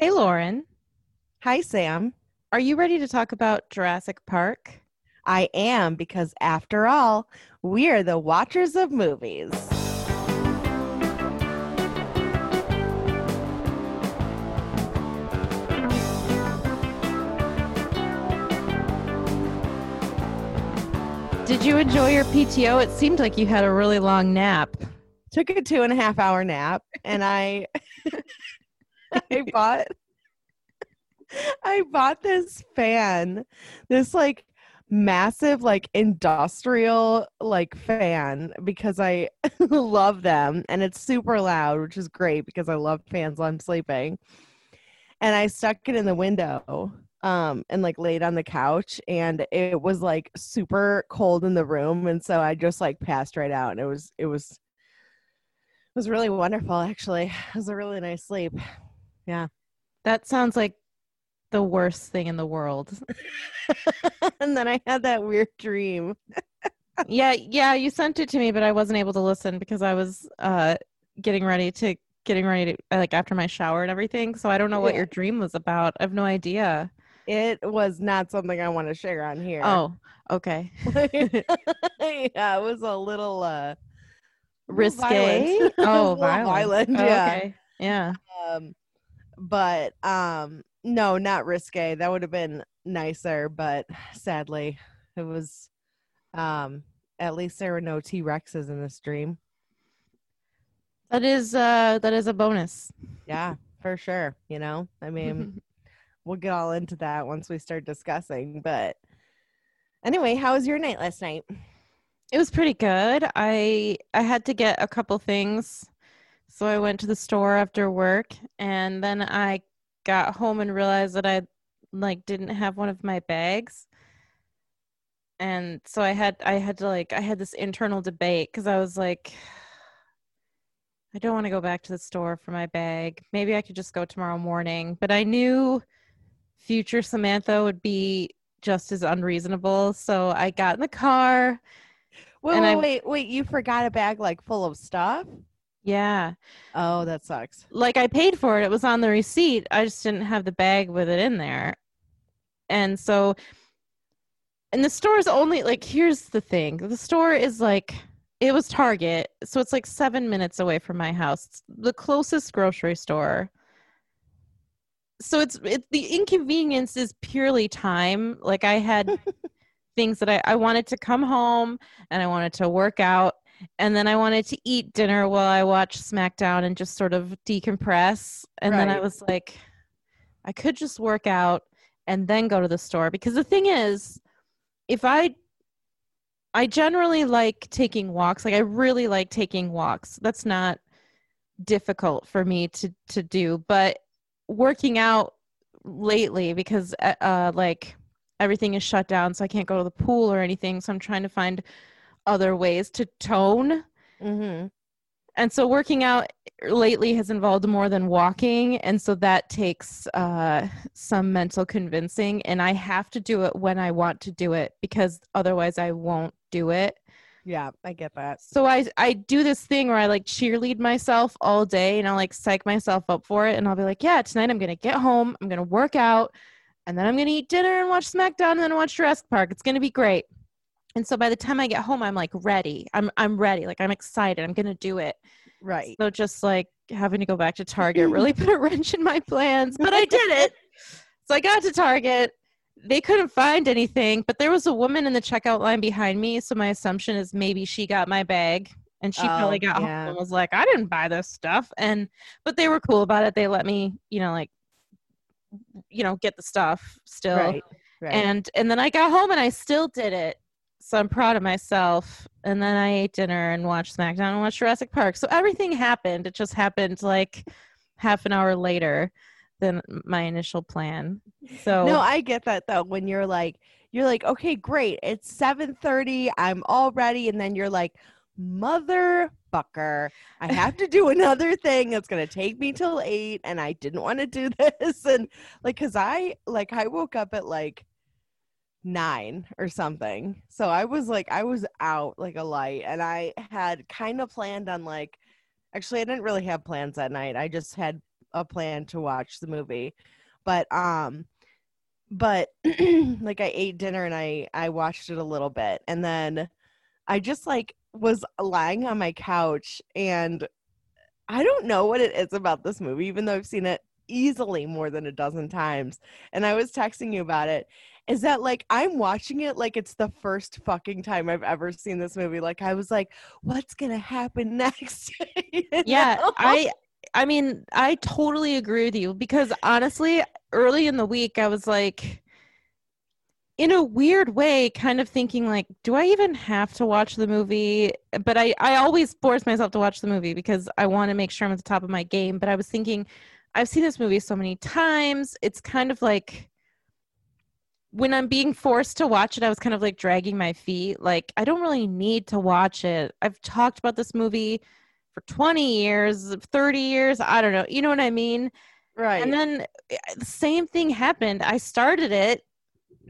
Hey, Lauren. Hi, Sam. Are you ready to talk about Jurassic Park? I am because, after all, we are the watchers of movies. Did you enjoy your PTO? It seemed like you had a really long nap. Took a two and a half hour nap, and I, I bought, I bought this fan, this like massive like industrial like fan because I love them and it's super loud, which is great because I love fans while I'm sleeping. And I stuck it in the window um and like laid on the couch and it was like super cold in the room and so I just like passed right out and it was it was it was really wonderful actually. It was a really nice sleep. Yeah. That sounds like the worst thing in the world. and then I had that weird dream. yeah, yeah, you sent it to me, but I wasn't able to listen because I was uh getting ready to getting ready to like after my shower and everything. So I don't know what your dream was about. I have no idea. It was not something I want to share on here. Oh, okay. yeah, it was a little uh Risque. violent. It a Oh, violent. violent, Oh, yeah. Okay. Yeah. Um but um no, not risque. That would have been nicer, but sadly it was um at least there were no T Rexes in this dream. That is uh that is a bonus. Yeah, for sure. You know, I mean, we'll get all into that once we start discussing. But anyway, how was your night last night? It was pretty good. I I had to get a couple things. So I went to the store after work and then I got home and realized that I like didn't have one of my bags. And so I had I had to like I had this internal debate cuz I was like I don't want to go back to the store for my bag. Maybe I could just go tomorrow morning, but I knew future Samantha would be just as unreasonable. So I got in the car Wait, wait, I- wait, wait! You forgot a bag like full of stuff? Yeah. Oh, that sucks. Like I paid for it. It was on the receipt. I just didn't have the bag with it in there. And so and the store is only like here's the thing. The store is like it was Target. So it's like 7 minutes away from my house. It's the closest grocery store. So it's it, the inconvenience is purely time. Like I had things that I, I wanted to come home and I wanted to work out and then I wanted to eat dinner while I watched SmackDown and just sort of decompress. And then I was like, I could just work out and then go to the store because the thing is, if I I generally like taking walks. Like I really like taking walks. That's not difficult for me to to do, but working out lately because uh, uh like everything is shut down so I can't go to the pool or anything, so I'm trying to find other ways to tone. Mm-hmm. And so working out lately has involved more than walking, and so that takes uh, some mental convincing. And I have to do it when I want to do it because otherwise I won't do it. Yeah, I get that. So I I do this thing where I like cheerlead myself all day, and I'll like psych myself up for it, and I'll be like, yeah, tonight I'm gonna get home, I'm gonna work out, and then I'm gonna eat dinner and watch SmackDown, and then watch Jurassic Park. It's gonna be great. And so by the time I get home, I'm like ready. I'm I'm ready. Like I'm excited. I'm gonna do it. Right. So just like having to go back to Target really put a wrench in my plans, but I did it. So I got to Target. They couldn't find anything, but there was a woman in the checkout line behind me. So my assumption is maybe she got my bag and she oh, probably Oh, got yeah. home and was like, I didn't buy this stuff. And, but they were cool about it. They let me, you know, like, you know, get the stuff still Right. Right. and and then I got home and I still did it. So I'm proud of myself. And then I ate dinner and watched SmackDown and watched Jurassic Park. So everything happened. It just happened like half an hour later than my initial plan. So no, I get that though. When you're like, you're like, okay, great. It's seven thirty. I'm all ready, and then you're like, motherfucker, I have to do another thing that's gonna take me till eight, and I didn't want to do this, and like, cause I like I woke up at like nine or something, so I was like, I was out like a light, and I had kind of planned on like, actually, I didn't really have plans that night. I just had a plan to watch the movie. But um but like I ate dinner and I I watched it a little bit and then I just like was lying on my couch and I don't know what it is about this movie even though I've seen it easily more than a dozen times and I was texting you about it is that like I'm watching it like it's the first fucking time I've ever seen this movie like I was like what's to happen next yeah I I mean, I totally agree with you because honestly, early in the week, I was like, in a weird way, kind of thinking like, do I even have to watch the movie? But I, I always force myself to watch the movie because I want to make sure I'm at the top of my game. But I was thinking, I've seen this movie so many times. It's kind of like when I'm being forced to watch it, I was kind of like dragging my feet. Like, I don't really need to watch it. I've talked about this movie for 20 years, 30 years. I don't know. You know what I mean? right And then eh, the same thing happened. I started it,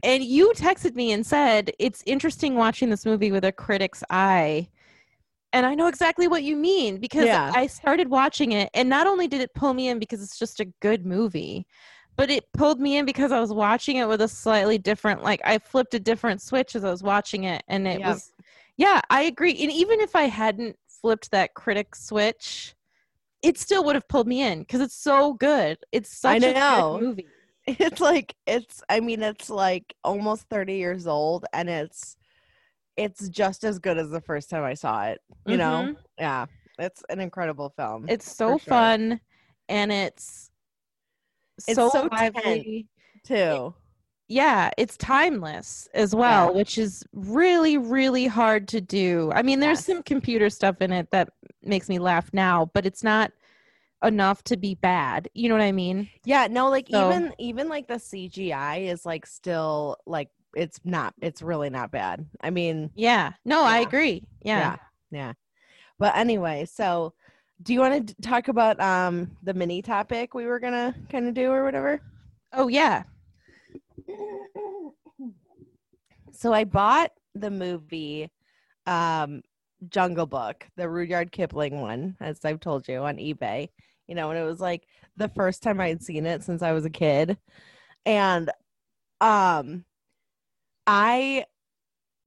and you texted me and said, It's interesting watching this movie with a critic's eye. And I know exactly what you mean because Yeah. I started watching it, and not only did it pull me in because it's just a good movie, but it pulled me in because I was watching it with a slightly different, like, I flipped a different switch as I was watching it. And it was, yeah, I agree. And even if I hadn't flipped that critic switch, it still would have pulled me in because it's so good. It's such a good movie. it's like it's i mean it's like almost 30 years old and it's it's just as good as the first time i saw it you know yeah it's an incredible film Mm-hmm. It's so sure. fun and it's It's so, so lively. too Yeah, it's timeless as well, Yeah. which is really, really hard to do. I mean, there's Yes. some computer stuff in it that makes me laugh now, but it's not enough to be bad. You know what I mean? yeah no like So- even even like the cgi is like still like it's not it's really not bad i mean Yeah. No, I agree. Yeah. yeah yeah but anyway so do you want to talk about um the mini topic we were gonna kind of do or whatever Oh, yeah. so I bought the movie um Jungle Book, the Rudyard Kipling one, as I've told you on eBay. You know, and it was like the first time I'd seen it since I was a kid. And um I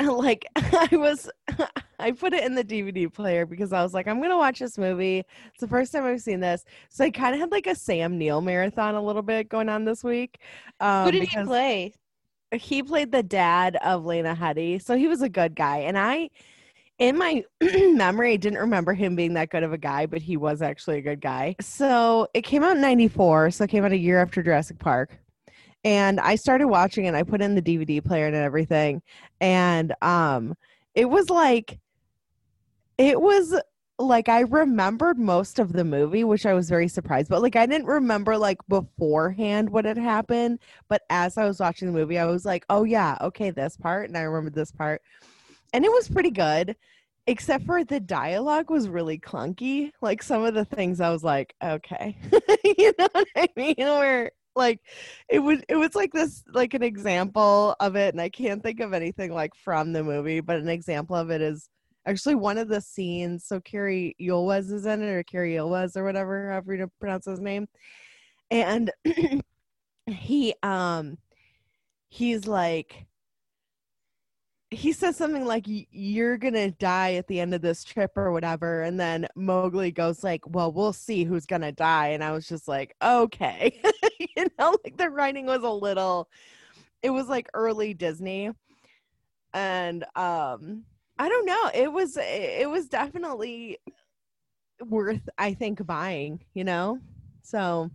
like I was I put it in the DVD player because I was like, I'm gonna watch this movie. It's the first time I've seen this. So I kind of had like a Sam Neill marathon a little bit going on this week. Um, Who did he play? he played the dad of Lena Headey, so he was a good guy. And I, in my memory, didn't remember him being that good of a guy, but he was actually a good guy. So it came out in '94, so it came out a year after Jurassic Park. And I started watching it. I put in the DVD player and everything, and um, it was like, it was like I remembered most of the movie, which I was very surprised. But like I didn't remember like beforehand what had happened. But as I was watching the movie, I was like, oh yeah, okay, this part, and I remembered this part, and it was pretty good. Except for the dialogue was really clunky. Like some of the things I was like, okay, you know what I mean? Where like it was it was like this like an example of it, and I can't think of anything like from the movie, but an example of it is actually one of the scenes so Cary Elwes is in it or Cary Elwes or whatever however you pronounce his name and he um he's like he says something like you're gonna die at the end of this trip or whatever and then mowgli goes like well we'll see who's gonna die and i was just like okay you know like the writing was a little it was like early disney and um i don't know it was it was definitely worth i think buying you know so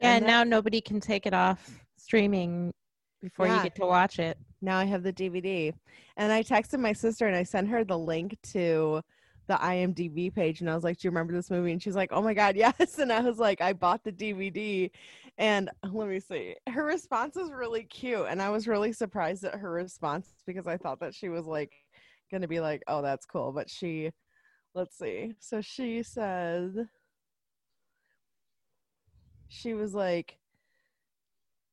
Yeah, and now nobody can take it off streaming before Yeah. you get to watch it. Now I have the DVD. And I texted my sister and I sent her the link to the IMDb page and I was like, Do you remember this movie? And she's like, Oh my God, yes. And I was like, I bought the DVD. And let me see. Her response was really cute. And I was really surprised at her response because I thought that she was like gonna be like, Oh, that's cool. But she let's see. So she said she was like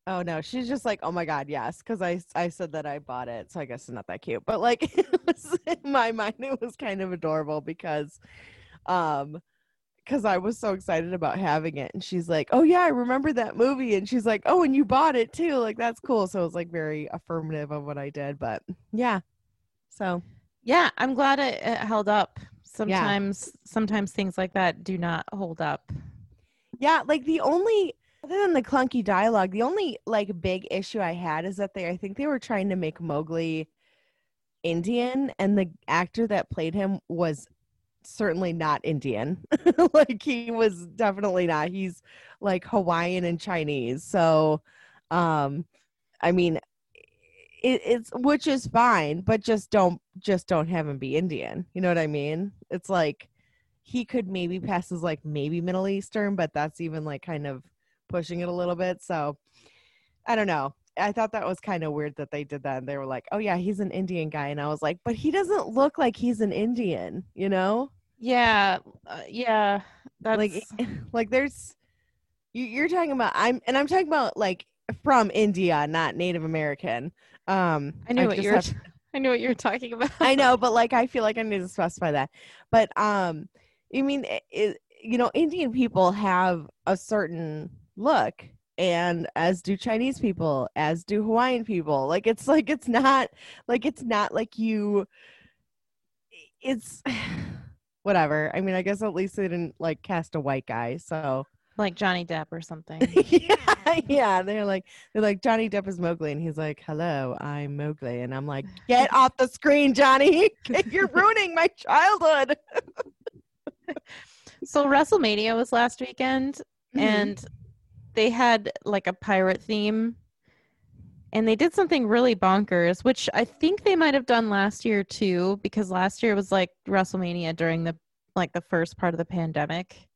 Oh no, she's just like, oh my god, yes, because I I said that I bought it, so I guess it's not that cute. But like, was, in my mind, it was kind of adorable because, um, because I was so excited about having it. And she's like, Oh, yeah, I remember that movie. And she's like, Oh, and you bought it too. Like, that's cool. So it was like very affirmative of what I did. But yeah. So Yeah, I'm glad it, it held up. Sometimes, sometimes things like that do not hold up. Yeah, like the only other than the clunky dialogue, the only like big issue I had is that they I think they were trying to make Mowgli Indian and the actor that played him was certainly not Indian. like he was definitely not. He's like Hawaiian and Chinese. So um I mean it, it's which is fine, but just don't just don't have him be Indian. You know what I mean? It's like he could maybe pass as like maybe Middle Eastern, but that's even like kind of pushing it a little bit. So I don't know. I thought that was kind of weird that they did that. And they were like, oh, yeah, he's an Indian guy. And I was like, but he doesn't look like he's an Indian, you know? Yeah, uh, yeah. That's Like, like there's, you, you're talking about, I'm, and I'm talking about like from India, not Native American. Um, I knew what you were. have- I knew what you were talking about. I know, but like I feel like I need to specify that. But um, I mean, it, it, you know, Indian people have a certain look, and as do Chinese people, as do Hawaiian people. Like it's like it's not like it's not like you. It's whatever. I mean, I guess at least they didn't like cast a white guy, so like Johnny Depp or something. yeah, yeah. They're like, they're like Johnny Depp is Mowgli, and he's like, "Hello, I'm Mowgli," and I'm like, "Get off the screen, Johnny! You're ruining my childhood." so WrestleMania was last weekend, Mm-hmm. and they had like a pirate theme, and they did something really bonkers, which I think they might have done last year too, because last year was like WrestleMania during the like the first part of the pandemic.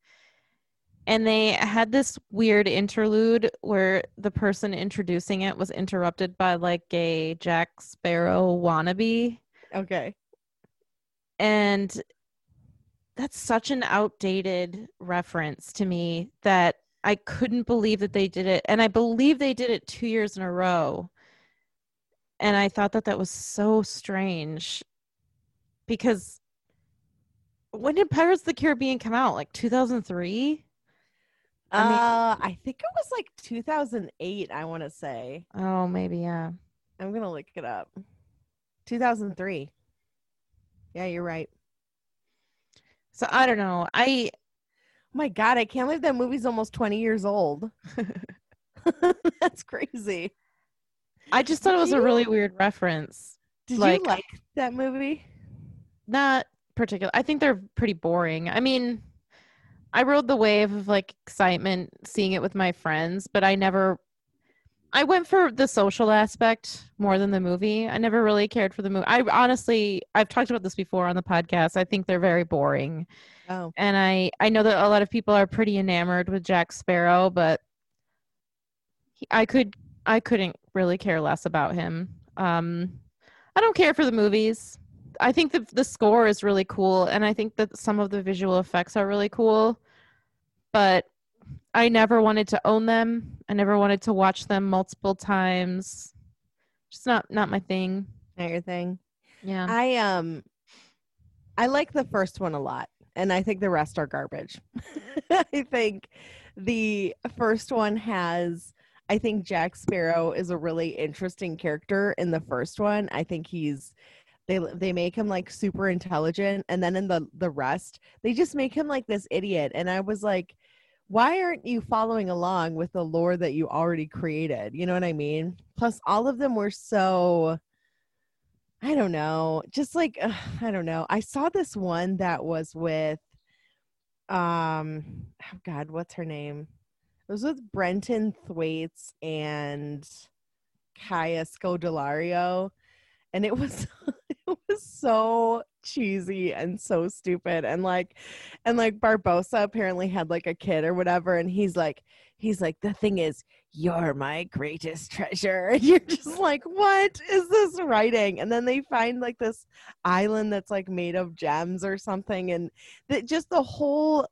And they had this weird interlude where the person introducing it was interrupted by like a Jack Sparrow wannabe. okay. and that's such an outdated reference to me that I couldn't believe that they did it and I believe they did it 2 years in a row and I thought that that was so strange because when did Pirates of the Caribbean come out like 2003 I mean- uh, I think it was like 2008. I want to say. oh maybe yeah I'm gonna look it up. 2003. Yeah, you're right. so I don't know I my god, I can't believe that movie's almost 20 years old. That's crazy. I just thought it was a really weird reference Did Like- you like that movie? not particular i think they're pretty boring i mean i rode the wave of like excitement seeing it with my friends but i never i went for the social aspect more than the movie i never really cared for the movie i honestly i've talked about this before on the podcast i think they're very boring Oh, and i i know that a lot of people are pretty enamored with jack sparrow but he, i could i couldn't really care less about him. Um i don't care for the movies. I think the the score is really cool and i think that some of the visual effects are really cool but i never wanted to own them. I never wanted to watch them multiple times. Just not not my thing. Not your thing. yeah. I um I like the first one a lot and I think the rest are garbage. I think the first one has I think Jack Sparrow is a really interesting character in the first one. I think he's they they make him like super intelligent and then in the the rest they just make him like this idiot and I was like why aren't you following along with the lore that you already created? You know what I mean? Plus all of them were so I don't know. Just like I don't know. I saw this one that was with um oh god, what's her name? It was with Brenton Thwaites and Kaya Scodelario and it was it was so cheesy and so stupid and like and like Barbossa apparently had like a kid or whatever and he's like he's like the thing is you're my greatest treasure. And you're just like what is this writing? And then they find like this island that's like made of gems or something and that just the whole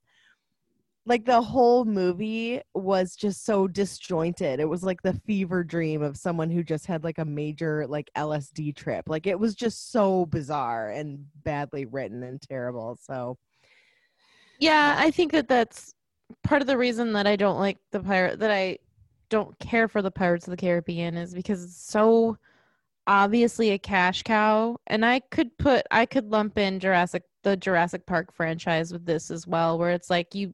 like the whole movie was just so disjointed. It was like the fever dream of someone who just had like a major like lsd trip. Like it was just so bizarre and badly written and terrible so Yeah, I think that that's part of the reason that I don't like the pirate that I don't care for the Pirates of the Caribbean is because it's so obviously a cash cow and I could put I could lump in Jurassic the Jurassic Park franchise with this as well where it's like you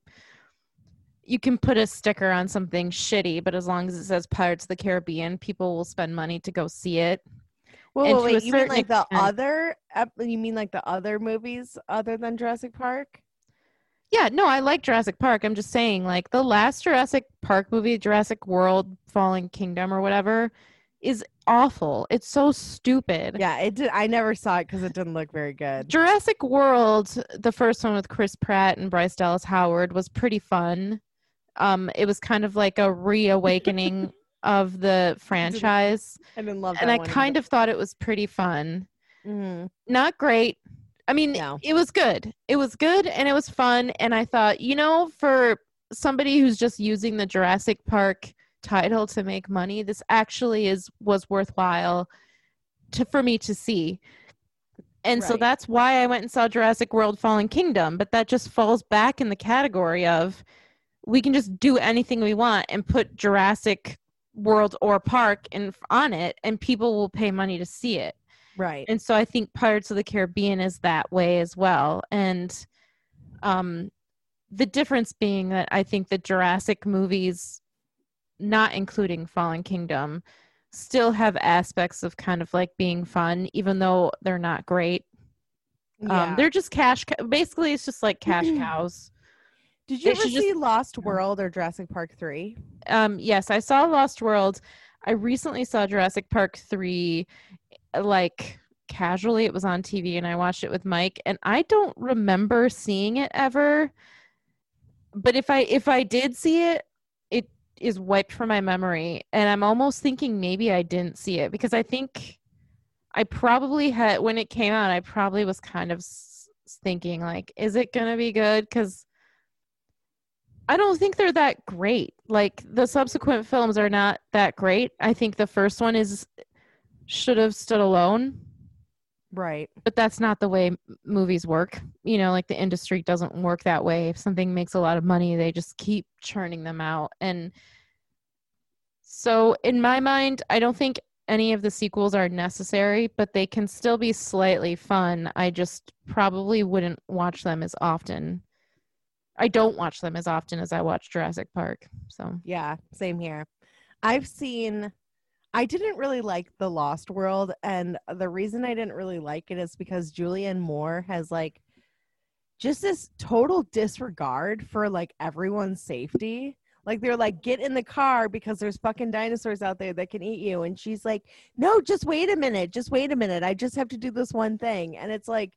you can put a sticker on something shitty but as long as it says Pirates of the Caribbean people will spend money to go see it. Well, wait, you mean like the other? You mean like the other movies other than Jurassic Park? Yeah, no, I like Jurassic Park. I'm just saying, like the last Jurassic Park movie, Jurassic World Fallen Kingdom or whatever, is awful. It's so stupid. Yeah, it did. I never saw it because it didn't look very good. Jurassic World, the first one with Chris Pratt and Bryce Dallas Howard, was pretty fun. Um, it was kind of like a reawakening of the franchise, I didn't love that and I kind of thought it was pretty fun. Mhm. Not great. I mean, No. it was good. It was good and it was fun. And I thought, you know, for somebody who's just using the Jurassic Park title to make money, this actually is was worthwhile to for me to see. And so that's why I went and saw Jurassic World Fallen Kingdom, but that just falls back in the category of we can just do anything we want and put Jurassic World or Park in on it and people will pay money to see it Right. and so i think pirates of the caribbean is that way as well and um the difference being that i think the jurassic movies not including fallen kingdom still have aspects of kind of like being fun even though they're not great Yeah. um they're just cash cow- basically it's just like cash cows Did you they ever should just- see Lost World or Jurassic Park three? um yes i saw lost world i recently saw jurassic park 3 like casually it was on tv and i watched it with mike and i don't remember seeing it ever but if i if i did see it it is wiped from my memory and i'm almost thinking maybe i didn't see it because i think i probably had when it came out i probably was kind of thinking like is it gonna be good because I don't think they're that great. Like the subsequent films are not that great. I think the first one is should have stood alone, Right. but that's not the way movies work. You know, like the industry doesn't work that way. If something makes a lot of money, they just keep churning them out. And so in my mind, I don't think any of the sequels are necessary, but they can still be slightly fun. I just probably wouldn't watch them as often. I don't watch them as often as I watch Jurassic Park. So Yeah. Same here. I've seen. I didn't really like the Lost World, and the reason I didn't really like it is because Julianne Moore has like just this total disregard for like everyone's safety. Like they're like, get in the car because there's fucking dinosaurs out there that can eat you. And she's like, no, just wait a minute. Just wait a minute. I just have to do this one thing. And it's like,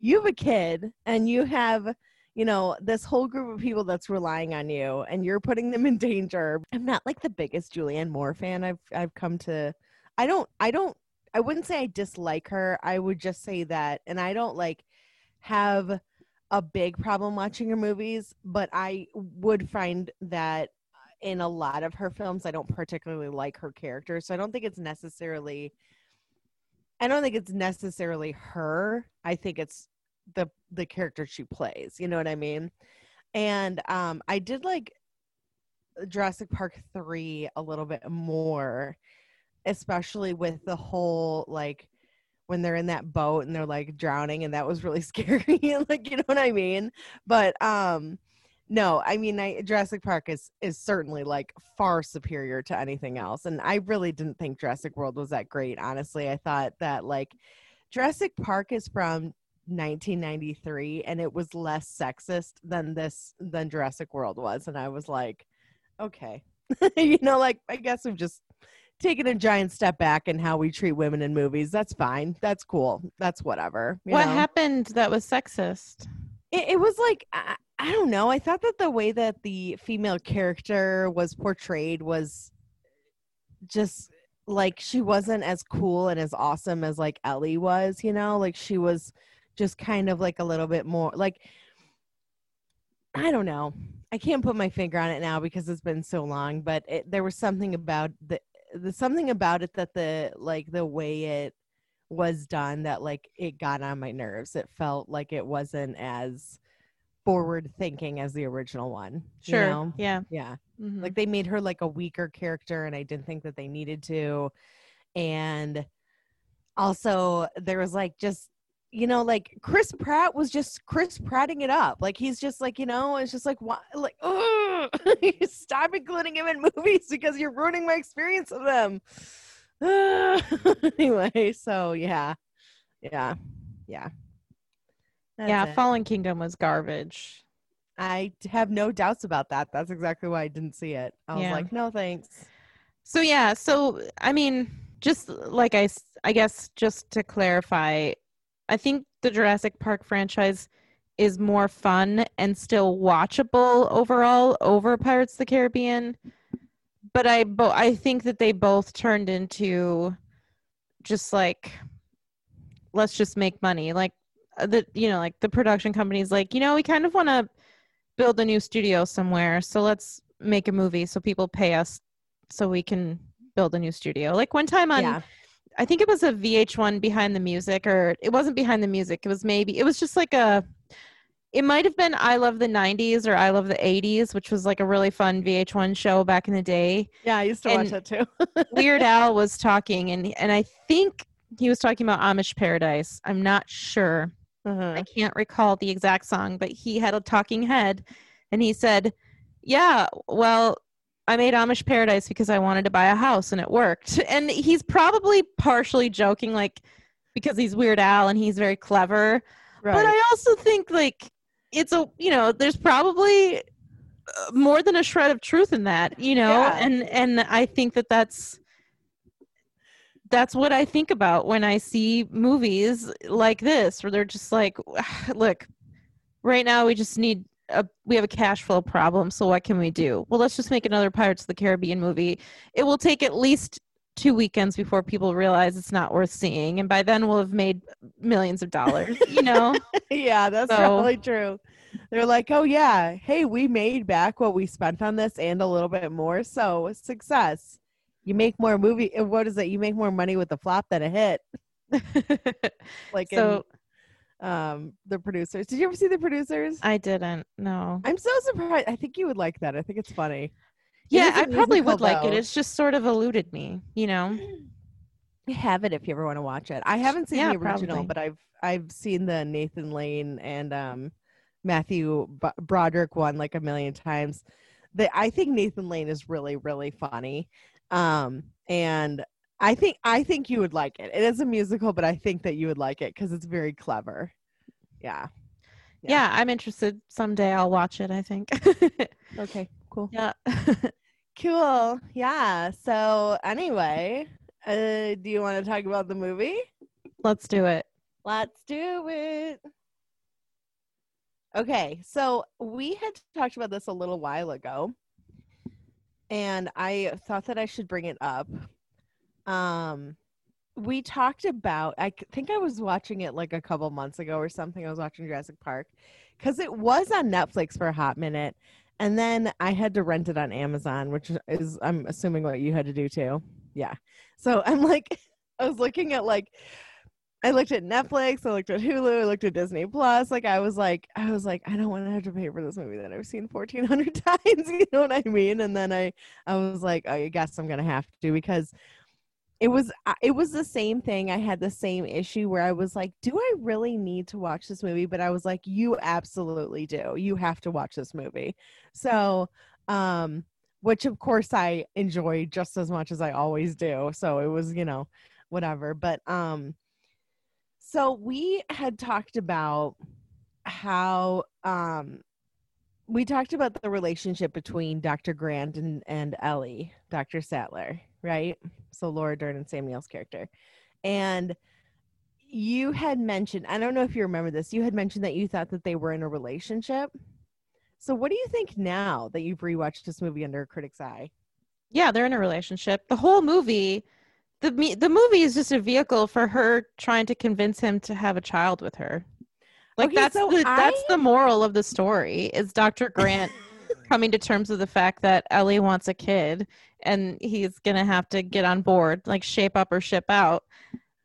you have a kid and you have, you know, this whole group of people that's relying on you and you're putting them in danger. I'm not like the biggest Julianne Moore fan. I've I've come to I don't I don't I wouldn't say I dislike her. I would just say that and I don't like have a big problem watching her movies, but I would find that in a lot of her films, I don't particularly like her character. So I don't think it's necessarily, I don't think it's necessarily her. I think it's the the character she plays. You know what I mean? And um, I did like Jurassic Park three a little bit more, especially with the whole like when they're in that boat and they're like drowning and that was really scary like you know what i mean but um no i mean I, jurassic park is is certainly like far superior to anything else and i really didn't think jurassic world was that great honestly i thought that like jurassic park is from 1993 and it was less sexist than this than jurassic world was and i was like okay you know like i guess we've just taken a giant step back in how we treat women in movies. That's fine. That's cool. That's whatever. you what know? happened that was sexist? It, it was like I, I don't know. I thought that the way that the female character was portrayed was just like she wasn't as cool and as awesome as like Ellie was. You know, like she was just kind of like a little bit more like I don't know. I can't put my finger on it now because it's been so long, but it, there was something about the, the something about it that the like the way it was done that like it got on my nerves. It felt like it wasn't as forward thinking as the original one. you Sure. know? Yeah. Yeah. Mhm. Like they made her like a weaker character, and I didn't think that they needed to. And also, there was like just, you know, like Chris Pratt was just Chris Pratting it up. Like he's just like, you know, it's just like, why, like, stop including him in movies because you're ruining my experience of them. anyway, so yeah, yeah, yeah. That's yeah. it. Fallen Kingdom was garbage. I have no doubts about that. That's exactly why I didn't see it. I was like, no thanks. So yeah, so I mean, just like I I guess, just to clarify, I think the Jurassic Park franchise is more fun and still watchable overall over Pirates of the Caribbean. But I, bo- I think that they both turned into just like, let's just make money. Like uh, the, you know, like the production company's like, you know, we kind of want to build a new studio somewhere, so let's make a movie so people pay us so we can build a new studio. Like one time on yeah, I think it was a VH1 behind the music or it wasn't behind the music. It was maybe it was just like a it might have been I love the 90s or I love the 80s, which was like a really fun VH1 show back in the day. yeah. I used to watch And- that too. Weird Al was talking and and I think he was talking about Amish Paradise. I'm not sure. Uh-huh. I can't recall the exact song, but he had a talking head and he said, Yeah, well, I made Amish Paradise because I wanted to buy a house and it worked. And he's probably partially joking, like, because he's Weird Al and he's very clever. Right. But I also think, like, it's a, you know, there's probably uh, more than a shred of truth in that, you know? Yeah. And, and I think that that's, that's what I think about when I see movies like this, where they're just like, look, right now we just need a we have a cash flow problem, so what can we do? Well, let's just make another Pirates of the Caribbean movie. It will take at least two weekends before people realize it's not worth seeing, and by then we'll have made millions of dollars. You know? yeah, that's So- probably true. They're like, oh yeah, hey, we made back what we spent on this and a little bit more, so success. You make more movie. What is it? You make more money with a flop than a hit. Like so in um the producers. Did you ever see the producers? I didn't. No. I'm so surprised. I think you would like that. I think it's funny. Yeah, a I probably would like it. It's just sort of eluded me. You know? I have it if you ever want to watch it. I haven't seen Yeah, the original, probably. but I've I've seen the Nathan Lane and um Matthew B- Broderick one like a million times. The I think Nathan Lane is really really funny. Um and I think I think you would like it. It is a musical, but I think that you would like it cuz it's very clever. Yeah. Yeah. Yeah. I'm interested. Someday I'll watch it. I think. Okay, cool. yeah. Cool. Yeah. So anyway, uh do you want to talk about the movie? Let's do it. Let's do it. Okay, so we had talked about this a little while ago, and I thought that I should bring it up. Um, we talked about, I think I was watching it like a couple months ago or something. I was watching Jurassic Park because it was on Netflix for a hot minute, and then I had to rent it on Amazon, which is, I'm assuming, what you had to do too. Yeah. So I'm like, I was looking at like, I looked at Netflix, I looked at Hulu, I looked at Disney Plus. Like I was like, I was like, I don't want to have to pay for this movie that I've seen fourteen hundred times. You know what I mean? And then I, I was like, I guess I'm gonna have to because it was, it was the same thing. I had the same issue where I was like, do I really need to watch this movie? But I was like, you absolutely do. You have to watch this movie. So, um, which of course I enjoy just as much as I always do. So it was, you know, whatever. But um so we had talked about how um we talked about the relationship between Dr. Grant and, and Ellie, Dr. Sattler, right? So Laura Dern and Sam Neill's character. And you had mentioned, I don't know if you remember this, you had mentioned that you thought that they were in a relationship. So what do you think now that you've rewatched this movie under a critic's eye? Yeah, they're in a relationship. The whole movie, the the movie is just a vehicle for her trying to convince him to have a child with her. Like Okay, that's so the that's the moral of the story is Dr. Grant coming to terms with the fact that Ellie wants a kid and he's gonna have to get on board, like shape up or ship out.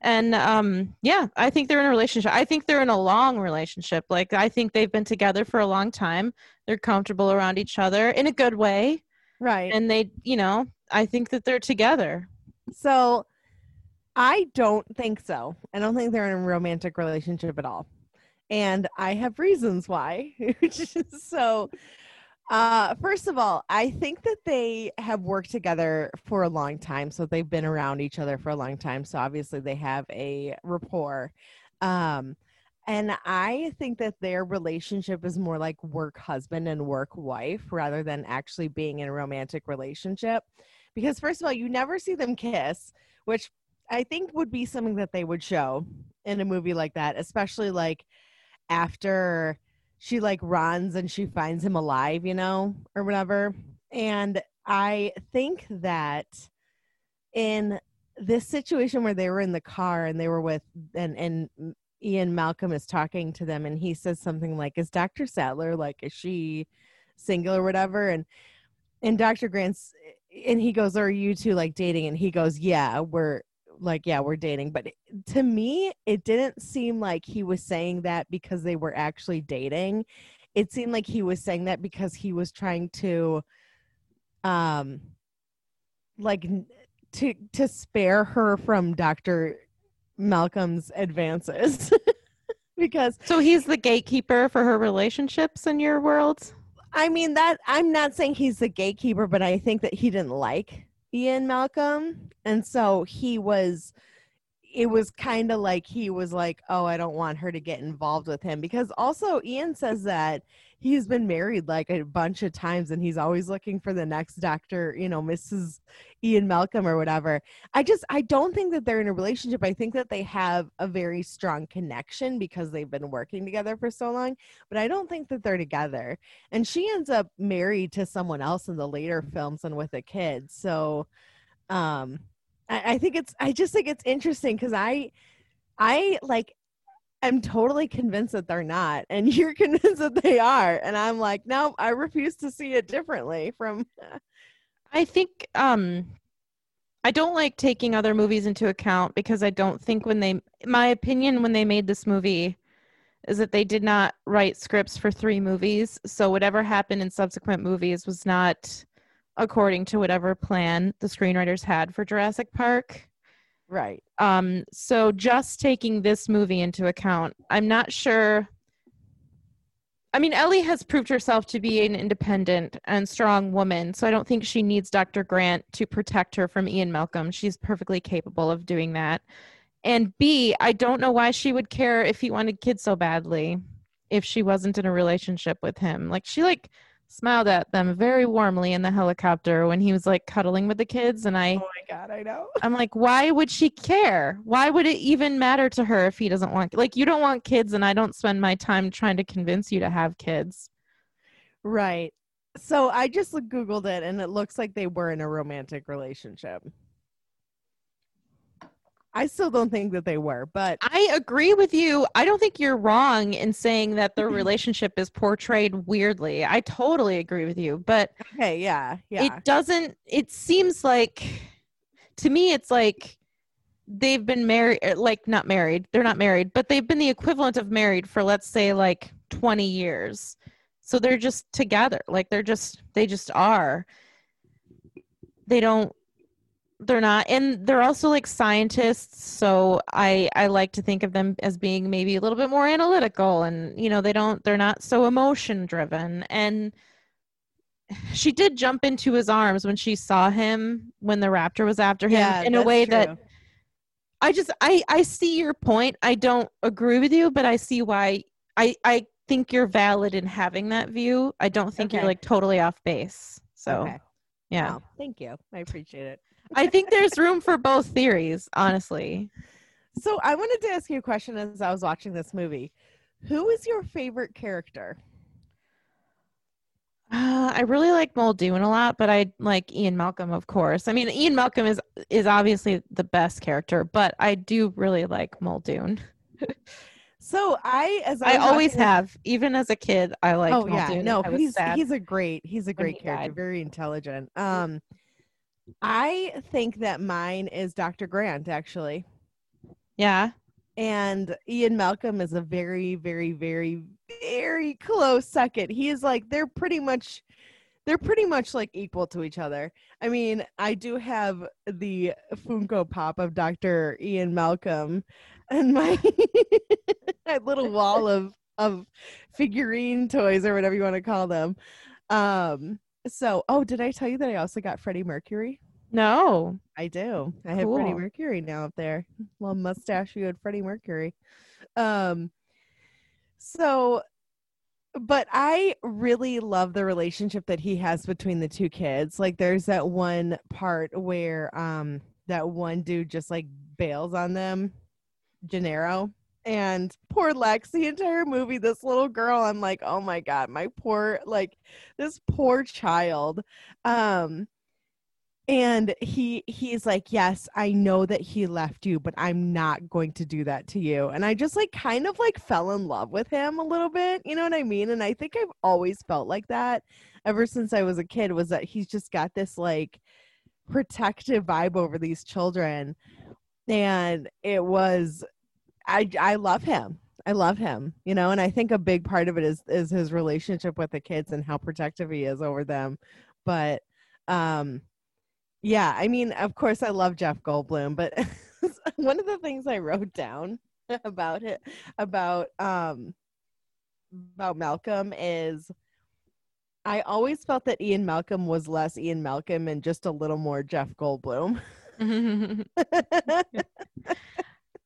And um, yeah, I think they're in a relationship. I think they're in a long relationship. Like I think they've been together for a long time. They're comfortable around each other in a good way. Right. And they, you know, I think that they're together. So I don't think so. I don't think they're in a romantic relationship at all. And I have reasons why. so uh, first of all, I think that they have worked together for a long time. So they've been around each other for a long time. So obviously they have a rapport. Um, and I think that their relationship is more like work husband and work wife rather than actually being in a romantic relationship. Because, first of all, you never see them kiss, which I think would be something that they would show in a movie like that, especially like after she like runs and she finds him alive, you know, or whatever. And I think that in this situation where they were in the car and they were with and and Ian Malcolm is talking to them and he says something like, Is Dr. Sattler like is she single or whatever? And and Dr. Grant's and he goes, Are you two like dating? And he goes, Yeah, we're like yeah we're dating but to me it didn't seem like he was saying that because they were actually dating. It seemed like he was saying that because he was trying to um like to to spare her from dr malcolm's advances. Because so he's the gatekeeper for her relationships in your world? I mean that i'm not saying he's the gatekeeper but i think that he didn't like Ian Malcolm. And so he was it was kind of like he was like, "Oh, I don't want her to get involved with him." Because also Ian says that he's been married like a bunch of times and he's always looking for the next doctor, you know, Mrs. Ian Malcolm or whatever. I just I don't think that they're in a relationship. I think that they have a very strong connection because they've been working together for so long, but I don't think that they're together. And she ends up married to someone else in the later films and with a kid. So um I, I think it's I just think it's interesting because I I like am totally convinced that they're not and you're convinced that they are and i'm like no i refuse to see it differently from i think um i don't like taking other movies into account because i don't think when they my opinion when they made this movie is that they did not write scripts for three movies so whatever happened in subsequent movies was not according to whatever plan the screenwriters had for jurassic park Right. Um, so just taking this movie into account, I'm not sure. I mean, Ellie has proved herself to be an independent and strong woman, so I don't think she needs Dr. Grant to protect her from Ian Malcolm. She's perfectly capable of doing that. And B, I don't know why she would care if he wanted kids so badly if she wasn't in a relationship with him. Like she like smiled at them very warmly in the helicopter when he was like cuddling with the kids and I Oh my god, I know. I'm like why would she care? Why would it even matter to her if he doesn't want like you don't want kids and I don't spend my time trying to convince you to have kids. Right. So I just googled it and it looks like they were in a romantic relationship. I still don't think that they were, but I agree with you. I don't think you're wrong in saying that the relationship is portrayed weirdly. I totally agree with you, but okay, yeah, yeah. it doesn't it seems like to me it's like they've been married er, like not married. They're not married, but they've been the equivalent of married for let's say like 20 years. So they're just together. Like they're just they just are. They don't they're not and they're also like scientists so i i like to think of them as being maybe a little bit more analytical and you know they don't they're not so emotion driven and she did jump into his arms when she saw him when the raptor was after him yeah, in a way true. that i just i i see your point i don't agree with you but i see why i i think you're valid in having that view i don't think you're like totally off base so Okay. yeah Wow, thank you. I appreciate it. I think there's room for both theories, honestly. So I wanted to ask you a question as I was watching this movie. Who is your favorite character? Uh, I really like Muldoon a lot, but I like Ian Malcolm, of course. I mean, Ian Malcolm is is obviously the best character, but I do really like Muldoon. So I, as I, I always this- have, even as a kid. I like. oh Muldoon. yeah, no, he's he's a great he's a great character, died. very intelligent. Um, I think that mine is Dr. Grant. Actually, Yeah. and Ian Malcolm is a very, very, very, very close second. He is like they're pretty much they're pretty much like equal to each other. I mean, I do have the Funko Pop of Dr. Ian Malcolm and my, my little wall of of figurine toys or whatever you want to call them. Um so oh did I tell you that I also got Freddie Mercury? No. I do. I have Freddie Mercury now up there. Little mustachioed Freddie Mercury. Um so but I really love the relationship that he has between the two kids. Like there's that one part where um that one dude just like bails on them, Gennaro. And poor Lex, the entire movie, this little girl, I'm like, oh my God, my poor, like this poor child. Um, and he he's like yes i know that he left you but i'm not going to do that to you and i just like kind of like fell in love with him a little bit you know what i mean and i think i've always felt like that ever since i was a kid was that he's just got this like protective vibe over these children and it was i i love him. I love him you know and i think a big part of it is is his relationship with the kids and how protective he is over them. But um yeah, I mean, of course, I love Jeff Goldblum, but one of the things I wrote down about it about um about Malcolm is I always felt that Ian Malcolm was less Ian Malcolm and just a little more Jeff Goldblum.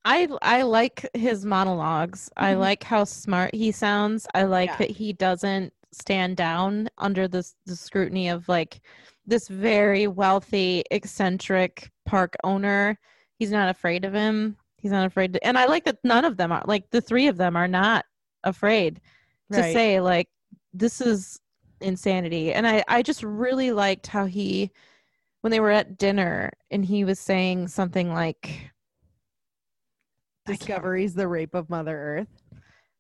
I I like his monologues. I Mhm. like how smart he sounds. I like Yeah. that he doesn't stand down under the the scrutiny of like this very wealthy, eccentric park owner. He's not afraid of him. He's not afraid to, and I like that none of them are like the three of them are not afraid to Right. say like this is insanity. And I I just really liked how he when they were at dinner and he was saying something like I Discoveries the rape of Mother Earth.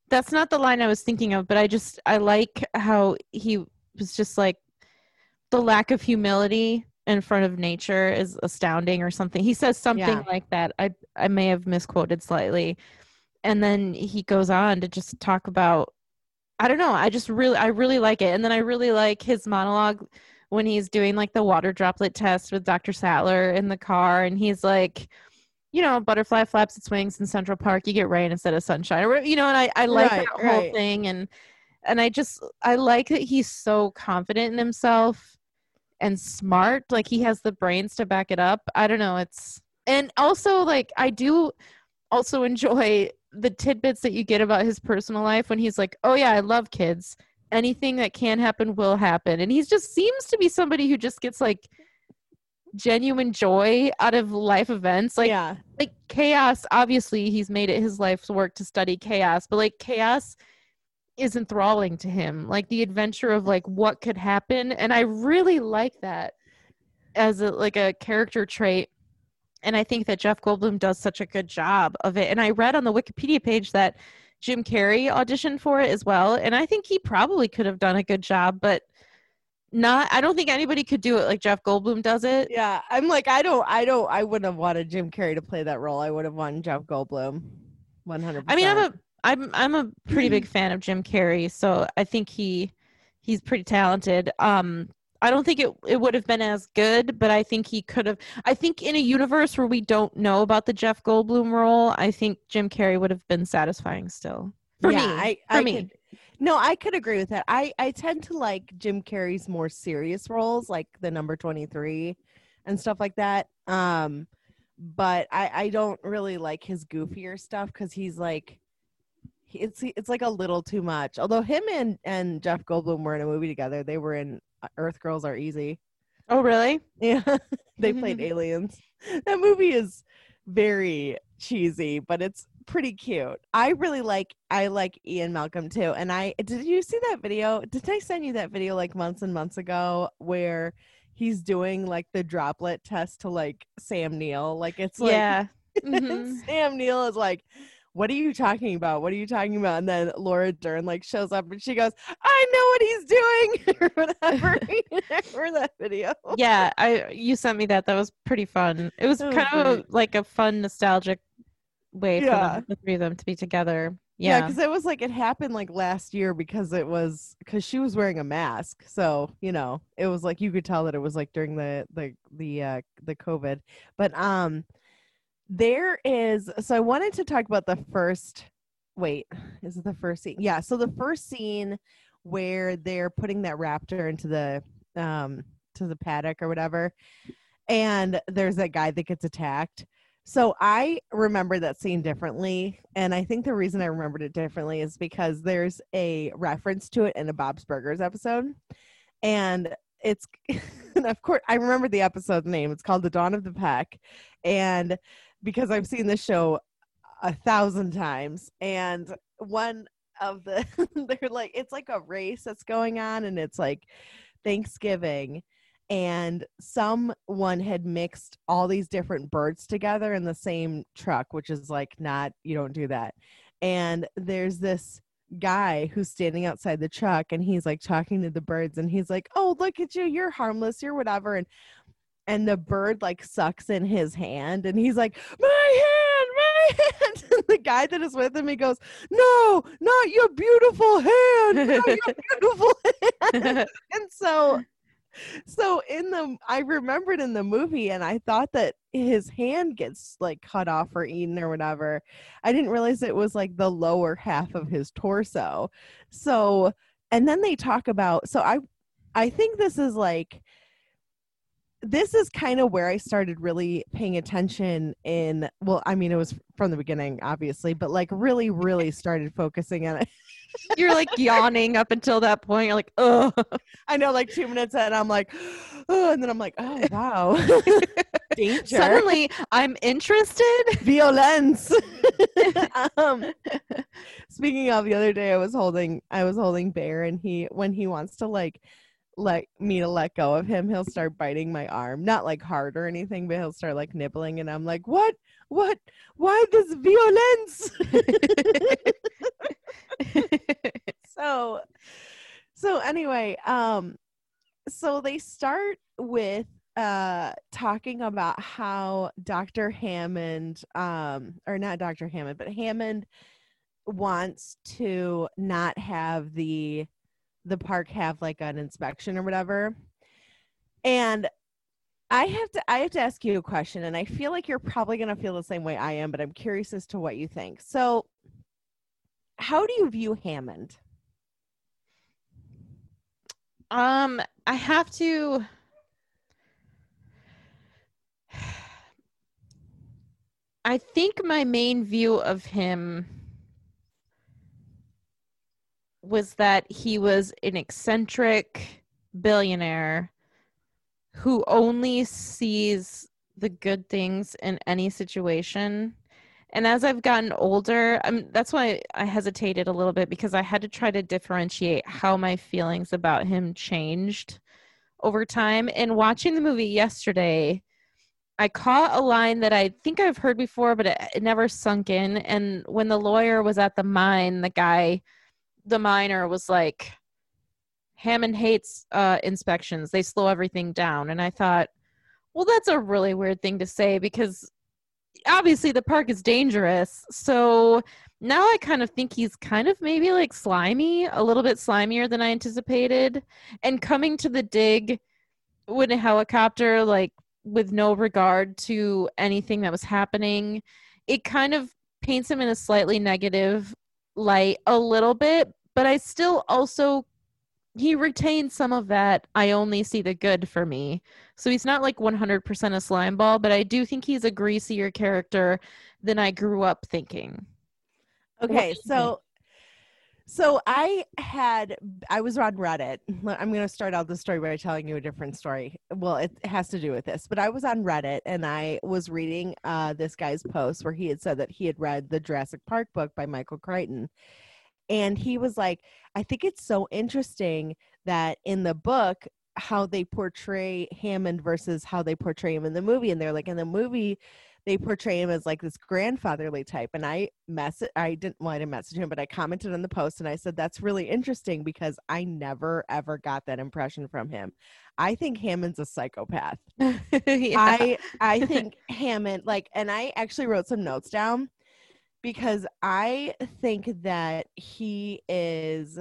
that's not the line I was thinking of, but I just I like how he was just like the lack of humility in front of nature is astounding or something. He says something Yeah. like that. I I may have misquoted slightly. And then he goes on to just talk about I don't know, I just really I really like it. And then I really like his monologue when he's doing like the water droplet test with Dr. Sattler in the car and he's like you know, butterfly flaps its wings in Central Park. You get rain instead of sunshine, or you know. And I, I like Right, that whole right. thing, and and I just I like that he's so confident in himself and smart. Like he has the brains to back it up. I don't know. It's and also like I do also enjoy the tidbits that you get about his personal life when he's like, "Oh yeah, I love kids. Anything that can happen will happen." And he just seems to be somebody who just gets like genuine joy out of life events. Like yeah. like chaos obviously he's made it his life's work to study chaos but like chaos is enthralling to him like the adventure of like what could happen and i really like that as a like a character trait and i think that jeff goldblum does such a good job of it and i read on the wikipedia page that jim carrey auditioned for it as well and i think he probably could have done a good job but not i don't think anybody could do it like jeff goldblum does it Yeah. I'm like, I don't I don't I wouldn't have wanted Jim Carrey to play that role. I would have wanted Jeff Goldblum. One hundred I mean, I'm a I'm I'm a pretty big fan of Jim Carrey, so I think he he's pretty talented. Um, I don't think it it would have been as good, but I think he could have. I think in a universe where we don't know about the Jeff Goldblum role, I think Jim Carrey would have been satisfying still for yeah, me. I, for I me. Could, no, I could agree with that. I I tend to like Jim Carrey's more serious roles, like the number twenty three, and stuff like that. Um, but I I don't really like his goofier stuff because he's like. It's it's like a little too much. Although him and and Jeff Goldblum were in a movie together. They were in uh, Earth Girls Are Easy. oh, really? Yeah, they played aliens. That movie is very cheesy, but it's pretty cute. I really like I like Ian Malcolm too. And I did you see that video? Did I send you that video like months and months ago where he's doing like the droplet test to like Sam Neill? Like it's like yeah. Mhm. Sam Neill is like what are you talking about? What are you talking about? And then Laura Dern like shows up and she goes, "I know what he's doing," or whatever. Remember that video? yeah, I you sent me that. That was pretty fun. It was kind of like a fun, nostalgic way for them, the three of them to be together. Yeah, Yeah. because it was like it happened like last year because it was because she was wearing a mask, so you know it was like you could tell that it was like during the the the uh the COVID. But um, there is so I wanted to talk about the first. Wait, is it the first scene? Yeah, so the first scene where they're putting that raptor into the um to the paddock or whatever, and there's that guy that gets attacked. So I remember that scene differently. And I think the reason I remembered it differently is because there's a reference to it in a Bob's Burgers episode. And it's, and of course, I remember the episode name. It's called The Dawn of the Peck. And because I've seen this show a thousand times, and one of the, they're like, it's like a race that's going on, and it's like Thanksgiving and someone had mixed all these different birds together in the same truck which is like not you don't do that. And there's this guy who's standing outside the truck and he's like talking to the birds and he's like oh look at you you're harmless you're whatever and and the bird like sucks in his hand and he's like my hand my hand and the guy that is with him he goes no not your beautiful hand not your beautiful hand. And so so in the i remembered in the movie and i thought that his hand gets like cut off or eaten or whatever. I didn't realize it was like the lower half of his torso. So and then they talk about so i i think this is like this is kind of where i started really paying attention in well i mean it was from the beginning obviously but like really really started focusing on it You're like yawning up until that point. You're like, oh, I know, like two minutes in, I'm like, oh, and then I'm like, oh wow, danger, suddenly I'm interested. violence. um, speaking of, the other day I was holding, I was holding Bear, and he, when he wants to like let me to let go of him, he'll start biting my arm, not like hard or anything, but he'll start like nibbling, and I'm like, what, what, why this violence? so so anyway um so they start with uh talking about how dr hammond um or not dr hammond but hammond wants to not have the the park have like an inspection or whatever. And i have to i have to ask you a question and i feel like you're probably going to feel the same way i am but i'm curious as to what you think. So how do you view hammond Um, I have to. I think my main view of him was that he was an eccentric billionaire who only sees the good things in any situation. And as I've gotten older, um, that's why I hesitated a little bit because I had to try to differentiate how my feelings about him changed over time. And watching the movie yesterday, I caught a line that I think I've heard before, but it, it never sunk in. And when the lawyer was at the mine, the guy, the miner was like, Hammond hates uh, inspections. They slow everything down. And I thought, well, that's a really weird thing to say because obviously the park is dangerous. So now I kind of think he's kind of maybe like slimy, a little bit slimier than I anticipated. And coming to the dig with a helicopter, like with no regard to anything that was happening, it kind of paints him in a slightly negative light a little bit. But I still also he retains some of that I only see the good for me. So he's not like 100% a slime ball, but I do think he's a greasier character than I grew up thinking. Okay, so so I had I was on Reddit. I'm going to start out the story by telling you a different story. Well, it has to do with this, but I was on Reddit and I was reading uh, this guy's post where he had said that he had read the Jurassic Park book by Michael Crichton, and he was like, "I think it's so interesting that in the book." how they portray Hammond versus how they portray him in the movie and they're like in the movie they portray him as like this grandfatherly type and i mess i didn't well i didn't message him but i commented on the post and i said that's really interesting because i never ever got that impression from him i think hammond's a psychopath Yeah. i i think hammond like and i actually wrote some notes down because I think that he is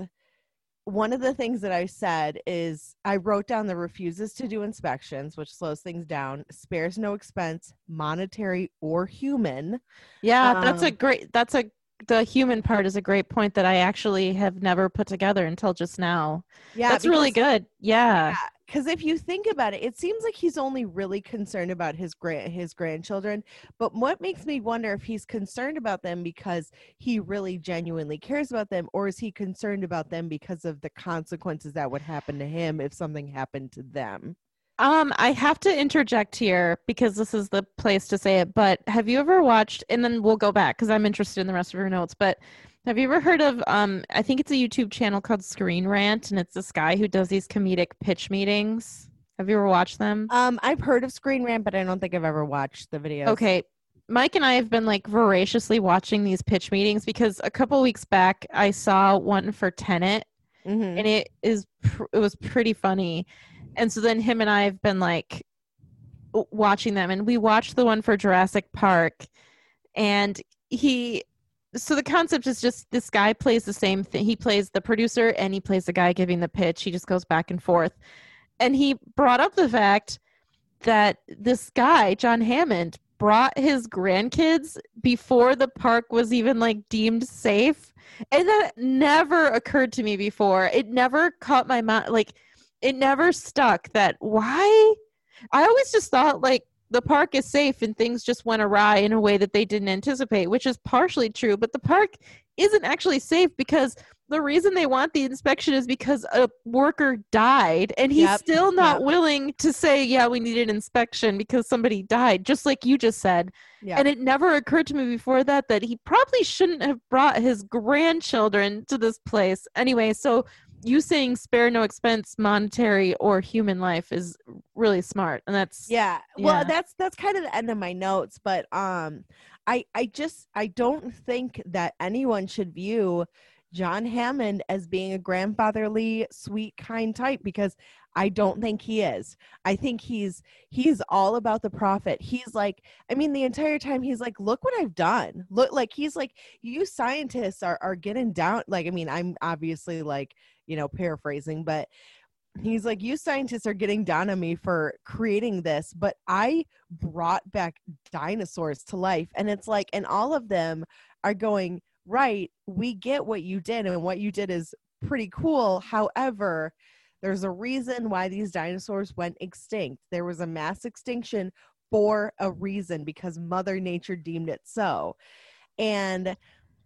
one of the things that I said is I wrote down the refuses to do inspections, which slows things down, spares no expense, monetary or human. Yeah, that's a Um, great that's a the human part is a great point that I actually have never put together until just now. Yeah, that's really good. Yeah. because if you think about it, it seems like he's only really concerned about his grand his grandchildren. But what makes me wonder if he's concerned about them because he really genuinely cares about them, or is he concerned about them because of the consequences that would happen to him if something happened to them? Um, I have to interject here because this is the place to say it. But have you ever watched? And then we'll go back because I'm interested in the rest of your notes. But have you ever heard of? Um, I think it's a YouTube channel called Screen Rant, and it's this guy who does these comedic pitch meetings. Have you ever watched them? Um, I've heard of Screen Rant, but I don't think I've ever watched the videos. Okay. Mike and I have been like voraciously watching these pitch meetings because a couple weeks back I saw one for Tenet Mhm. and it is pr- it was pretty funny and so then him and i have been like watching them. And we watched the one for jurassic park. And he so the concept is just this guy plays the same thing he plays the producer and he plays the guy giving the pitch. He just goes back and forth. And he brought up the fact that this guy john hammond brought his grandkids before the park was even like deemed safe. And that never occurred to me before. It never caught my mind like it never stuck that why i always just thought like the park is safe and things just went awry in a way that they didn't anticipate which is partially true but the park isn't actually safe because the reason they want the inspection is because a worker died and he's Yep, still not yep. willing to say yeah we need an inspection because somebody died just like you just said Yeah. and it never occurred to me before that that he probably shouldn't have brought his grandchildren to this place. Anyway, so you saying spare no expense, monetary or human life is really smart. And that's yeah well Yeah. that's that's kind of the end of my notes but um i i just i don't think that anyone should view john hammond as being a grandfatherly sweet kind type because i don't think he is i think he's he's all about the profit he's like i mean the entire time he's like look what i've done look like he's like you scientists are are getting down like i mean i'm obviously like you know paraphrasing but he's like you scientists are getting down on me for creating this but i brought back dinosaurs to life. And it's like and all of them are going right we get what you did and what you did is pretty cool. However there's a reason why these dinosaurs went extinct. There was a mass extinction for a reason because mother nature deemed it so. And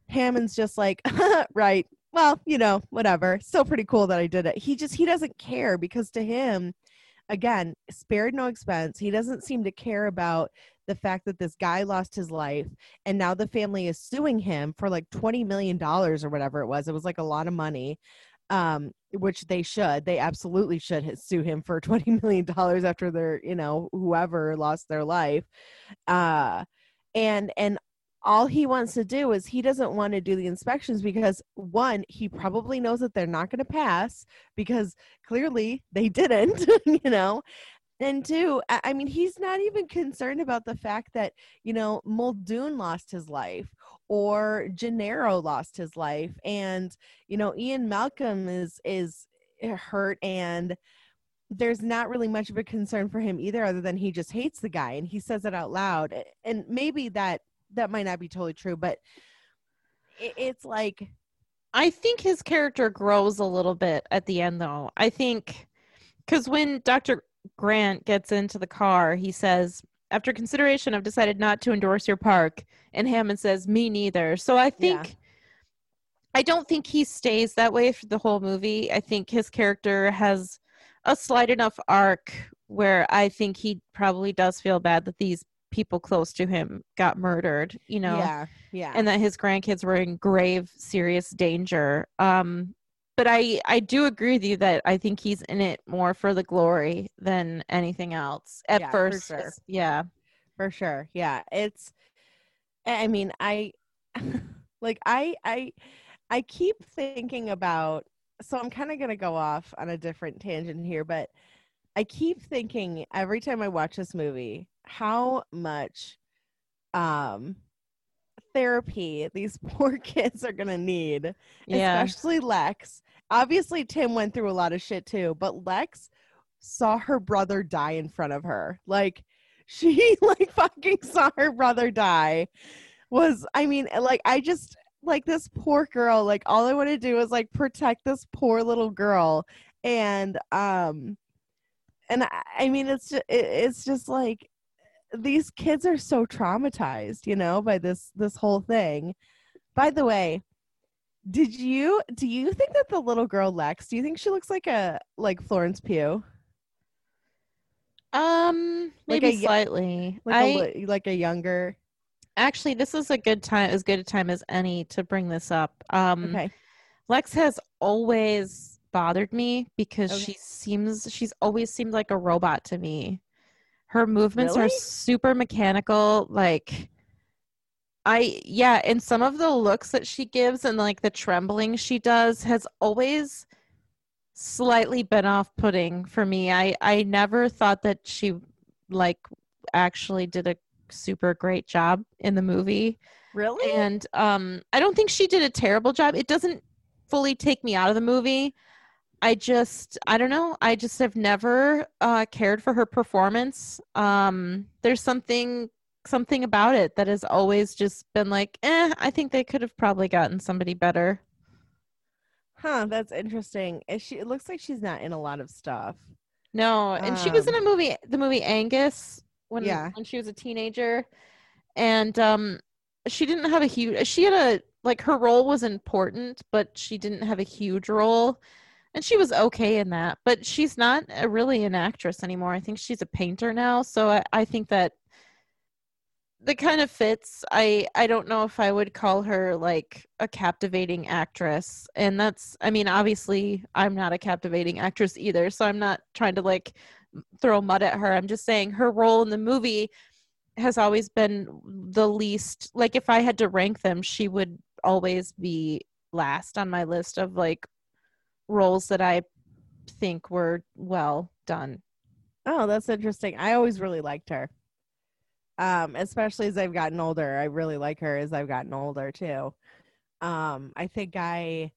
hammond's just like right well, you know, whatever. Still pretty cool that I did it. He just he doesn't care because to him, again, spared no expense. He doesn't seem to care about the fact that this guy lost his life and now the family is suing him for like 20 million dollars or whatever it was. It was like a lot of money. Um, which they should. They absolutely should sue him for 20 million dollars after their, you know, whoever lost their life. Uh and and all he wants to do is he doesn't want to do the inspections because one he probably knows that they're not going to pass because clearly they didn't you know? And two I, mean he's not even concerned about the fact that you know muldoon lost his life or gennaro lost his life and you know ian malcolm is is hurt and there's not really much of a concern for him either other than he just hates the guy and he says it out loud. And maybe that that might not be totally true but it, it's like I think his character grows a little bit at the end though. I think cuz when Dr. Grant gets into the car, he says, "After consideration, I've decided not to endorse your park." And Hammond says, "Me neither." So I think Yeah. I don't think he stays that way for the whole movie. I think his character has a slight enough arc where I think he probably does feel bad that these people close to him got murdered, you know? Yeah yeah. And that his grandkids were in grave serious danger. Um but i i do agree with you that i think he's in it more for the glory than anything else. At Yeah, for first sure. yeah. For sure yeah. It's i I mean i like i i i keep thinking about so i'm kind of going to go off on a different tangent here but i keep thinking every time i watch this movie how much um therapy these poor kids are gonna need, Yeah. especially Lex. Obviously, Tim went through a lot of shit too, but Lex saw her brother die in front of her. Like she like fucking saw her brother die. Was I mean, like I just like this poor girl. Like all I want to do is like protect this poor little girl, and um, and I, I mean it's just it, it's just like these kids are so traumatized, you know, by this this whole thing. By the way, did you do you think that the little girl Lex, do you think she looks like a like Florence Pugh? Um, Like maybe a y- slightly. Like I a like a younger actually, this is a good time, as good a time as any to bring this up. Um, Okay. Lex has always bothered me because Okay. she seems she's always seemed like a robot to me. Her movements are super mechanical, like I yeah, and some of the looks that she gives and like the trembling she does has always slightly been off-putting for me. I I never thought that she like actually did a super great job in the movie Really? and um i don't think she did a terrible job it doesn't fully take me out of the movie i just i don't know i just have never uh cared for her performance um there's something something about it that has always just been like eh i think they could have probably gotten somebody better Huh, that's interesting. Is she it looks like she's not in a lot of stuff. no and she was in Um, a movie the movie angus when Yeah. when she was a teenager and um she didn't have a huge she had a like her role was important but she didn't have a huge role and she was okay in that but she's not a, really an actress anymore. I think she's a painter now so i, I think that the kind of fits. I i don't know if i would call her like a captivating actress and that's i mean obviously i'm not a captivating actress either so i'm not trying to like throw mud at her. I'm just saying her role in the movie has always been the least like if i had to rank them she would always be last on my list of like roles that i think were well done Oh, that's interesting. I always really liked her. Um, especially as I've gotten older. I really like her as I've gotten older too. Um, I think I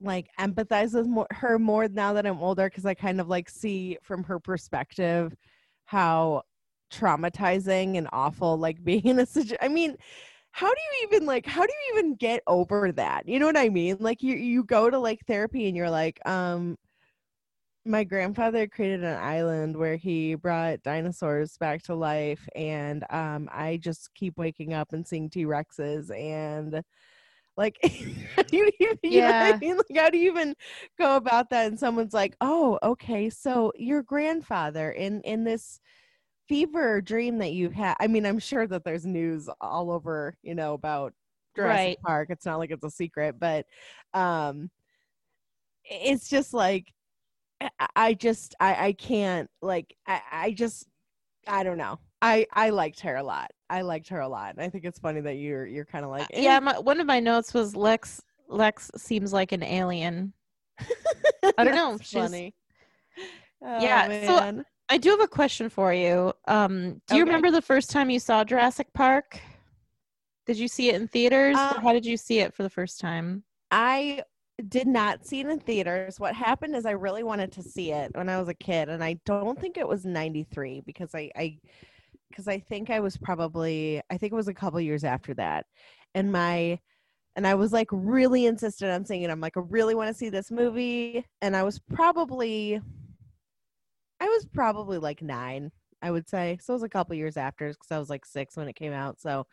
like empathize with more, her more now that I'm older because I kind of like see from her perspective how traumatizing and awful like being in a situation. I mean, how do you even like how do you even get over that? You know what I mean? Like you you go to like therapy and you're like, um, my grandfather created an island where he brought dinosaurs back to life and um i just keep waking up and seeing t-rexes and like you, even, you know Yeah. I mean? like how do you even go about that and someone's like oh okay so your grandfather in in this fever dream that you've had i mean i'm sure that there's news all over you know about Jurassic Right. Park. It's not like it's a secret, but um it's just like I- just I I can't like I I just I don't know. I I liked her a lot. I liked her a lot. And I think it's funny that you're you're kind of like eh. yeah my, one of my notes was lex lex seems like an alien I don't know, she's- funny. Oh, Yeah, so- man. I do have a question for you um do you Okay. remember the first time you saw jurassic park did you see it in theaters Um, how did you see it for the first time I did not see it in theaters. What happened is I really wanted to see it when I was a kid, and I don't think it was '93 because I, I, because I think I was probably, I think it was a couple years after that, and my, and I was like really insistent on seeing it. I'm like, I really want to see this movie, and I was probably, I was probably like nine, I would say. So it was a couple years after because I was like six when it came out. So,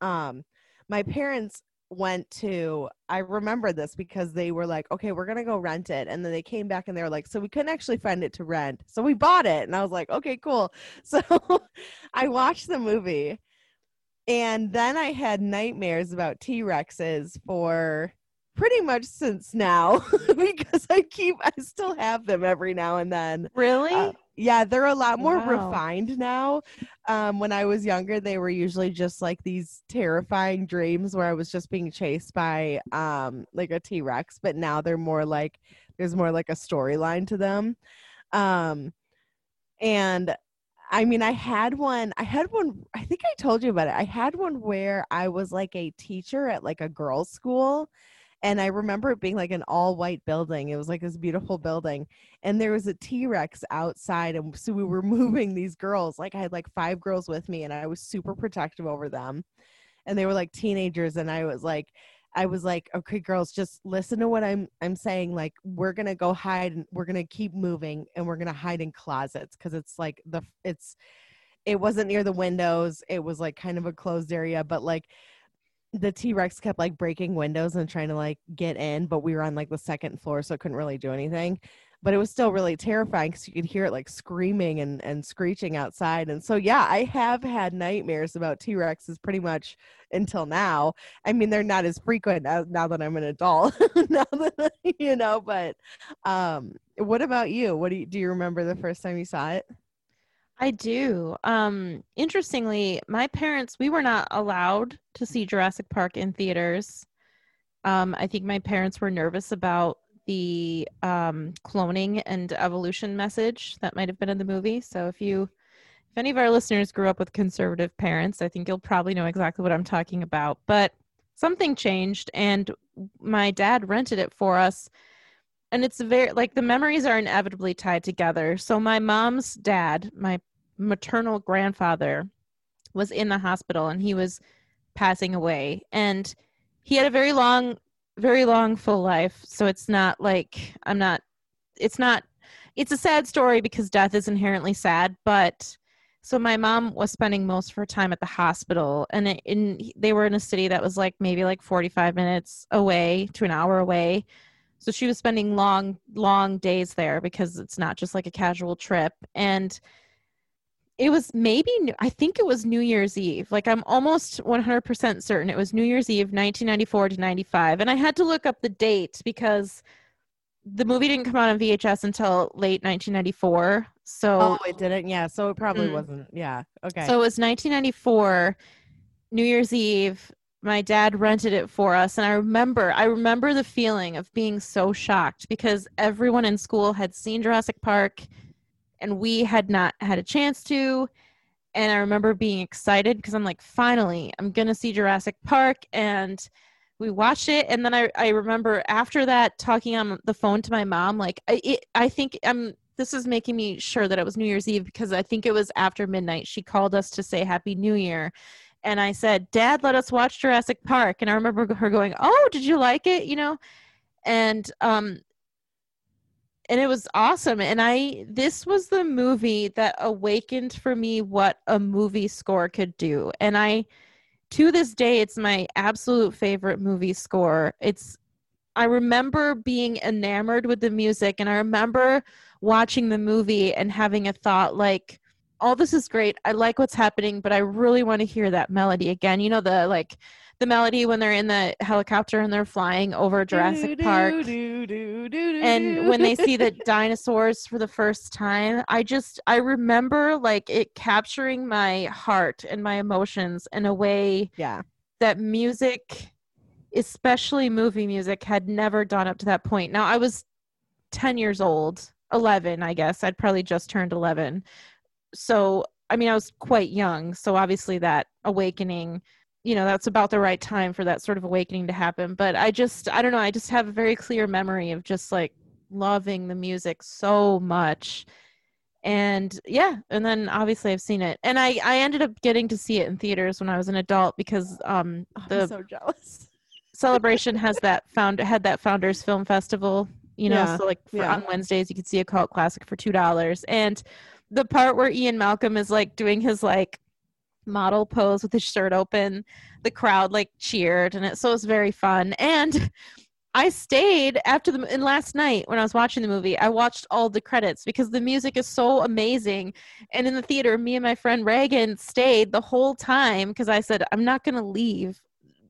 um, my parents went to I remember this because they were like, okay, we're gonna go rent it. And then they came back and they were like, so we couldn't actually find it to rent. So we bought it. And I was like, okay, cool. So I watched the movie and then I had nightmares about T Rexes for pretty much since now because I keep I still have them every now and then. really Uh, yeah, they're a lot more Wow. refined now. Um, when I was younger, they were usually just like these terrifying dreams where I was just being chased by um like a T Rex, but now they're more like there's more like a storyline to them. Um and I mean, I had one. I had one. I think I told you about it. I had one where I was like a teacher at like a girls' school, and I remember it being like an all white building. It was like this beautiful building, and there was a T Rex outside, and so we were moving these girls. Like I had like five girls with me, and I was super protective over them, and they were like teenagers, and I was like I was like, okay, girls, just listen to what I'm I'm saying. Like, we're gonna go hide and we're gonna keep moving and we're gonna hide in closets because it's like the it's it wasn't near the windows. It was like kind of a closed area, but like the T Rex kept like breaking windows and trying to like get in, but we were on like the second floor, so it couldn't really do anything but it was still really terrifying because you could hear it like screaming and, and screeching outside. And so, yeah, I have had nightmares about T Rexes pretty much until now. I mean, they're not as frequent now, now that I'm an adult, now that, you know, but um, what about you? What do you, do you remember the first time you saw it? I do. Um, interestingly, my parents, we were not allowed to see Jurassic Park in theaters. Um, I think my parents were nervous about the um, cloning and evolution message that might have been in the movie. So if you if any of our listeners grew up with conservative parents, I think you'll probably know exactly what I'm talking about. But something changed and my dad rented it for us. And it's very like the memories are inevitably tied together. So my mom's dad, my maternal grandfather, was in the hospital and he was passing away. And he had a very long very long full life so it's not like i'm not it's not it's a sad story because death is inherently sad but so my mom was spending most of her time at the hospital and in, they were in a city that was like maybe like 45 minutes away to an hour away so she was spending long long days there because it's not just like a casual trip. And it was maybe i think it was new year's eve. Like i'm almost 100% certain it was new year's eve 1994 to 95 and i had to look up the date because the movie didn't come out on vhs until late 1994 so oh it didn't? Yeah so it probably mm. wasn't. Yeah okay. So it was 1994 new year's eve my dad rented it for us and i remember i remember the feeling of being so shocked because everyone in school had seen jurassic park and we had not had a chance to. And I remember being excited because I'm like, finally, I'm to see Jurassic Park. And we watched it. And then I, I remember after that talking on the phone to my mom, like, I, it, I think I'm, this is making me sure that it was New Year's Eve because I think it was after midnight. She called us to say Happy New Year. And I said, Dad, let us watch Jurassic Park. And I remember her going, Oh, did you like it? You know? And um, and it was awesome and i this was the movie that awakened for me what a movie score could do and i to this day it's my absolute favorite movie score it's i remember being enamored with the music and i remember watching the movie and having a thought like all this is great i like what's happening but i really want to hear that melody again you know the like the melody when they're in the helicopter and they're flying over Jurassic Park. and when they see the dinosaurs for the first time, I just I remember like it capturing my heart and my emotions in a way yeah. that music especially movie music had never done up to that point. Now I was 10 years old, 11, I guess. I'd probably just turned 11. So, I mean, I was quite young, so obviously that awakening you know that's about the right time for that sort of awakening to happen but i just i don't know i just have a very clear memory of just like loving the music so much and yeah and then obviously i've seen it and i i ended up getting to see it in theaters when i was an adult because um oh, the I'm so jealous celebration has that found had that founders film festival you know yeah, so like for, yeah. on wednesdays you could see a cult classic for two dollars and the part where ian malcolm is like doing his like model pose with his shirt open. The crowd like cheered, and it so it was very fun. And I stayed after the and last night when I was watching the movie. I watched all the credits because the music is so amazing. And in the theater, me and my friend Reagan stayed the whole time because I said I'm not to leave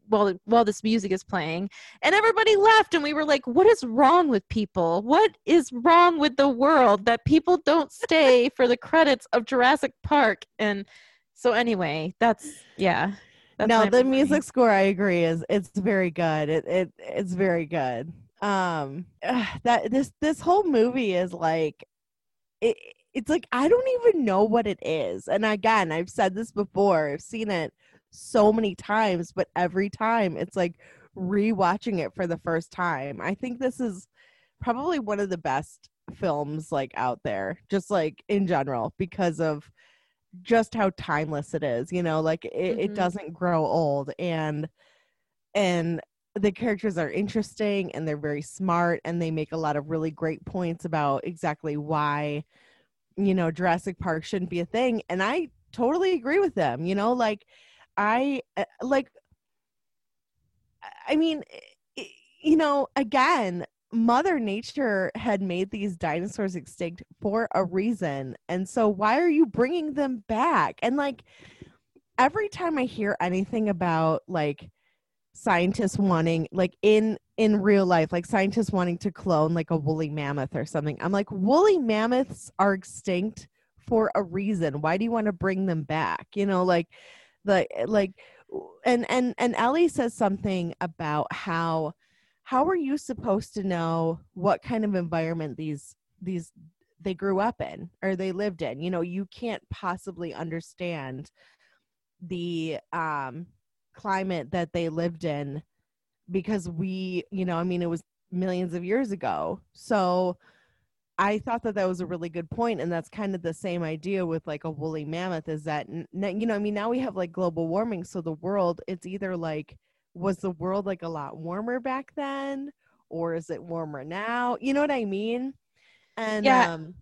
while while this music is playing. And everybody left, and we were like, "What is wrong with people? What is wrong with the world that people don't stay for the credits of Jurassic Park?" And so anyway, that's yeah. That's no, the memory. music score I agree is it's very good. It it it's very good. Um that this this whole movie is like it it's like I don't even know what it is. And again, I've said this before. I've seen it so many times, but every time it's like rewatching it for the first time. I think this is probably one of the best films like out there, just like in general, because of just how timeless it is. You know, like it, mm-hmm. it doesn't grow old and and the characters are interesting and they're very smart and they make a lot of really great points about exactly why you know Jurassic Park shouldn't be a thing and I totally agree with them you know like I uh, like I mean you know again mother nature had made these dinosaurs extinct for a reason and so why are you bringing them back? And like every time i hear anything about like scientists wanting like in in real life like scientists wanting to clone like a woolly mammoth or something i'm like woolly mammoths are extinct for a reason. Why do you want to bring them back? You know like the like and and and ellie says something about how how are you supposed to know what kind of environment these these they grew up in or they lived in you know you can't possibly understand the um climate that they lived in because we, you know, I mean, it was millions of years ago. So I thought that that was a really good point, and that's kind of the same idea with like a woolly mammoth. Is that you know, I mean, now we have like global warming, so the world it's either like was the world like a lot warmer back then, or is it warmer now? You know what I mean? And yeah, um,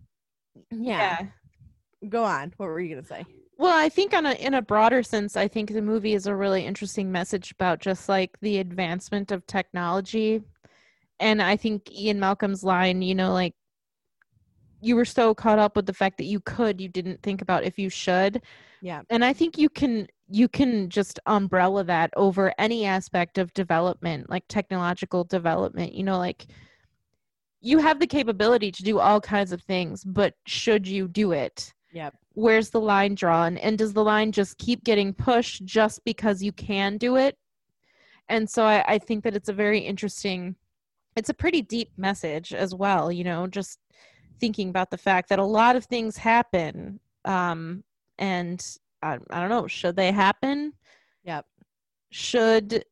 yeah. yeah. Go on. What were you gonna say? Well, I think on a in a broader sense, I think the movie is a really interesting message about just like the advancement of technology. And I think Ian Malcolm's line, you know, like you were so caught up with the fact that you could, you didn't think about if you should. Yeah. And I think you can you can just umbrella that over any aspect of development, like technological development. You know, like you have the capability to do all kinds of things, but should you do it? Yep where's the line drawn and does the line just keep getting pushed just because you can do it and so I, I, think that it's a very interesting it's a pretty deep message as well you know just thinking about the fact that a lot of things happen um and i, I don't know should they happen? Yep. Should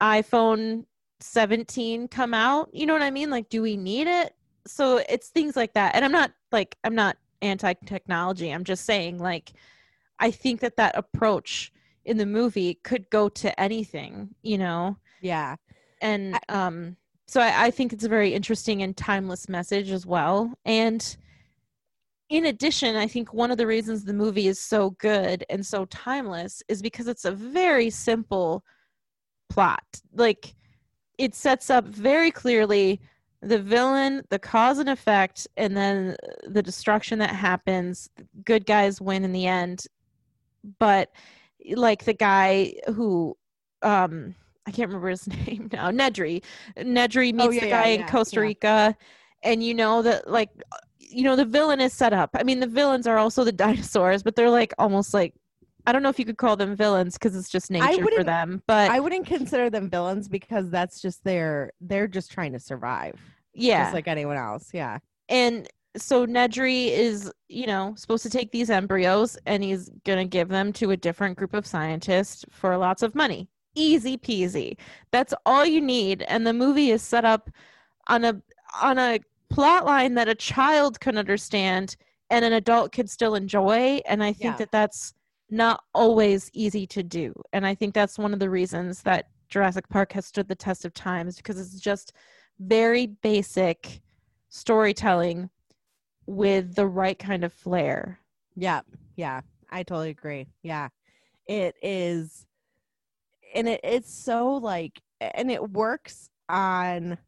iphone 17 come out? You know what i mean? Like do we need it? So it's things like that. And i'm not like i'm not anti-technology. I'm just saying like i think that that approach in the movie could go to anything you know? Yeah. And um so I, I think it's a very interesting and timeless message as well and in addition i think one of the reasons the movie is so good and so timeless is because it's a very simple plot like it sets up very clearly the villain, the cause and effect, and then the destruction that happens. Good guys win in the end. But like the guy who um I can't remember his name now, Nedry. Nedry oh, meets oh, yeah, the guy yeah, in Costa Rica and you know that like you know the villain is set up. I mean the villains are also the dinosaurs, but they're like almost like I don't know if you could call them villains because it's just nature for them. But I wouldn't consider them villains because that's just their they're just trying to survive. Yeah. Just like anyone else. Yeah. And so Nedry is, you know, supposed to take these embryos and he's going to give them to a different group of scientists for lots of money. Easy peasy. That's all you need and the movie is set up on a on a plot line that a child can understand and an adult could still enjoy and I think yeah. that that's not always easy to do. And I think that's one of the reasons that Jurassic Park has stood the test of time is because it's just very basic storytelling with the right kind of flair. Yeah. Yeah. I totally agree. Yeah. It is and it, it's so like and it works on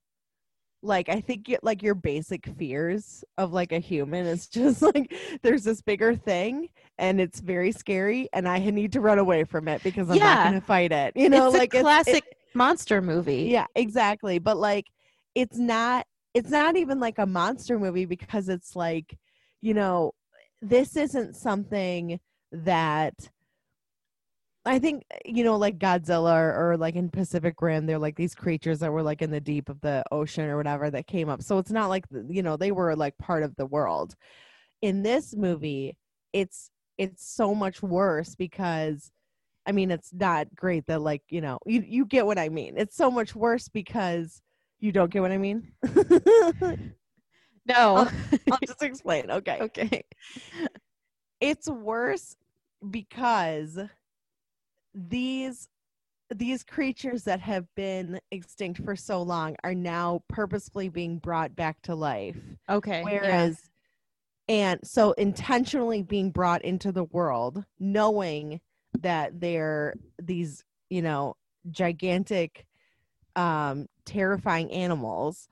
like I think it, like your basic fears of like a human is just like there's this bigger thing and it's very scary and I need to run away from it because I'm yeah. not going to fight it. You know, it's like a classic it, monster movie. Yeah, exactly. But like it's not it's not even like a monster movie because it's like you know this isn't something that I think eh, you know, like Godzilla or, or, like in Pacific Rim, they're like these creatures that were like in the deep of the ocean or whatever that came up. So it's not like you know they were like part of the world. in this movie, it's it's so much worse because I mean it's not great that like, you know, you you get what I mean. It's so much worse because you don't get what I mean. No. I'll just explain. Okay. okay. It's worse because these these creatures that have been extinct for so long are now purposefully being brought back to life. Okay. yeah. Whereas and so intentionally being brought into the world knowing that they're these, you know, gigantic um terrifying animals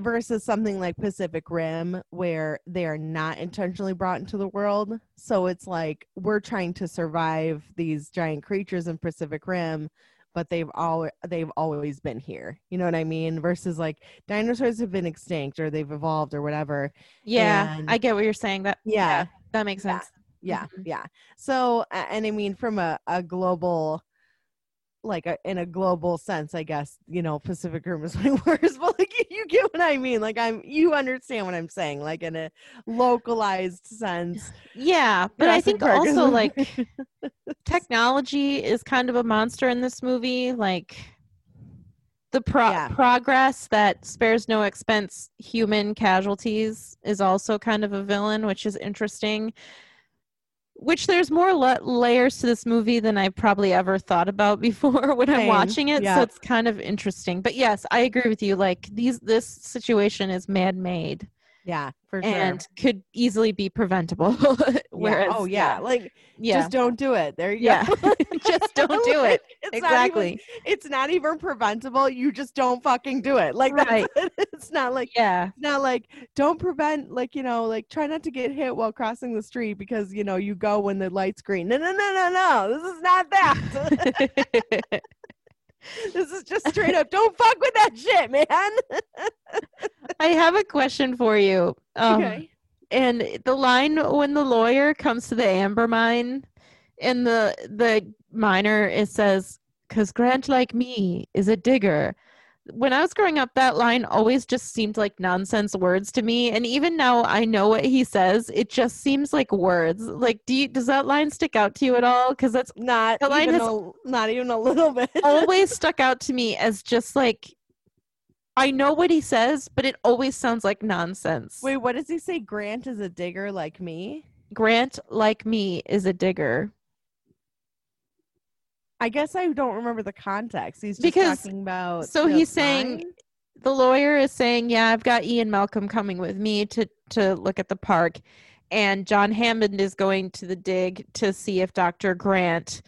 versus something like Pacific Rim where they are not intentionally brought into the world. So it's like we're trying to survive these giant creatures in Pacific Rim, but they've always they've always been here. You know what I mean? Versus like dinosaurs have been extinct or they've evolved or whatever. Yeah, And- I get what you're saying. That Yeah. that makes sense. Yeah, Mhm. yeah. So and I mean from a, a global like a, in a global sense, I guess, you know, Pacific Rim is way worse, but like you get what I mean. Like I'm you understand what I'm saying, like in a localized sense. Yeah, but I think Park also like technology is kind of a monster in this movie. Like the pro- Yeah. progress that spares no expense human casualties is also kind of a villain, which is interesting. Which there's more la- layers to this movie than I probably ever thought about before when I'm watching it. yeah. So it's kind of interesting. But yes, I agree with you. Like these, this situation is man-made Yeah, for sure. and could easily be preventable. Yeah. Oh, Whereas, oh yeah, like yeah, just don't do it. There you yeah, go. just don't do it. It's not even- Exactly. it's not even preventable. You just don't fucking do it. Like Right. it. It's not like Yeah, it's not like don't prevent like you know like try not to get hit while crossing the street because you know you go when the light's green no no no no no this is not that this is just straight up don't fuck with that shit man I have a question for you. Um, okay And the line when the lawyer comes to the amber mine, and the the miner it says, "Cause Grant, like me, is a digger." When I was growing up, that line always just seemed like nonsense words to me. And even now, I know what he says. It just seems like words. Like, do you, does that line stick out to you at all? Because that's not the line has- a, not even a little bit always stuck out to me as just like I know what he says, but it always sounds like nonsense. wait what does he say grant is a digger like me Grant, like me, is a digger. I guess i don't remember the context he's just Because- talking about so he's saying-? The lawyer is saying, "Yeah, I've got Ian Malcolm coming with me to to look at the park, and John Hammond is going to the dig to see if Dr. Grant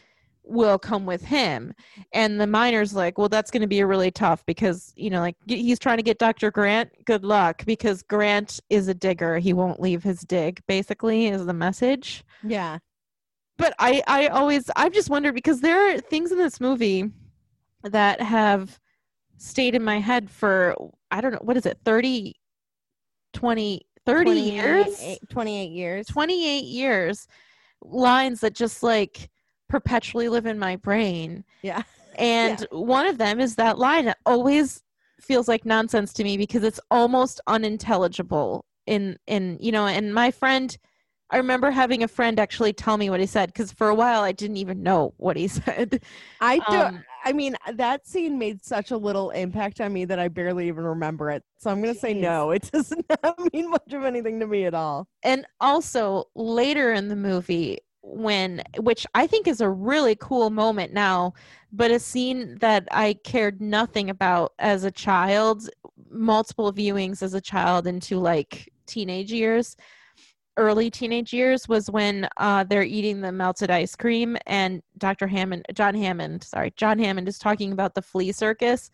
will come with him." And the miner's like, "Well, that's going to be really tough because you know, like he's trying to get Dr. Grant. Good luck, because Grant is a digger. He won't leave his dig. Basically, is the message." yeah but I, I always I've just wondered because there are things in this movie that have stayed in my head for I don't know what is it 30 20 30 years? 28 28 years. 28 years. Lines that just like perpetually live in my brain. Yeah. And one of them is that line that always feels like nonsense to me because it's almost unintelligible in in you know and my friend I remember having a friend actually tell me what he said because for a while I didn't even know what he said. I do. Um, I mean, that scene made such a little impact on me that I barely even remember it. So I'm going to say no. It does not mean much of anything to me at all. and also later in the movie when which i think is a really cool moment now but a scene that i cared nothing about as a child multiple viewings as a child into like teenage years early teenage years was when uh, they're eating the melted ice cream and dr hammond john hammond sorry john hammond is talking about the flea circus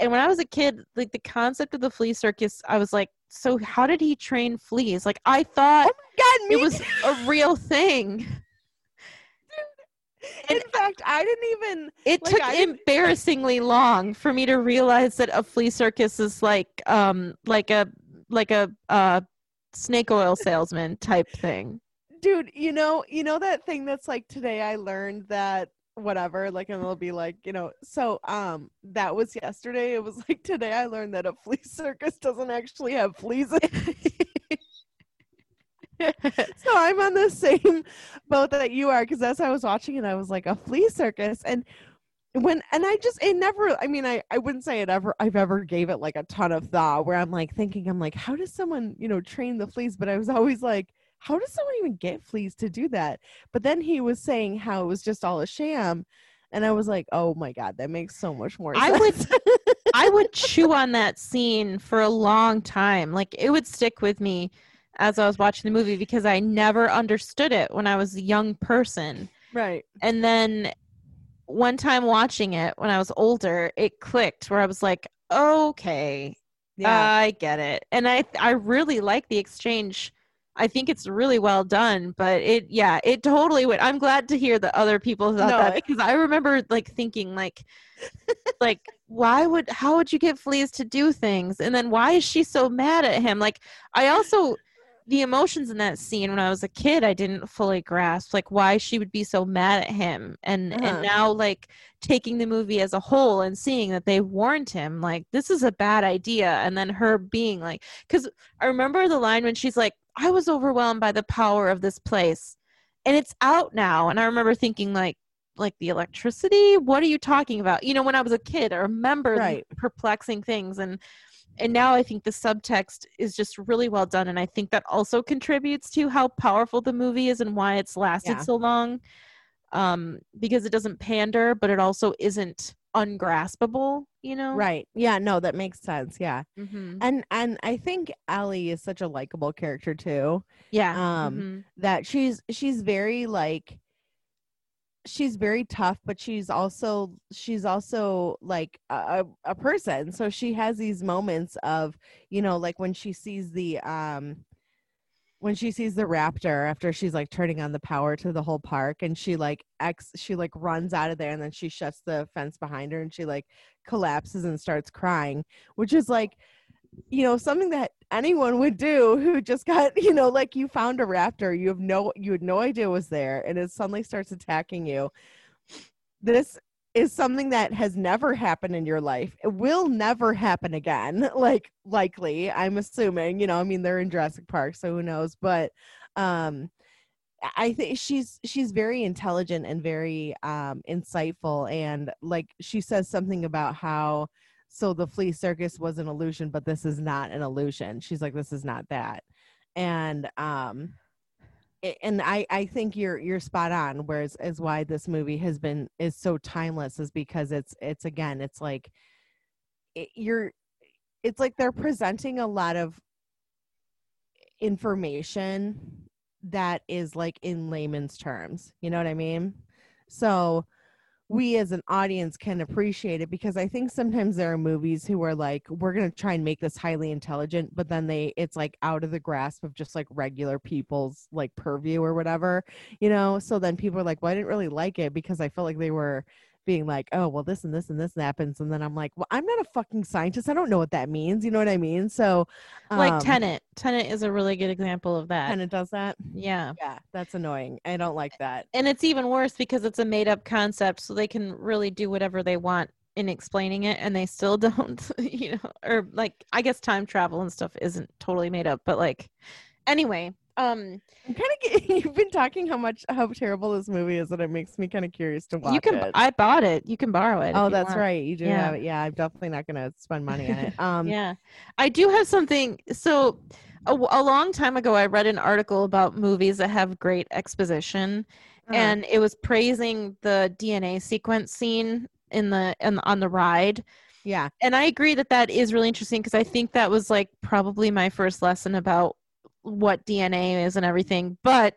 and when i was a kid like the concept of the flea circus i was like so how did he train fleas like i thought God, it was a real thing. In fact, I didn't even. It Like, took I embarrassingly long for me to realize that a flea circus is like um like a like a uh snake oil salesman type thing. Dude, you know, you know that thing that's like today I learned that whatever, like, and it'll be like, you know, so um, that was yesterday. It was like today I learned that a flea circus doesn't actually have fleas. So I'm on the same boat that you are because as I was watching it, I was like a flea circus, and when and I just it never. I mean, I I wouldn't say it ever. I've ever gave it like a ton of thought where I'm like thinking, I'm like, how does someone you know train the fleas? But I was always like. How does someone even get fleas to do that? But then he was saying how it was just all a sham. And I was like, oh my God, that makes so much more I sense. would I would chew on that scene for a long time. Like it would stick with me as I was watching the movie because I never understood it when I was a young person. right. And then one time watching it when I was older, it clicked where I was like, okay, Yeah. I get it. And I I really like the exchange. I think it's really well done, but it yeah, it totally would. I'm glad to hear that other people thought No, that because I remember like thinking like like why would how would you get fleas to do things and then why is she so mad at him like i also the emotions in that scene when i was a kid i didn't fully grasp like why she would be so mad at him and Uh-huh. and now like taking the movie as a whole and seeing that they warned him like this is a bad idea and then her being like because i remember the line when she's like i was overwhelmed by the power of this place and it's out now and i remember thinking like like the electricity what are you talking about you know when i was a kid i remember Right. the perplexing things and and now i think the subtext is just really well done and i think that also contributes to how powerful the movie is and why it's lasted Yeah. so long um because it doesn't pander but it also isn't ungraspable you know Right. Yeah, no, that makes sense. Yeah. mm-hmm. And and I think Ellie is such a likable character too. yeah Um, mhm. that she's she's very like she's very tough but she's also she's also like a, a person. So she has these moments of you know like when she sees the um when she sees the raptor after she's like turning on the power to the whole park and she like ex she like runs out of there and then she shuts the fence behind her and she like collapses and starts crying which is like you know something that anyone would do who just got you know like you found a raptor you have no you had no idea was there and it suddenly starts attacking you. This is something that has never happened in your life. It will never happen again like likely i'm assuming you know i mean they're in jurassic park so who knows but um i think she's she's very intelligent and very um insightful and like she says something about how so the flea circus was an illusion but this is not an illusion. She's like this is not that. And um and i i think you're you're spot on whereas is why this movie has been is so timeless is because it's it's again it's like it, you're it's like they're presenting a lot of information that is like in layman's terms. You know what i mean? So we as an audience can appreciate it because I think sometimes there are movies who are like, we're gonna try and make this highly intelligent, but then they it's like out of the grasp of just like regular people's like purview or whatever, you know. So then people are like, Well, I didn't really like it because I felt like they were being like, Oh, well, this and this and this happens, and then I'm like, Well, I'm not a fucking scientist. I don't know what that means. You know what I mean? So like um, Tenet. Tenet is a really good example of that. Tenet does that. Yeah. Yeah, that's annoying. I don't like that. And it's even worse because it's a made up concept, so they can really do whatever they want in explaining it, and they still don't, you know, or like, I guess time travel and stuff isn't totally made up, but like, anyway, um, I'm kind of getting. You've been talking how much how terrible this movie is, and it makes me kind of curious to watch you can, it. I bought it, you can borrow it. oh, that's want. right. You do Yeah. have it. Yeah, I'm definitely not gonna spend money on it. Um, yeah i do have something so a long time ago i read an article about movies that have great exposition uh, and it was praising the dna sequence scene in the in, on the ride yeah, and i agree that that is really interesting because i think that was like probably my first lesson about what dna is and everything but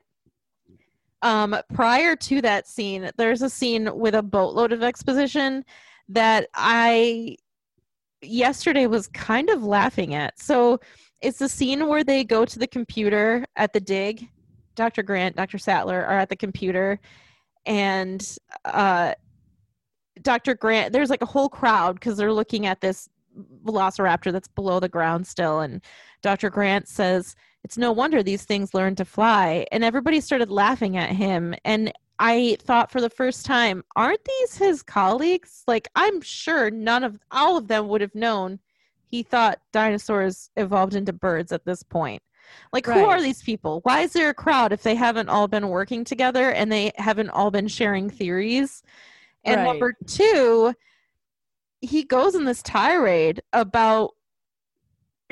um prior to that scene there's a scene with a boatload of exposition that i yesterday was kind of laughing at. So it's the scene where they go to the computer at the dig. Dr grant dr sattler are at the computer and uh dr grant there's like a whole crowd because they're looking at this velociraptor that's below the ground still and dr grant says it's no wonder these things learn to fly and everybody started laughing at him and i thought for the first time aren't these his colleagues like i'm sure none of all of them would have known he thought dinosaurs evolved into birds at this point Like, who are these people? Why is there a crowd if they haven't all been working together and they haven't all been sharing theories? And Right. number two, he goes in this tirade about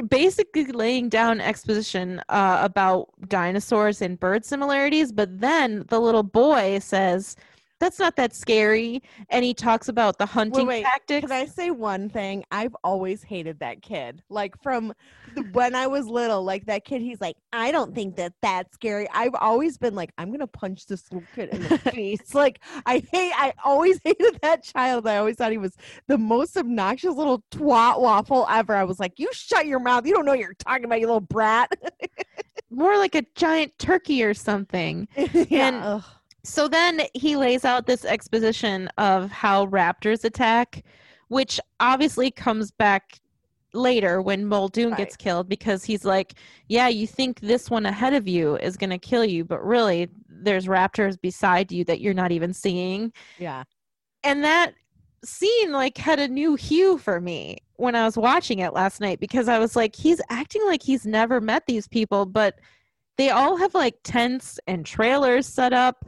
basically laying down exposition uh, about dinosaurs and bird similarities but then the little boy says that's not that scary and he talks about the hunting wait, tactics Can I say one thing? I've always hated that kid. Like from the, when I was little, like that kid, he's like, I don't think that that's scary. I've always been like, I'm gonna punch this little kid in the face. Like I hate. I always hated that child. I always thought he was the most obnoxious little twat waffle ever. I was like, you shut your mouth. You don't know what you're talking about, you little brat. more like a giant turkey or something yeah. And- ugh. So then he lays out this exposition of how raptors attack, which obviously comes back later when Muldoon Right. gets killed because he's like, Yeah, you think this one ahead of you is going to kill you, but really there's raptors beside you that you're not even seeing. yeah. And that scene like had a new hue for me when I was watching it last night because I was like, he's acting like he's never met these people, but they all have like tents and trailers set up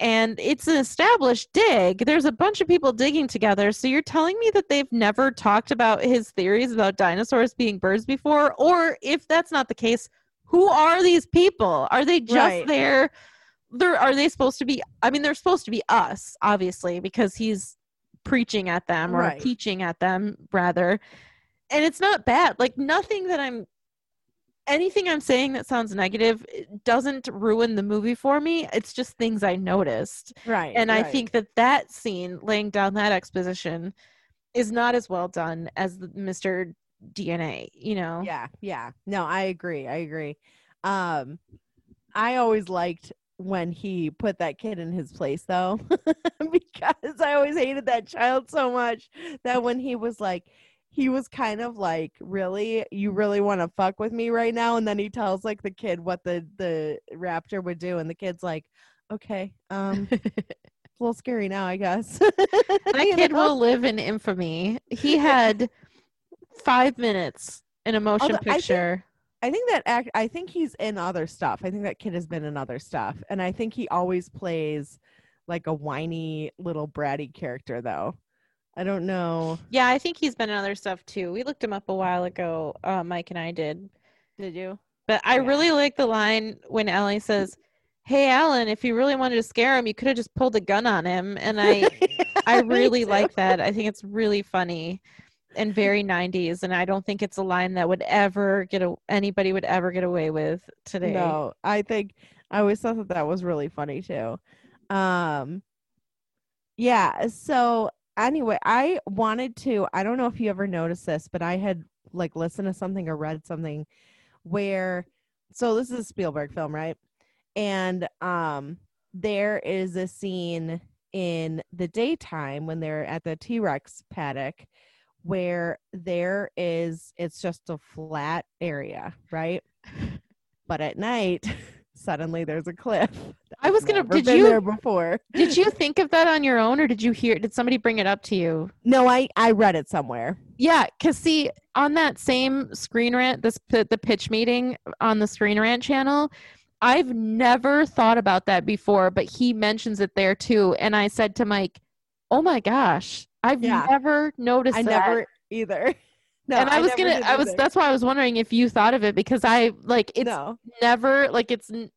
and it's an established dig. There's a bunch of people digging together. So you're telling me that they've never talked about his theories about dinosaurs being birds before? Or if that's not the case, who are these people? Are they just Right. there? They're, are they supposed to be? I mean, they're supposed to be us, obviously, because he's preaching at them or Right. teaching at them, rather. And it's not bad. Like, nothing that I'm anything I'm saying that sounds negative doesn't ruin the movie for me. It's just things I noticed. Right. And I think that that scene, laying down that exposition, is not as well done as the Mr. DNA, you know? yeah yeah no i agree i agree um i always liked when he put that kid in his place though because i always hated that child so much that when he was like he was kind of like really you really want to fuck with me right now and then he tells like the kid what the the raptor would do and the kid's like okay um it's a little scary now i guess that kid know? will live in infamy. He had five minutes in a motion Although I think- picture. I think that act. I think he's in other stuff. I think that kid has been in other stuff, and I think he always plays like a whiny little bratty character, though. I don't know. yeah, I think he's been in other stuff too. We looked him up a while ago. Uh, Mike and I did. Did you? But I Yeah. really like the line when Ellie says, "Hey, Alan, if you really wanted to scare him, you could have just pulled a gun on him." And I, I really like that. I think it's really funny and very '90s. And I don't think it's a line that would ever get a, anybody would ever get away with today. No, I think I always thought that that was really funny too. Um, yeah. So anyway, I wanted to. I don't know if you ever noticed this, but I had like listened to something or read something where. So this is a Spielberg film, right? And um, there is a scene in the daytime when they're at the T Rex paddock where there is it's just a flat area, right? But at night, suddenly there's a cliff. I was gonna- did you- there before? Did you think of that on your own, or did you hear? Did somebody bring it up to you? No, I I read it somewhere. Yeah, because see, on that same Screen Rant, this p- the pitch meeting on the Screen Rant channel, I've never thought about that before, but he mentions it there too. And I said to Mike, "Oh my gosh, I've Yeah. never noticed I that." never either. No, and I, was gonna, I was. That's why I was wondering if you thought of it because I like it's no. never like it's n-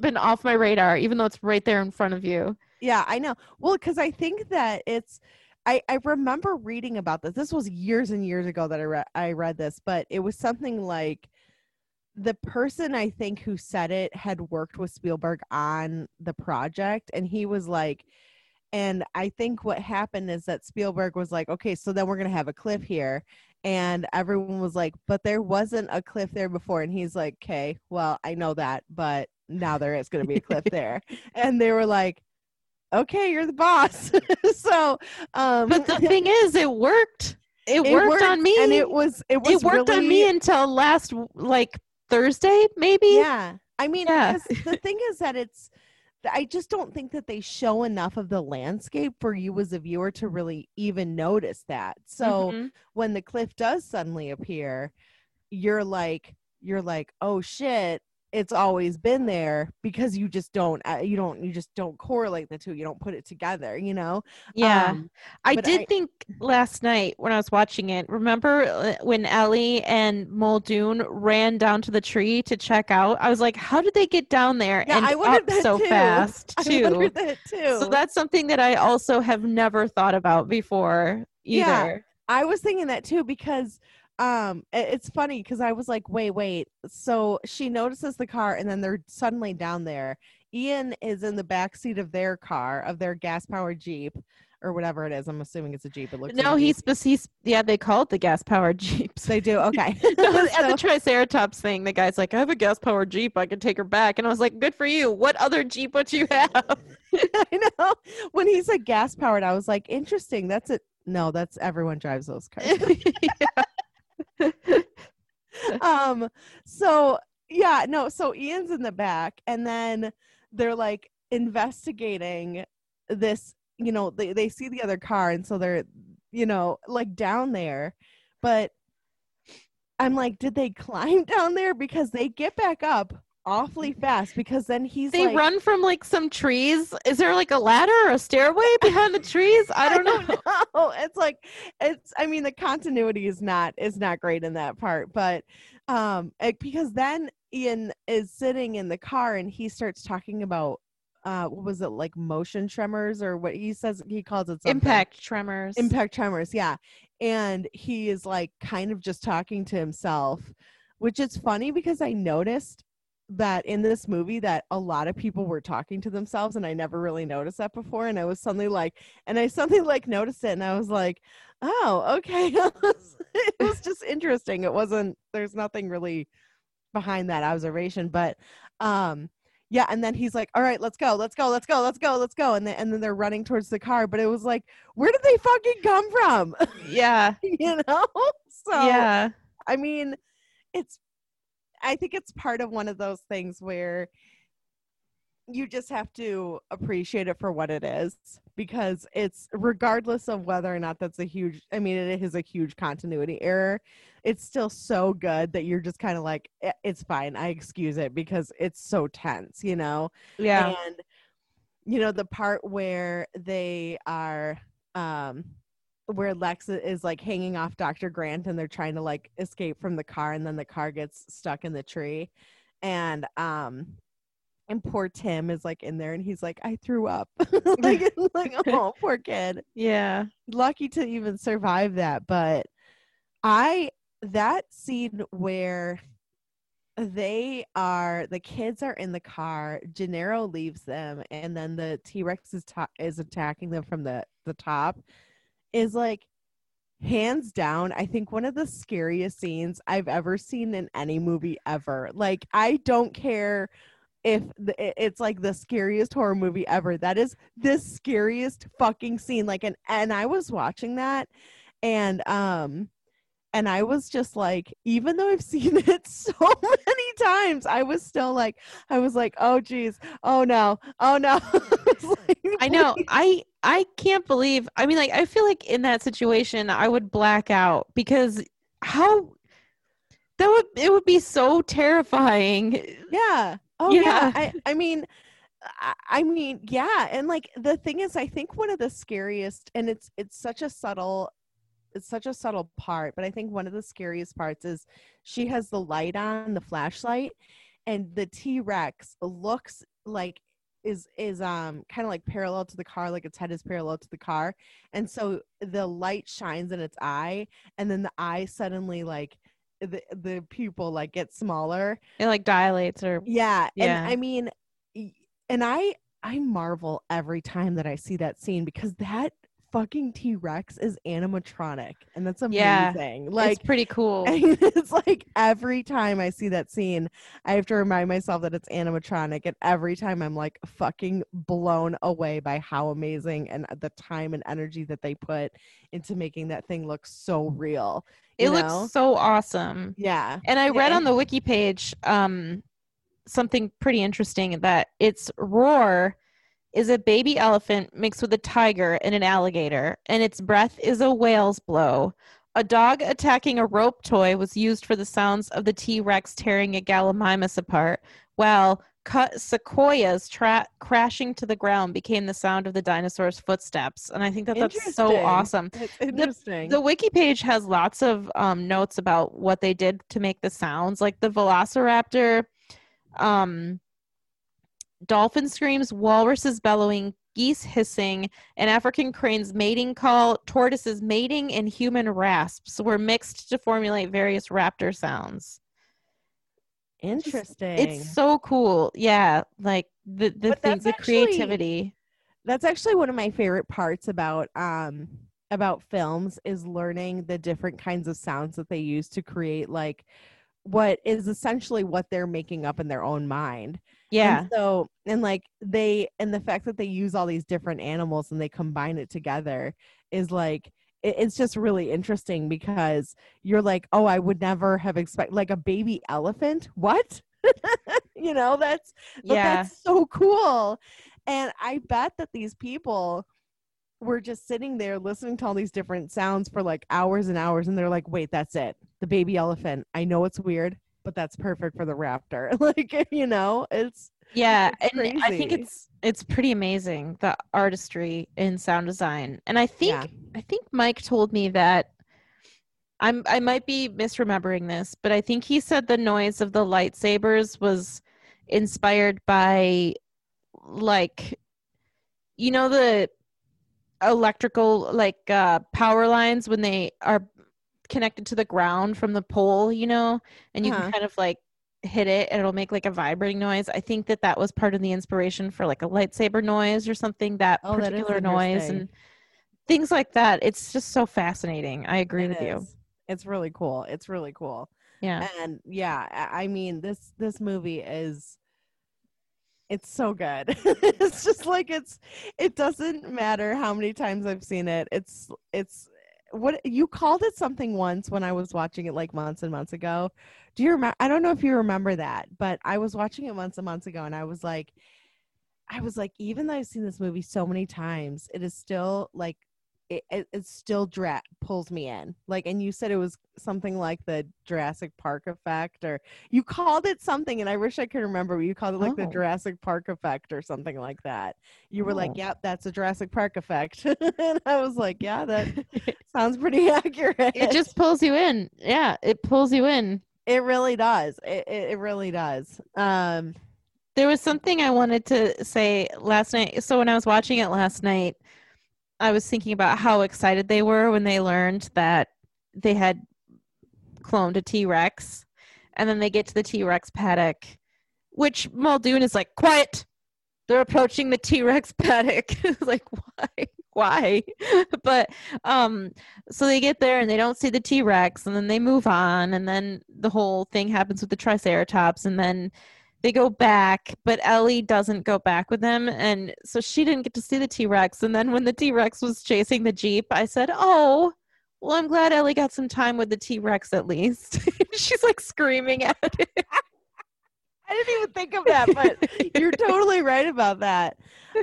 been off my radar, even though it's right there in front of you. Yeah, I know. Well, because I think that it's I, I remember reading about this. This was years and years ago that I read I read this, but it was something like the person I think who said it had worked with Spielberg on the project and he was like and I think what happened is that Spielberg was like, okay, so then we're going to have a cliff here. And everyone was like, but there wasn't a cliff there before. And he's like, okay, well, I know that, but now there is going to be a cliff there. And they were like, okay, you're the boss. so, um, But the thing is, it worked. It, worked, on me, and it was it was it worked on me until last like Thursday, maybe. Yeah, I mean, Yeah. the thing is that it's. I just don't think that they show enough of the landscape for you as a viewer to really even notice that. So Mhm. when the cliff does suddenly appear, you're like, you're like, oh shit, it's always been there because you just don't uh, you don't you just don't correlate the two you don't put it together you know Yeah. Um, I did I- think last night when I was watching it, remember uh, when Ellie and Muldoon ran down to the tree to check out? I was like, how did they get down there Yeah, and I wondered up that so too. fast I too? wondered that too So that's something that I also have never thought about before Yeah. either. I was thinking that too because um it's funny because I was like, wait, wait. So she notices the car and then they're suddenly down there. Ian is in the back seat of their car, of their gas powered Jeep or whatever it is. I'm assuming it's a Jeep. It looks No, a he's he's yeah, they call it the gas powered Jeeps. they do. Okay. At the Triceratops thing, the guy's like, I have a gas powered Jeep. I can take her back. And I was like, good for you. What other Jeep would you have? I know. When he said gas powered, I was like, interesting. That's it. No, that's everyone drives those cars. um so yeah no so ian's in the back and then they're like investigating this you know they, they see the other car and so they're you know like down there but i'm like did they climb down there? Because they get back up awfully fast because then he's they like run from like some trees. Is there like a ladder or a stairway behind the trees? I don't know. know. It's like it's I mean the continuity is not is not great in that part, but um it- because then Ian is sitting in the car and he starts talking about uh what was it like motion tremors or what he says he calls it something. Impact tremors. impact tremors yeah and he is like kind of just talking to himself which is funny because i noticed that in this movie that a lot of people were talking to themselves and i never really noticed that before and i was suddenly like and i suddenly like noticed it and i was like oh okay. It was just interesting. It wasn't there's nothing really behind that observation but um yeah and then he's like all right let's go let's go let's go let's go let's go and then and then they're running towards the car but it was like where did they fucking come from? Yeah. you know? So yeah. i mean it's i think it's part of one of those things where you just have to appreciate it for what it is because it's regardless of whether or not that's a huge i mean it is a huge continuity error it's still so good that you're just kind of like "Eh, it's fine i excuse it because it's so tense you know Yeah. and you know the part where they are um where lex is like hanging off dr grant and they're trying to like escape from the car and then the car gets stuck in the tree. And um and poor tim is like in there and he's like i threw up. Like, like oh poor kid. Yeah. lucky to even survive that but i that scene where they are the kids are in the car gennaro leaves them and then the t-rex is ta- is attacking them from the the top is like hands down i think one of the scariest scenes i've ever seen in any movie ever. Like i don't care if the, it's like the scariest horror movie ever. That is the scariest fucking scene. Like and and i was watching that and um and i was just like even though i've seen it so many times i was still like i was like oh geez oh no oh no It's like, I know. I I can't believe. I mean, like, I feel like in that situation, I would black out because how that would it would be so terrifying. Yeah. Oh yeah. Yeah. I I mean I, I mean, yeah, and like the thing is I think one of the scariest and it's it's such a subtle it's such a subtle part, but I think one of the scariest parts is she has the light on, the flashlight, and the T-Rex looks like is is um kind of like parallel to the car like its head is parallel to the car and so the light shines in its eye and then the eye suddenly like the the pupil like gets smaller It like dilates or yeah, Yeah. and I mean, and I I marvel every time that I see that scene because that fucking T Rex is animatronic, and that's amazing. Yeah, amazing. it's pretty cool. it's like every time I see that scene, I have to remind myself that it's animatronic, and every time I'm like fucking blown away by how amazing and the time and energy that they put into making that thing look so real. It you looks so awesome. yeah, And I read on the wiki page um something pretty interesting that its roar is a baby elephant mixed with a tiger and an alligator, and its breath is a whale's blow. A dog attacking a rope toy was used for the sounds of the T Rex tearing a Gallimimus apart, while cut sequoias tra- crashing to the ground became the sound of the dinosaur's footsteps. And I think that that's so awesome. It's interesting. The wiki page has lots of um, notes about what they did to make the sounds, like the Velociraptor, um, dolphin screams, walruses bellowing, geese hissing, and African cranes mating call, tortoises mating, and human rasps were mixed to formulate various raptor sounds. interesting. It's so cool. Yeah, like the the But things, that's the actually- creativity. that's actually one of my favorite parts about um about films is learning the different kinds of sounds that they use to create like what is essentially what they're making up in their own mind. Yeah. And so and like they and the fact that they use all these different animals and they combine it together is like it- it's just really interesting because you're like, oh, I would never have expected like a baby elephant. What? you know, that's yeah. that's so cool. And I bet that these people were just sitting there listening to all these different sounds for like hours and hours. And they're like, wait, that's it. The baby elephant. I know it's weird, but that's perfect for the raptor. like, you know, it's Yeah, It's and I think it's it's pretty amazing the artistry in sound design. And I think Yeah. I think Mike told me that I'm I might be misremembering this, but I think he said the noise of the lightsabers was inspired by like you know the electrical like uh power lines when they are connected to the ground from the pole, you know, and you Uh-huh. can kind of like hit it and it'll make like a vibrating noise. I think that that was part of the inspiration for like a lightsaber noise or something that Oh, that is particular noise and things like that. It's just so fascinating. I agree it with you. It's really cool. It's really cool. Yeah. And yeah, I I mean this this movie is it's so good. it's just like it's it doesn't matter how many times I've seen it. It's it's what you called it something once when I was watching it like months and months ago. Do you remember I don't know if you remember that, but I was watching it months and months ago and I was like I was like even though I've seen this movie so many times, it is still like it, it, it still dra- pulls me in. Like, and you said it was something like the Jurassic Park effect, or you called it something, and I wish I could remember. But you called it like the Oh. Jurassic Park effect or something like that. You were like, Oh. "Yep, that's a Jurassic Park effect," and I was like, "Yeah, that sounds pretty accurate." it just pulls you in. Yeah, it pulls you in. it really does. It, it it really does. Um, There was something I wanted to say last night. So when I was watching it last night, I was thinking about how excited they were when they learned that they had cloned a T-Rex. And then they get to the T-Rex paddock, which Muldoon is like, "Quiet. They're approaching the T-Rex paddock." like, why? Why? but um so they get there and they don't see the T-Rex and then they move on and then the whole thing happens with the Triceratops and then they go back, but Ellie doesn't go back with them. And so she didn't get to see the T Rex. And then when the T Rex was chasing the Jeep, I said, Oh, well, I'm glad Ellie got some time with the T Rex at least. She's like screaming at it. I didn't even think of that, but you're totally right about that.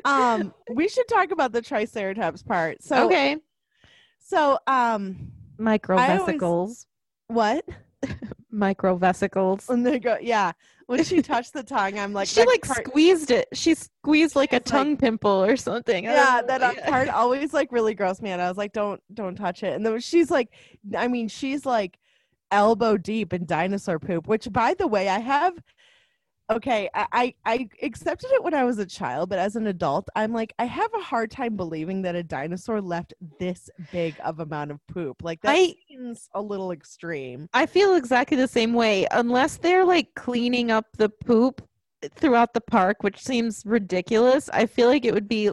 Um, we should talk about the Triceratops part. So okay. So, um, Microvesicles. what? Microvesicles. When they go, yeah. When she touched the tongue, I'm like, she like part- squeezed it. She squeezed like a like- tongue pimple or something. Yeah, that uh, part always like really grossed me out. I was like, don't, don't touch it. And then she's like, I mean, she's like elbow deep in dinosaur poop. Which, by the way, I have. Okay, I, I I accepted it when I was a child, but as an adult, I'm like, I have a hard time believing that a dinosaur left this big of amount of poop. Like that I- seems a little extreme. I feel exactly the same way. Unless they're like cleaning up the poop throughout the park, which seems ridiculous, I feel like it would be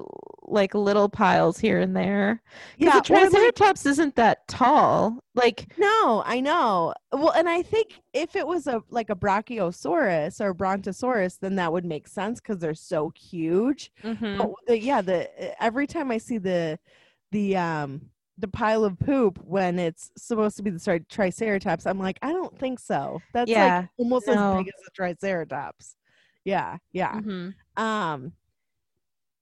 like little piles here and there. Yeah, the like- Triceratops isn't that tall. Like, No, I know. Well, and I think if it was a like a Brachiosaurus or a Brontosaurus, then that would make sense because they're so huge. mhm. But the, yeah, the every time I see the the um the pile of poop when it's supposed to be the tri- Triceratops, I'm like, I don't think so. That's Yeah, like almost no. as big as a Triceratops. Yeah, yeah. Mhm. Um,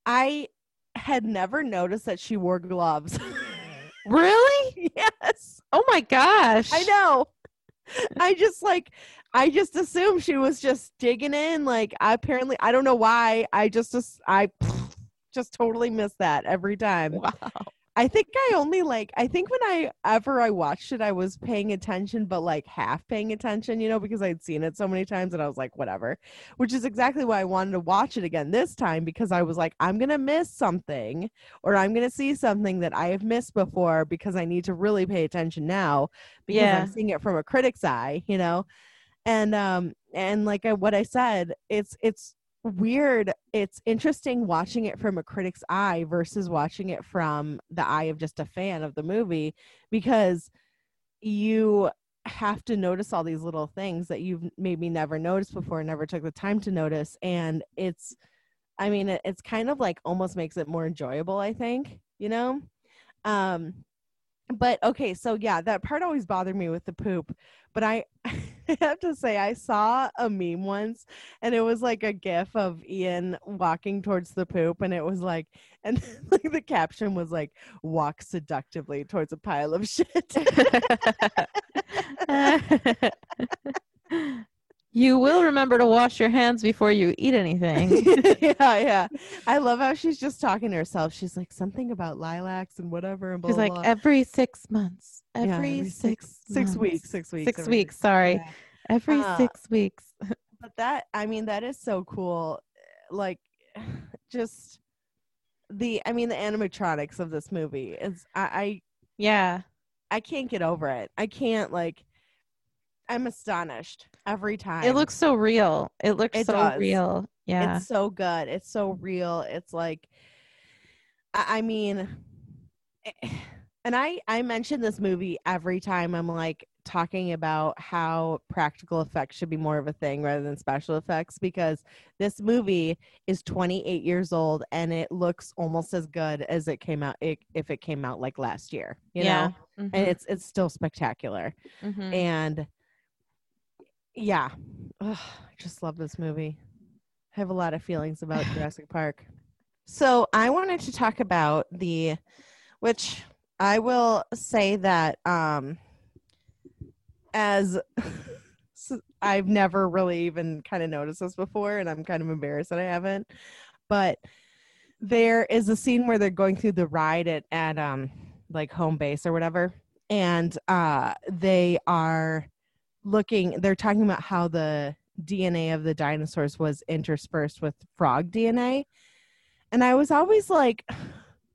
I had never noticed that she wore gloves. really? yes. Oh my gosh. I know. I just like I just assumed she was just digging in. Like I apparently I don't know why. I just just I just totally miss that every time. Wow. I think I only like I think when I ever I watched it I was paying attention but like half paying attention, you know, because I'd seen it so many times and I was like whatever. Which is exactly why I wanted to watch it again this time because I was like I'm going to miss something or I'm going to see something that I have missed before because I need to really pay attention now because Yeah. I'm seeing it from a critic's eye, you know. And um and like I, what I said, it's it's weird. It's interesting watching it from a critic's eye versus watching it from the eye of just a fan of the movie because you have to notice all these little things that you've maybe never noticed before, never took the time to notice. And it's, I mean, it's kind of like almost makes it more enjoyable, I think, you know? Um, but okay, so yeah, that part always bothered me with the poop. But I, I have to say, I saw a meme once and it was like a gif of Ian walking towards the poop, and it was like, and like the caption was like, walk seductively towards a pile of shit. you will remember to wash your hands before you eat anything. yeah, yeah. I love how she's just talking to herself. She's like something about lilacs and whatever, and blah, She's blah, like blah. every six months. Yeah, Every, six six months. weeks, six weeks, Six every- weeks. Sorry, Yeah. every Uh, six weeks. but that i mean that is so cool like just the i mean the animatronics of this movie is i I Yeah, I can't get over it i can't like i'm astonished every time it looks so real. It looks It so does. real. Yeah, it's so good it's so real it's like i, I mean eh, and i i mention this movie every time i'm like talking about how practical effects should be more of a thing rather than special effects because this movie is 28 years old and it looks almost as good as it came out it, if it came out like last year you yeah. know Mhm, and it's it's still spectacular mhm. and yeah. Ugh, i just love this movie. I have a lot of feelings about jurassic park. So i wanted to talk about the which i will say that um as I've never really even kind of noticed this before and i'm kind of embarrassed that i haven't but there is a scene where they're going through the ride at at um like home base or whatever and uh they are looking they're talking about how the dna of the dinosaurs was interspersed with frog dna and i was always like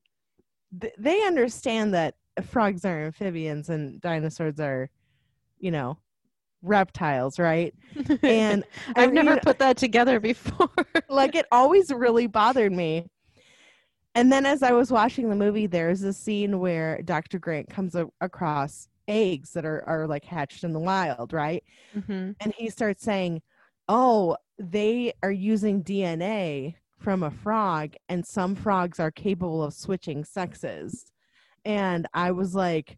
th- they understand that frogs are amphibians and dinosaurs are you know reptiles right and I I've never put that together before. like it always really bothered me. And then as I was watching the movie, there's a scene where Dr. Grant comes a- across eggs that are, are like hatched in the wild, right? Mhm. And he starts saying, Oh, they are using DNA from a frog, and some frogs are capable of switching sexes. And I was like,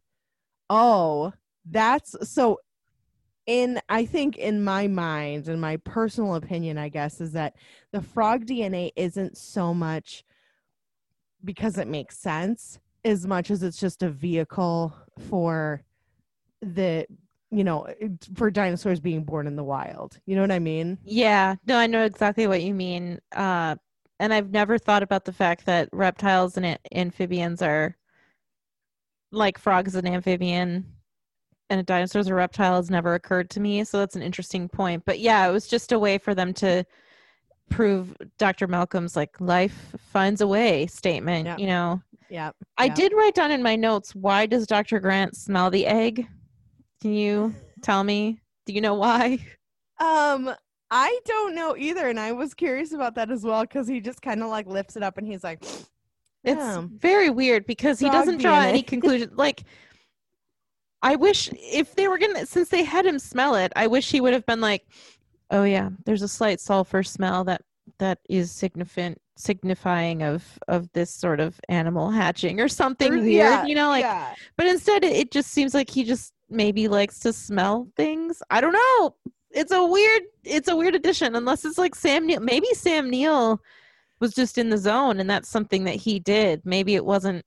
Oh, that's so in I think in my mind and my personal opinion, I guess, is that the frog DNA isn't so much because it makes sense as much as it's just a vehicle for the you know for dinosaurs being born in the wild. You know what I mean? Yeah, no, I know exactly what you mean. Uh, and I've never thought about the fact that reptiles and amphibians are like frogs and amphibian and a dinosaur's a reptile has never occurred to me. So that's an interesting point. But yeah, it was just a way for them to prove Dr. Malcolm's like life finds a way statement, Yeah. you know. Yeah. I Yeah. did write down in my notes why does Dr. Grant smell the egg? Can you tell me? Do you know why? Um I don't know either and I was curious about that as well cuz he just kind of like lifts it up and he's like It's very weird because he doesn't draw DNA. any conclusion. Like, I wish if they were gonna, since they had him smell it, I wish he would have been like, "Oh yeah, there's a slight sulfur smell that that is significant, signifying of of this sort of animal hatching or something Or- weird." yeah, you know, like, yeah. but instead it, it just seems like he just maybe likes to smell things. I don't know. It's a weird. It's a weird addition, unless it's like Sam Neill. Maybe Sam Neill was just in the zone and that's something that he did maybe it wasn't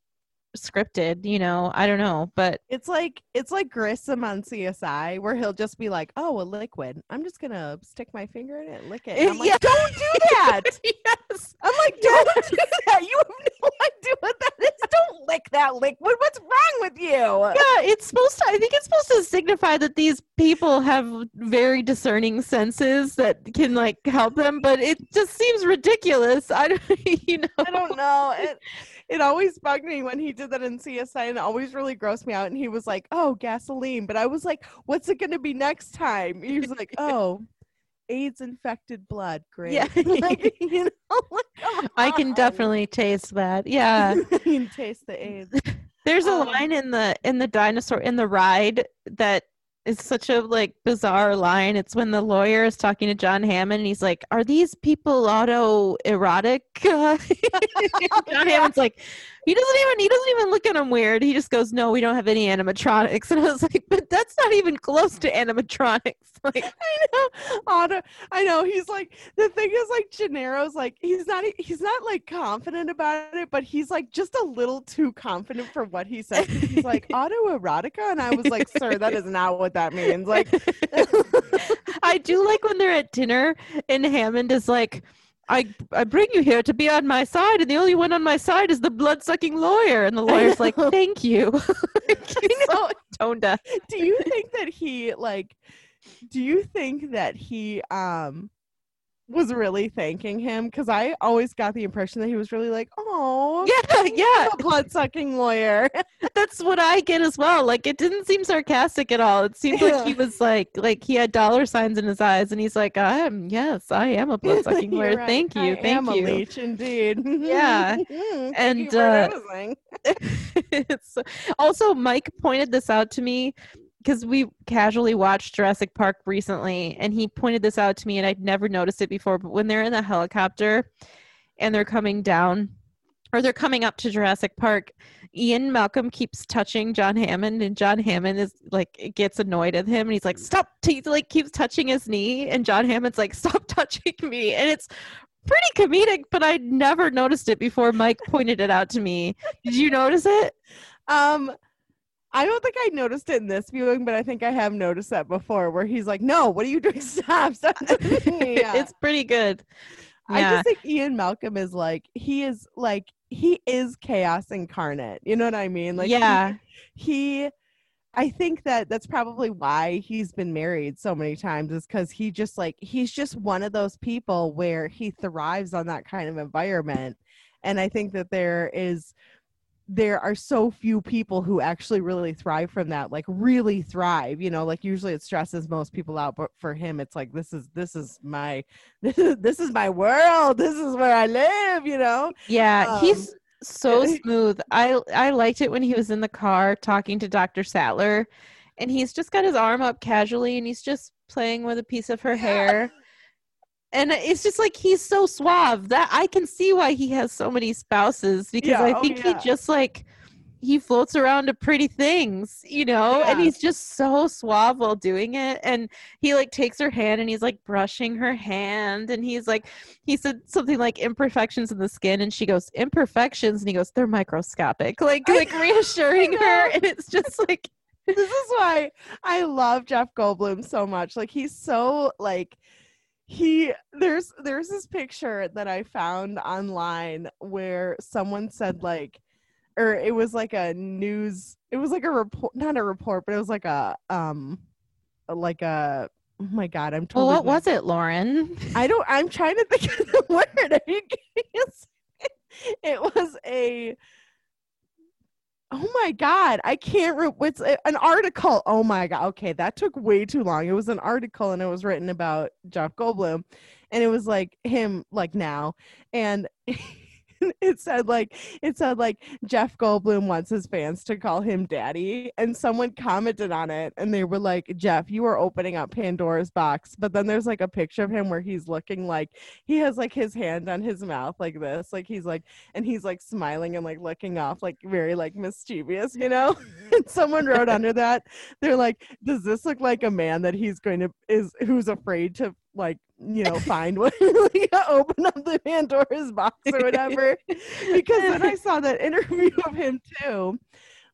scripted, you know. I don't know, but It's like it's like Grissom on CSI, where he'll just be like, "Oh, a liquid. I'm just gonna stick my finger in it, lick it." Like, Yeah. "Don't do that." yes. I'm like, "Don't do that. You have no idea what that is. Don't lick that liquid. What's wrong with you?" Yeah, it's supposed to I think it's supposed to signify that these people have very discerning senses that can like help them, but it just seems ridiculous. I don't you know. I don't know. It it always bugged me when he did that in CSI, and it always really grossed me out. And he was like, "Oh, gasoline," but I was like, "What's it gonna be next time?" He was like, "Oh." AIDS infected blood, great. Yeah. Like, you know, like, I can definitely taste that. Yeah. you can taste the AIDS. There's a Um, line in the in the dinosaur in the ride that is such a like bizarre line. It's when the lawyer is talking to John Hammond and he's like, "Are these people auto erotic?" John Hammond's like, he doesn't even he doesn't even look at him weird. He just goes, "No, we don't have any animatronics." And I was like, "But that's not even close to animatronics." Like, I know. Otto, I know. He's like the thing is like Gennaro's like he's not he's not like confident about it, but he's like just a little too confident for what he says. He's like autoerotica, and I was like, sir, that is not what that means. Like, I do like when they're at dinner and Hammond is like, I I bring you here to be on my side, and the only one on my side is the blood sucking lawyer. And the lawyer's like. Thank you. He's so tone deaf. do you think that he like? Do you think that he um was really thanking him? Because I always got the impression that he was really like, oh, Yeah, yeah. a blood sucking lawyer. That's what I get as well. Like it didn't seem sarcastic at all. It seemed like he was like like he had dollar signs in his eyes and he's like, I am yes, I am a blood sucking lawyer. right. Thank you. I thank am you. a leech indeed. Yeah. And, uh, it's also Mike pointed this out to me because we casually watched Jurassic Park recently, and he pointed this out to me, and I'd never noticed it before. But when they're in the helicopter and they're coming down, or they're coming up to Jurassic Park, Ian Malcolm keeps touching John Hammond, and John Hammond is like gets annoyed at him, and he's like, "Stop!" He like keeps touching his knee, and John Hammond's like, "Stop touching me!" And it's pretty comedic, but I'd never noticed it before Mike pointed it out to me. Did you notice it? Um, I don't think I noticed it in this viewing, but I think I have noticed that before, where he's like, "No, what are you doing? Stop! Stop!" Yeah. it's pretty good. I just think Ian Malcolm is like he is like he is chaos incarnate. You know what I mean? Like he- yeah. he I think that that's probably why he's been married so many times is cuz he just like he's just one of those people where he thrives on that kind of environment and I think that there is there are so few people who actually really thrive from that like really thrive you know like usually it stresses most people out but for him it's like this is this is my this is this is my world this is where i live you know Yeah, Um, he's so smooth. I I liked it when he was in the car talking to Dr. Sattler and he's just got his arm up casually and he's just playing with a piece of her hair. And it's just like he's so suave. That I can see why he has so many spouses because Yeah, I oh, think yeah. he just like he floats around to pretty things, you know, and he's just so suave while doing it. And he like takes her hand and he's like brushing her hand. And he's like he said something like imperfections in the skin. And she goes imperfections? And he goes they're microscopic. Like like reassuring her. and it's just like this is why I love Jeff Goldblum so much. Like he's so like he there's there's this picture that I found online where someone said like or it was like a news it was like a report not a report but it was like a um like a oh my god I'm totally well what was it lauren I don't. I'm trying to think of the word. Are you kidding? It was a. Oh my god! I can't. Re- a- an article. Oh my god. Okay, that took way too long. It was an article, and it was written about Jeff Goldblum, and it was like him, like now, and. it said like it said like Jeff Goldblum wants his fans to call him daddy and someone commented on it and they were like Jeff you are opening up Pandora's box. But then there's like a picture of him where he's looking like he has like his hand on his mouth like this like he's like and he's like smiling and like looking off like very like mischievous you know? Mm-hmm. And someone wrote under that they're like does this look like a man that he's going to is who's afraid to like you know find one like, open up the pandora's box or whatever. Because then i saw that interview of him too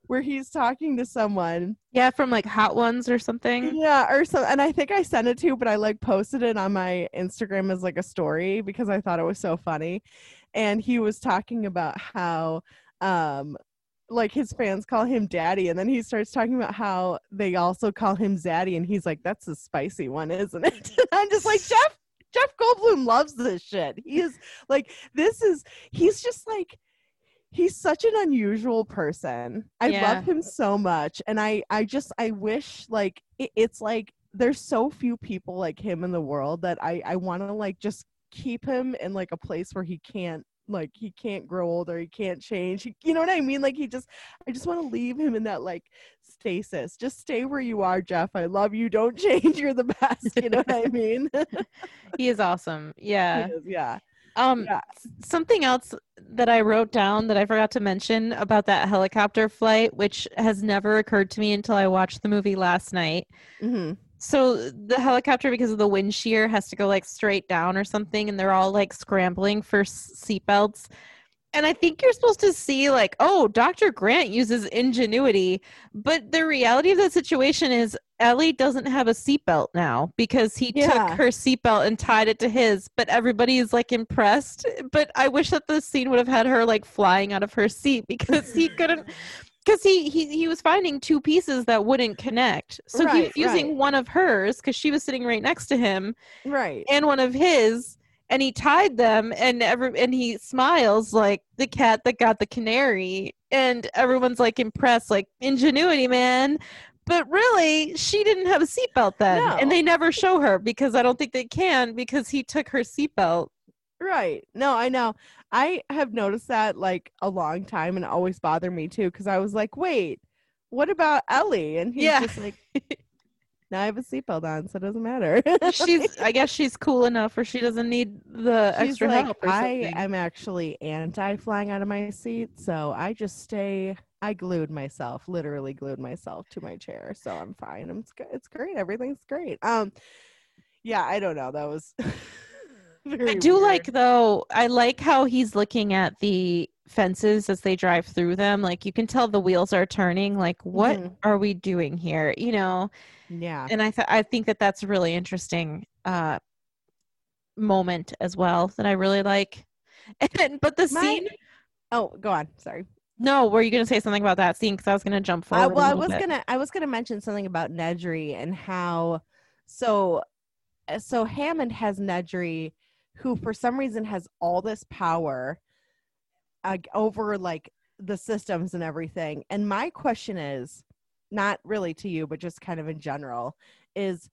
where he's talking to someone. Yeah, from like Hot Ones or something. yeah or so and i think i sent it to but i like posted it on my instagram as like a story because i thought it was so funny. And he was talking about how um like his fans call him daddy and then he starts talking about how they also call him zaddy and he's like that's the spicy one isn't it? And i'm just like jeff jeff goldblum loves this shit. He is like this is he's just like he's such an unusual person. I Yeah. love him so much and i i just i wish like it, it's like there's so few people like him in the world that i i want to like just keep him in like a place where he can't like he can't grow old or he can't change He- you know what i mean like he just i just want to leave him in that like stasis just stay where you are jeff i love you don't change you're the best you know what i mean He is awesome. Yeah. Is, yeah Um Yeah. something else that I wrote down that I forgot to mention about that helicopter flight, which has never occurred to me until I watched the movie last night. hmm So the helicopter, because of the wind shear, has to go like straight down or something, and they're all like scrambling for s- seatbelts. And I think you're supposed to see like, oh, Dr. Grant uses ingenuity, but the reality of the situation is Ellie doesn't have a seatbelt now because he Yeah. took her seatbelt and tied it to his. But everybody is like impressed. But I wish that the scene would have had her like flying out of her seat because he couldn't because he, he he was finding two pieces that wouldn't connect so he was using right. one of hers because she was sitting right next to him right and one of his and he tied them and every and he smiles like the cat that got the canary and everyone's like impressed like ingenuity man but really she didn't have a seatbelt then No. and they never show her because i don't think they can because he took her seatbelt Right. No, I know. I have noticed that like a long time and always bothered me too because I was like, wait, what about Ellie? And he's Yeah. just like, now I have a seatbelt on, so it doesn't matter. she's i guess she's cool enough or she doesn't need the She's extra like, help or I am actually anti flying out of my seat, so I just stay. I glued myself, literally glued myself to my chair, so I'm fine. I'm, it's, good. it's great. Everything's great. Um, yeah, I don't know. That was. I do weird. like though. I like how he's looking at the fences as they drive through them. Like you can tell the wheels are turning. Like what Mhm. are we doing here? You know. Yeah. And I th- I think that that's a really interesting uh moment as well that I really like. And but the My- scene. Oh, go on. Sorry. No, were you going to say something about that scene? Because I was going to jump Uh, forward. well, a I was gonna I was gonna mention something about Nedry and how so uh, so Hammond has Nedry, who for some reason has all this power uh, over like the systems and everything. And my question is, not really to you, but just kind of in general, is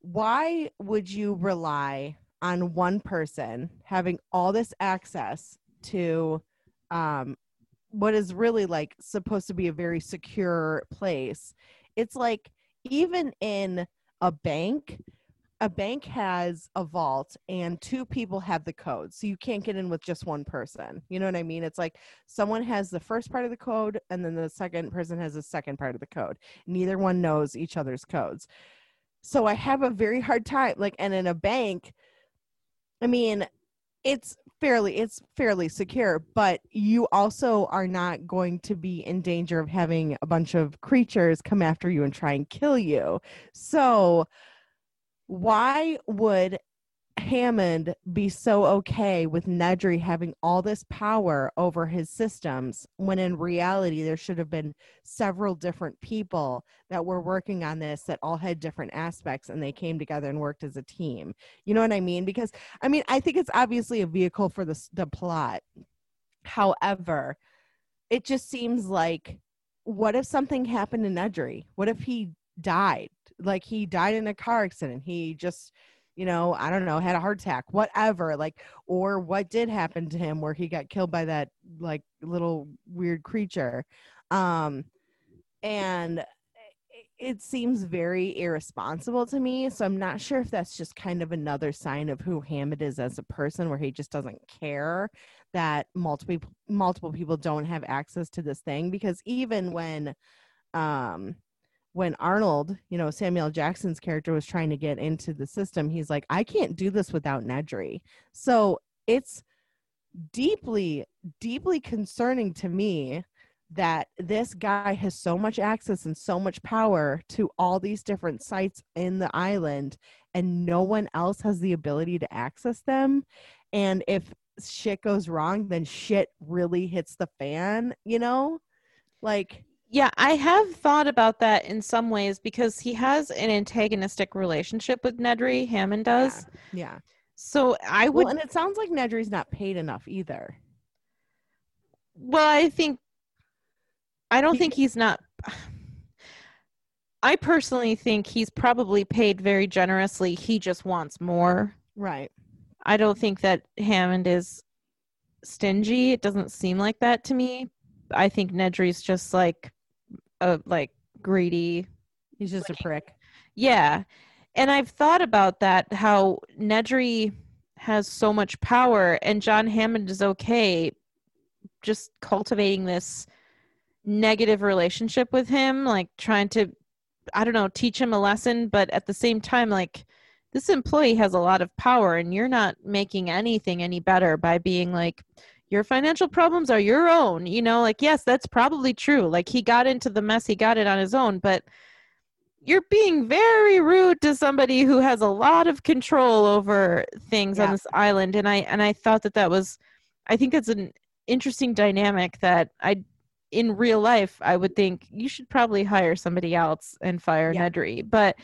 why would you rely on one person having all this access to um what is really like supposed to be a very secure place it's like even in a bank a bank has a vault and two people have the code so you can't get in with just one person you know what i mean? It's like someone has the first part of the code and then the second person has the second part of the code. Neither one knows each other's codes. So i have a very hard time like and in a bank i mean it's fairly it's fairly secure but you also are not going to be in danger of having a bunch of creatures come after you and try and kill you. So why would Hammond be so okay with Nedry having all this power over his systems when in reality there should have been several different people that were working on this that all had different aspects and they came together and worked as a team. You know what I mean? Because I mean, I think it's obviously a vehicle for the the plot. However, it just seems like what if something happened to Nedry? What if he died? Like he died in a car accident. He just you know, I don't know, had a heart attack, whatever, like, or what did happen to him where he got killed by that like little weird creature. Um, and it- it seems very irresponsible to me. So I'm not sure if that's just kind of another sign of who Hammond is as a person, where he just doesn't care that multiple multiple people don't have access to this thing. Because even when, um, when Arnold, you know, Samuel Jackson's character was trying to get into the system, he's like, I can't do this without Nedry. So it's deeply, deeply concerning to me that this guy has so much access and so much power to all these different sites in the island and no one else has the ability to access them. And if shit goes wrong then shit really hits the fan you know? Like Yeah, I have thought about that in some ways because he has an antagonistic relationship with Nedry, Hammond does. yeah So I would well and it sounds like nedry's not paid enough either Well, I think I don't He- think he's not I personally think he's probably paid very generously. He just wants more. right I don't think that Hammond is stingy. It doesn't seem like that to me. I think Nedry's just like a like greedy. he's just a prick Yeah. And I've thought about that how Nedry has so much power and John Hammond is okay just cultivating this negative relationship with him, like trying to I don't know, teach him a lesson, but at the same time like this employee has a lot of power and you're not making anything any better by being like your financial problems are your own you know like yes that's probably true. Like he got into the mess he got it on his own but you're being very rude to somebody who has a lot of control over things on this island. And i and i thought that that was i think that's an interesting dynamic that i in real life i would think you should probably hire somebody else and fire Yeah. nedry. But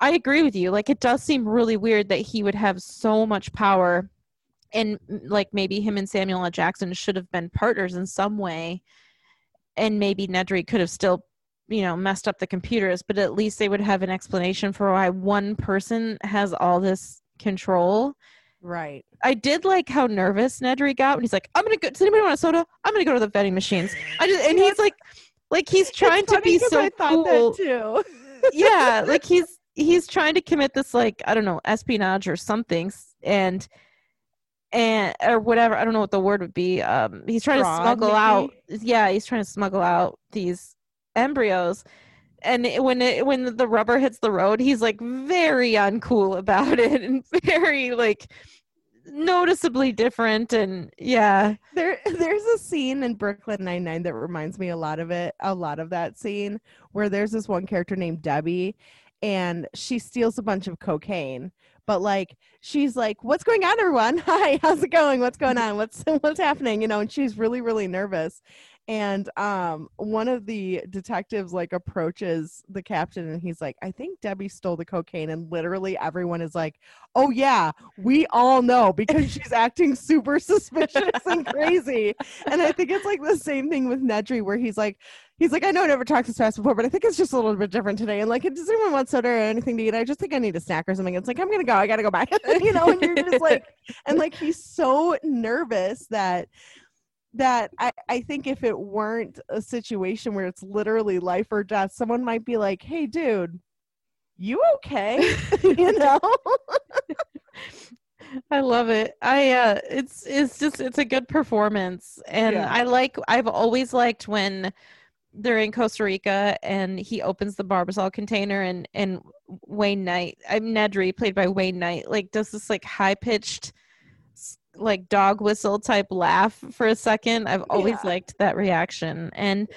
i agree with you. Like it does seem really weird that he would have so much power and mm, like maybe him and samuel L. jackson should have been partners in some way and maybe nedry could have still you know messed up the computers but at least they would have an explanation for why one person has all this control. Right. I did like how nervous nedry got when he's like i'm gonna go does anybody want a soda? I'm gonna go to the vending machines. I just and he's like like he's trying to be so I thought cool. that too. Yeah like he's he's trying to commit this like i don't know espionage or something and and or whatever i don't know what the word would be um he's trying Fraud, to smuggle out yeah he's trying to smuggle out these embryos and it, when it, when the rubber hits the road he's like very uncool about it and very like noticeably different and yeah there there's a scene in Brooklyn Nine Nine that reminds me a lot of it, a lot of that scene where there's this one character named Debbie, and she steals a bunch of cocaine. But like she's like, "What's going on, everyone? Hi, how's it going? What's going mm-hmm. on? What's what's happening?" You know, and she's really really nervous. And um, one of the detectives like approaches the captain, and he's like, "I think Debbie stole the cocaine." And literally everyone is like, "Oh yeah, we all know because she's acting super suspicious and crazy." And I think it's like the same thing with Nedry, where he's like, he's like, I know I never talked this fast before, but I think it's just a little bit different today. And like, does anyone want soda or anything to eat? I just think I need a snack or something. It's like, I'm gonna go. I gotta go back. you know, and you're just like, and like he's so nervous that that I, I think if it weren't a situation where it's literally life or death, someone might be like, Hey dude, you okay? you know? I love it. I uh it's it's just it's a good performance and Yeah. I like I've always liked when they're in Costa Rica and he opens the barbasol container and and Wayne Knight, I'm Nedry played by Wayne Knight, like does this like high pitched like dog whistle type laugh for a second. I've always Yeah. liked that reaction. And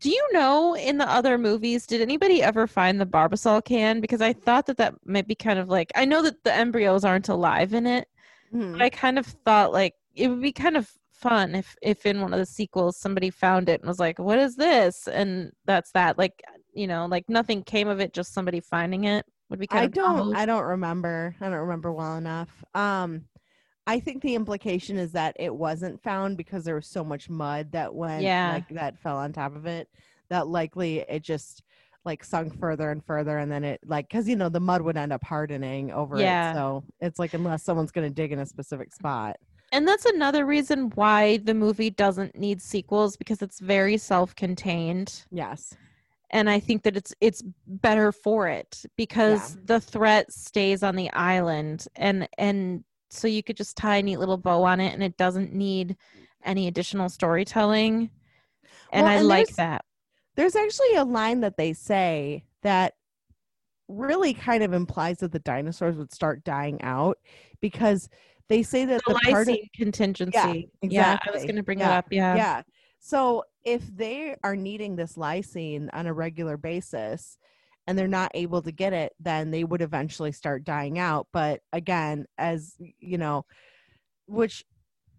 do you know in the other movies, did anybody ever find the Barbasol can? Because I thought that that might be kind of like, I know that the embryos aren't alive in it, Mhm. but I kind of thought like it would be kind of fun if if in one of the sequels somebody found it and was like, "What is this?" and that's that. Like, you know, like nothing came of it, just somebody finding it would be kind of I don't. I don't remember. I don't remember well enough. Um I think the implication is that it wasn't found because there was so much mud that went Yeah. like that fell on top of it that likely it just like sunk further and further and then it like cuz you know the mud would end up hardening over Yeah. it. So it's like unless someone's going to dig in a specific spot. And that's another reason why the movie doesn't need sequels because it's very self-contained. Yes. and I think that it's it's better for it because the threat stays on the island and and so you could just tie a neat little bow on it and it doesn't need any additional storytelling. And Well, I and like that. There's actually a line that they say that really kind of implies that the dinosaurs would start dying out because they say that The, the, part of, contingency. Yeah, Yeah, I was going to bring Yeah, that up. Yeah. yeah. So if they are needing this lysine on a regular basis and they're not able to get it, then they would eventually start dying out. But again, as you know, which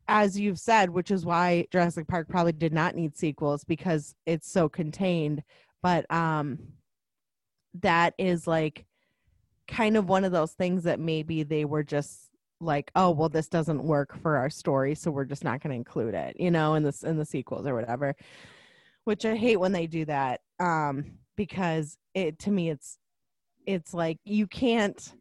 as you've said, which is why Jurassic Park probably did not need sequels because it's so contained. But um that is like kind of one of those things that maybe they were just like oh well this doesn't work for our story so we're just not going to include it you know in this in the sequels or whatever which i hate when they do that um because it to me it's it's like you can't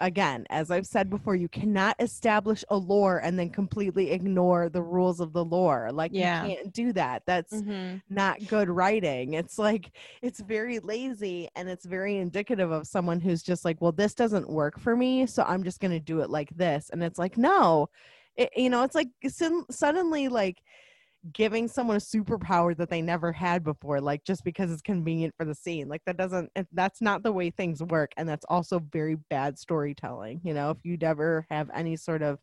again as i've said before you cannot establish a lore and then completely ignore the rules of the lore like Yeah. you can't do that that's Mhm. not good writing. It's like it's very lazy and it's very indicative of someone who's just like, well, this doesn't work for me, so I'm just going to do it like this. And it's like, no, it, you know, it's like sudden- suddenly like giving someone a superpower that they never had before, like just because it's convenient for the scene. Like that doesn't that's not the way things work. And that's also very bad storytelling. You know, if you'd ever have any sort of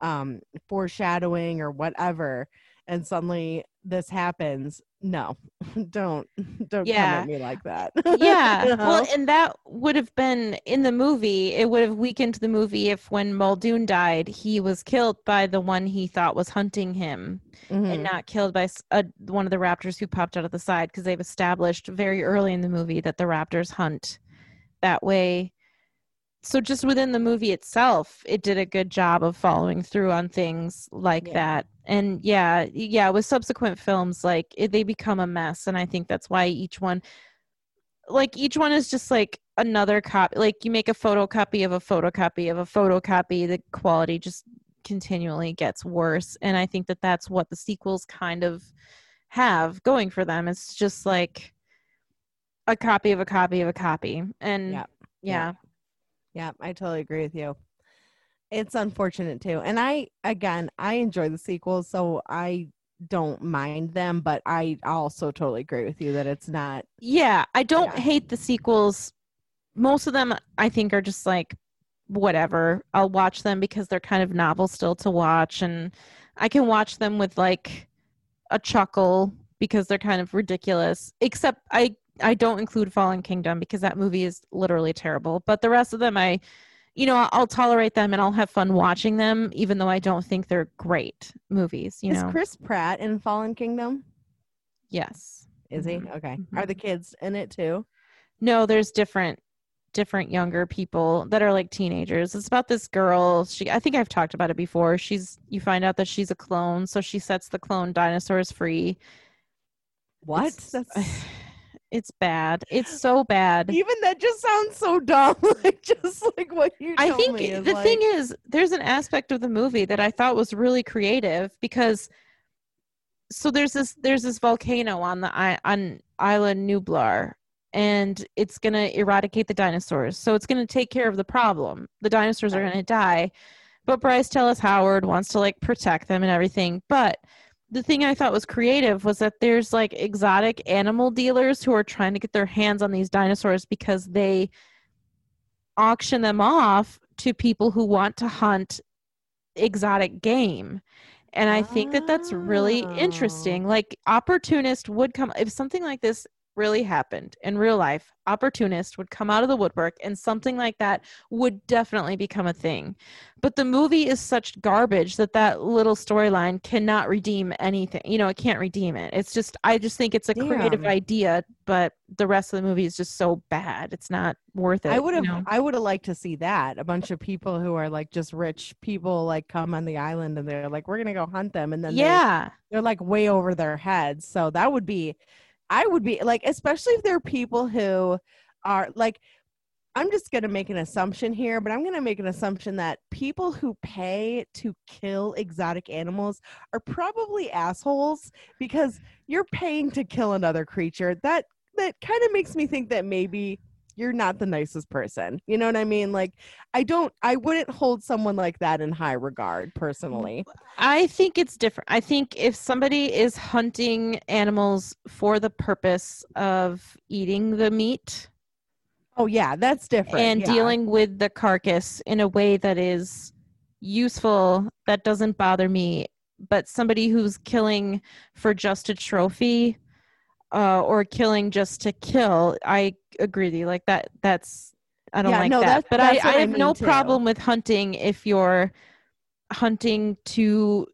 um foreshadowing or whatever and suddenly this happens no don't don't come at me like that. Yeah. You well and that would have been in the movie it would have weakened the movie if when muldoon died he was killed by the one he thought was hunting him and Mhm. not killed by s- uh, one of the raptors who popped out of the side because they've established very early in the movie that the raptors hunt that way so just within the movie itself it did a good job of following through on things like Yeah. that. And yeah yeah with subsequent films like it, they become a mess and i think that's why each one like each one is just like another copy like you make a photocopy of a photocopy of a photocopy the quality just continually gets worse. And i think that that's what the sequels kind of have going for them. It's just like a copy of a copy of a copy. And Yeah. yeah, yeah i totally agree with you it's unfortunate too and i again i enjoy the sequels so i don't mind them but i also totally agree with you that it's not Yeah, I don't Yeah. hate the sequels. Most of them I think are just like whatever. I'll watch them because they're kind of novel still to watch and I can watch them with like a chuckle because they're kind of ridiculous. Except I I don't include Fallen Kingdom because that movie is literally terrible. But the rest of them I you know, I'll tolerate them and I'll have fun watching them even though I don't think they're great movies, you is know. chris pratt in fallen kingdom yes. is he Mhm. okay are the kids in it too No, there's different different younger people that are like teenagers. It's about this girl. She I think I've talked about it before. She's you find out that she's a clone, so she sets the clone dinosaurs free. what It's, that's it's bad. It's so bad. even that just sounds so dumb like just like what you I think the like, thing is there's an aspect of the movie that I thought was really creative because so there's this there's this volcano on the on Isla Nublar and it's going to eradicate the dinosaurs. So it's going to take care of the problem. The dinosaurs are going to die. But Bryce Dallas Howard wants to like protect them and everything. But the thing I thought was creative was that there's like exotic animal dealers who are trying to get their hands on these dinosaurs because they auction them off to people who want to hunt exotic game. And I think that that's really interesting. Ah. Like opportunist would come if something like this really happened in real life, opportunist would come out of the woodwork and something like that would definitely become a thing. But the movie is such garbage that that little storyline cannot redeem anything. You know, it can't redeem it. It's just I just think it's a creative idea, but the rest of the movie is just so bad. It's not worth it. I would you have know? I would have liked to see that. A bunch of people who are like just rich people like come on the island and they're like, We're gonna go hunt them and then they- yeah. they're like way over their heads. So that would be I would be like, especially if there are people who are like I'm just going to make an assumption here, but I'm going to make an assumption that people who pay to kill exotic animals are probably assholes because you're paying to kill another creature. That that kind of makes me think that maybe you're not the nicest person. You know what I mean? Like I don't I wouldn't hold someone like that in high regard personally. I think it's different. I think if somebody is hunting animals for the purpose of eating the meat, Oh yeah, that's different. and yeah. dealing with the carcass in a way that is useful that doesn't bother me but somebody who's killing for just a trophy uh, or killing just to kill i agree with you like that that's i don't Yeah, like no, that that's- but I, that's I I have no mean, too. problem with hunting if you're hunting to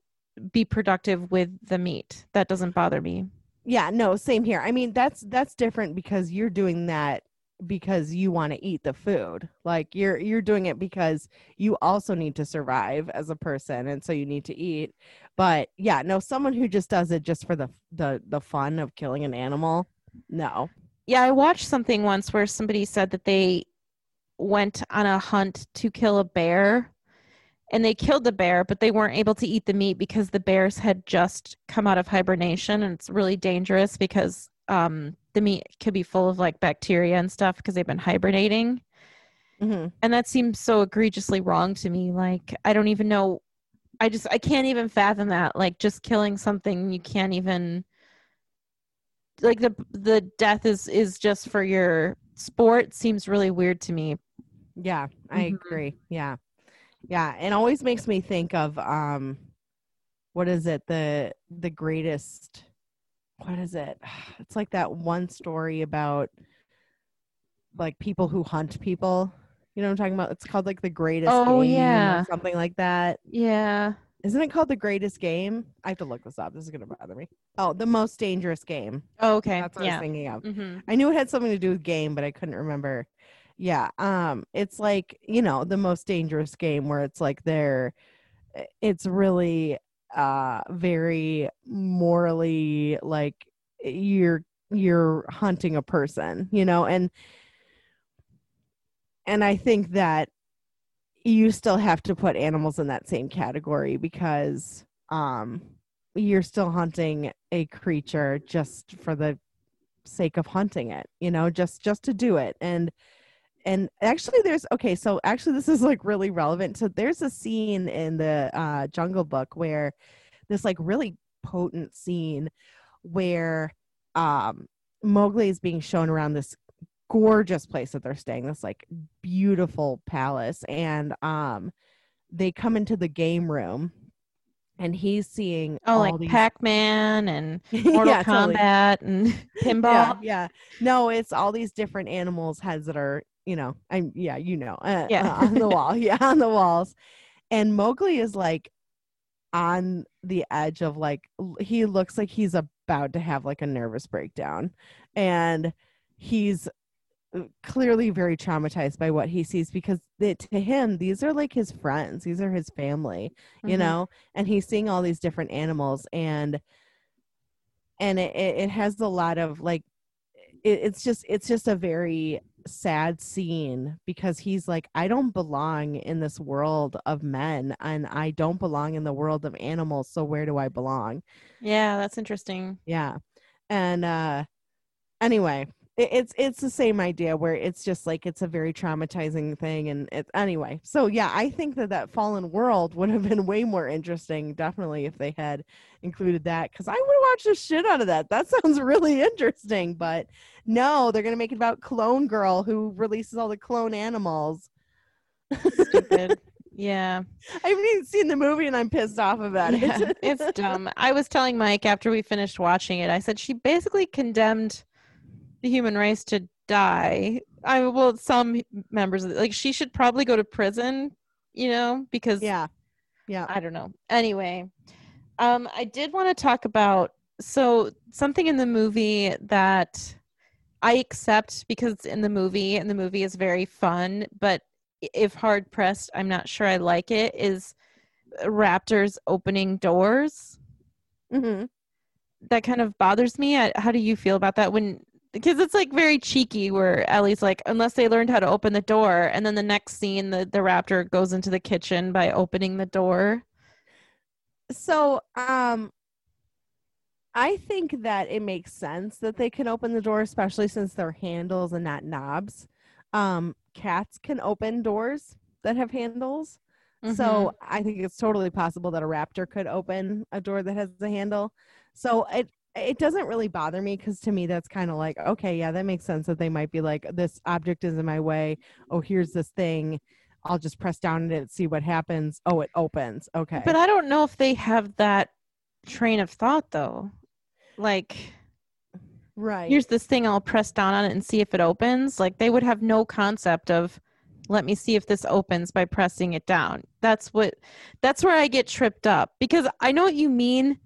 be productive with the meat that doesn't bother me Yeah, no, same here. I mean, that's that's different because you're doing that because you want to eat the food. Like you're you're doing it because you also need to survive as a person and so you need to eat. But yeah, no, someone who just does it just for the the the fun of killing an animal. No. Yeah, I watched something once where somebody said that they went on a hunt to kill a bear and they killed the bear, but they weren't able to eat the meat because the bears had just come out of hibernation and it's really dangerous because um, the meat could be full of like bacteria and stuff because they've been hibernating. Mhm. And that seems so egregiously wrong to me. Like, I don't even know. I just, I can't even fathom that. Like, just killing something you can't even like the the death is is just for your sport seems really weird to me Yeah, I Mhm. agree. Yeah. Yeah, it always makes me think of um what is it? The the greatest what is it? It's like that one story about like people who hunt people. You know what I'm talking about? It's called like the greatest Oh, game or yeah. something like that. yeah Isn't it called the greatest game? I have to look this up. This is gonna bother me. Oh, the most dangerous game. oh, okay That's what I was thinking of. hmm I knew it had something to do with game, but I couldn't remember. Yeah, um, it's like you know the most dangerous game where it's like they're, it's really uh very morally like you're you're hunting a person, you know, and and I think that you still have to put animals in that same category because um you're still hunting a creature just for the sake of hunting it you know just just to do it. And and actually there's okay so actually this is like really relevant so there's a scene in the uh jungle book where this like really potent scene where um mowgli is being shown around this gorgeous place that they're staying this like beautiful palace and um they come into the game room and he's seeing oh all like these- pac-man and mortal Yeah, totally. kombat and yeah, pinball yeah. No, it's all these different animals' heads that are, you know, I'm yeah, you know, uh, Yeah. uh, on the wall, yeah, on the walls, and Mowgli is like on the edge of like he looks like he's about to have like a nervous breakdown, and he's uh, clearly very traumatized by what he sees because they, to him these are like his friends these are his family you Mhm. know and he's seeing all these different animals and and it, it it has a lot of like it, it's just it's just a very sad scene because he's like i don't belong in this world of men and i don't belong in the world of animals so where do i belong? Yeah that's interesting. Yeah. And uh anyway it's it's the same idea where it's just like it's a very traumatizing thing and it's anyway. So yeah i think that that fallen world would have been way more interesting definitely if they had included that because i would watch the shit out of that. That sounds really interesting but no they're gonna make it about clone girl who releases all the clone animals. Stupid. Yeah. I haven't even seen the movie and i'm pissed off about yeah, it it's dumb. I was telling Mike after we finished watching it, I said she basically condemned the human race to die. I well, some members of the, like she should probably go to prison, you know, because yeah yeah I don't know. Anyway, um, I did want to talk about so something in the movie that I accept because in the movie and the movie is very fun, but if hard pressed, I'm not sure I like it. Is raptors opening doors? hmm That kind of bothers me. I, how do you feel about that? When because it's like very cheeky, where Ellie's like, unless they learned how to open the door, and then the next scene, the the raptor goes into the kitchen by opening the door. so um i think that it makes sense that they can open the door especially since they're handles and not knobs um cats can open doors that have handles Mm-hmm. so i think it's totally possible that a raptor could open a door that has a handle so it it doesn't really bother me because to me that's kind of like okay yeah that makes sense that they might be like this object is in my way. Oh here's this thing. I'll just press down on it and see what happens. Oh it opens. Okay. But I don't know if they have that train of thought though. Like, right. here's this thing, I'll press down on it and see if it opens. Like, they would have no concept of, let me see if this opens by pressing it down. That's what, that's where I get tripped up. Because I know what you mean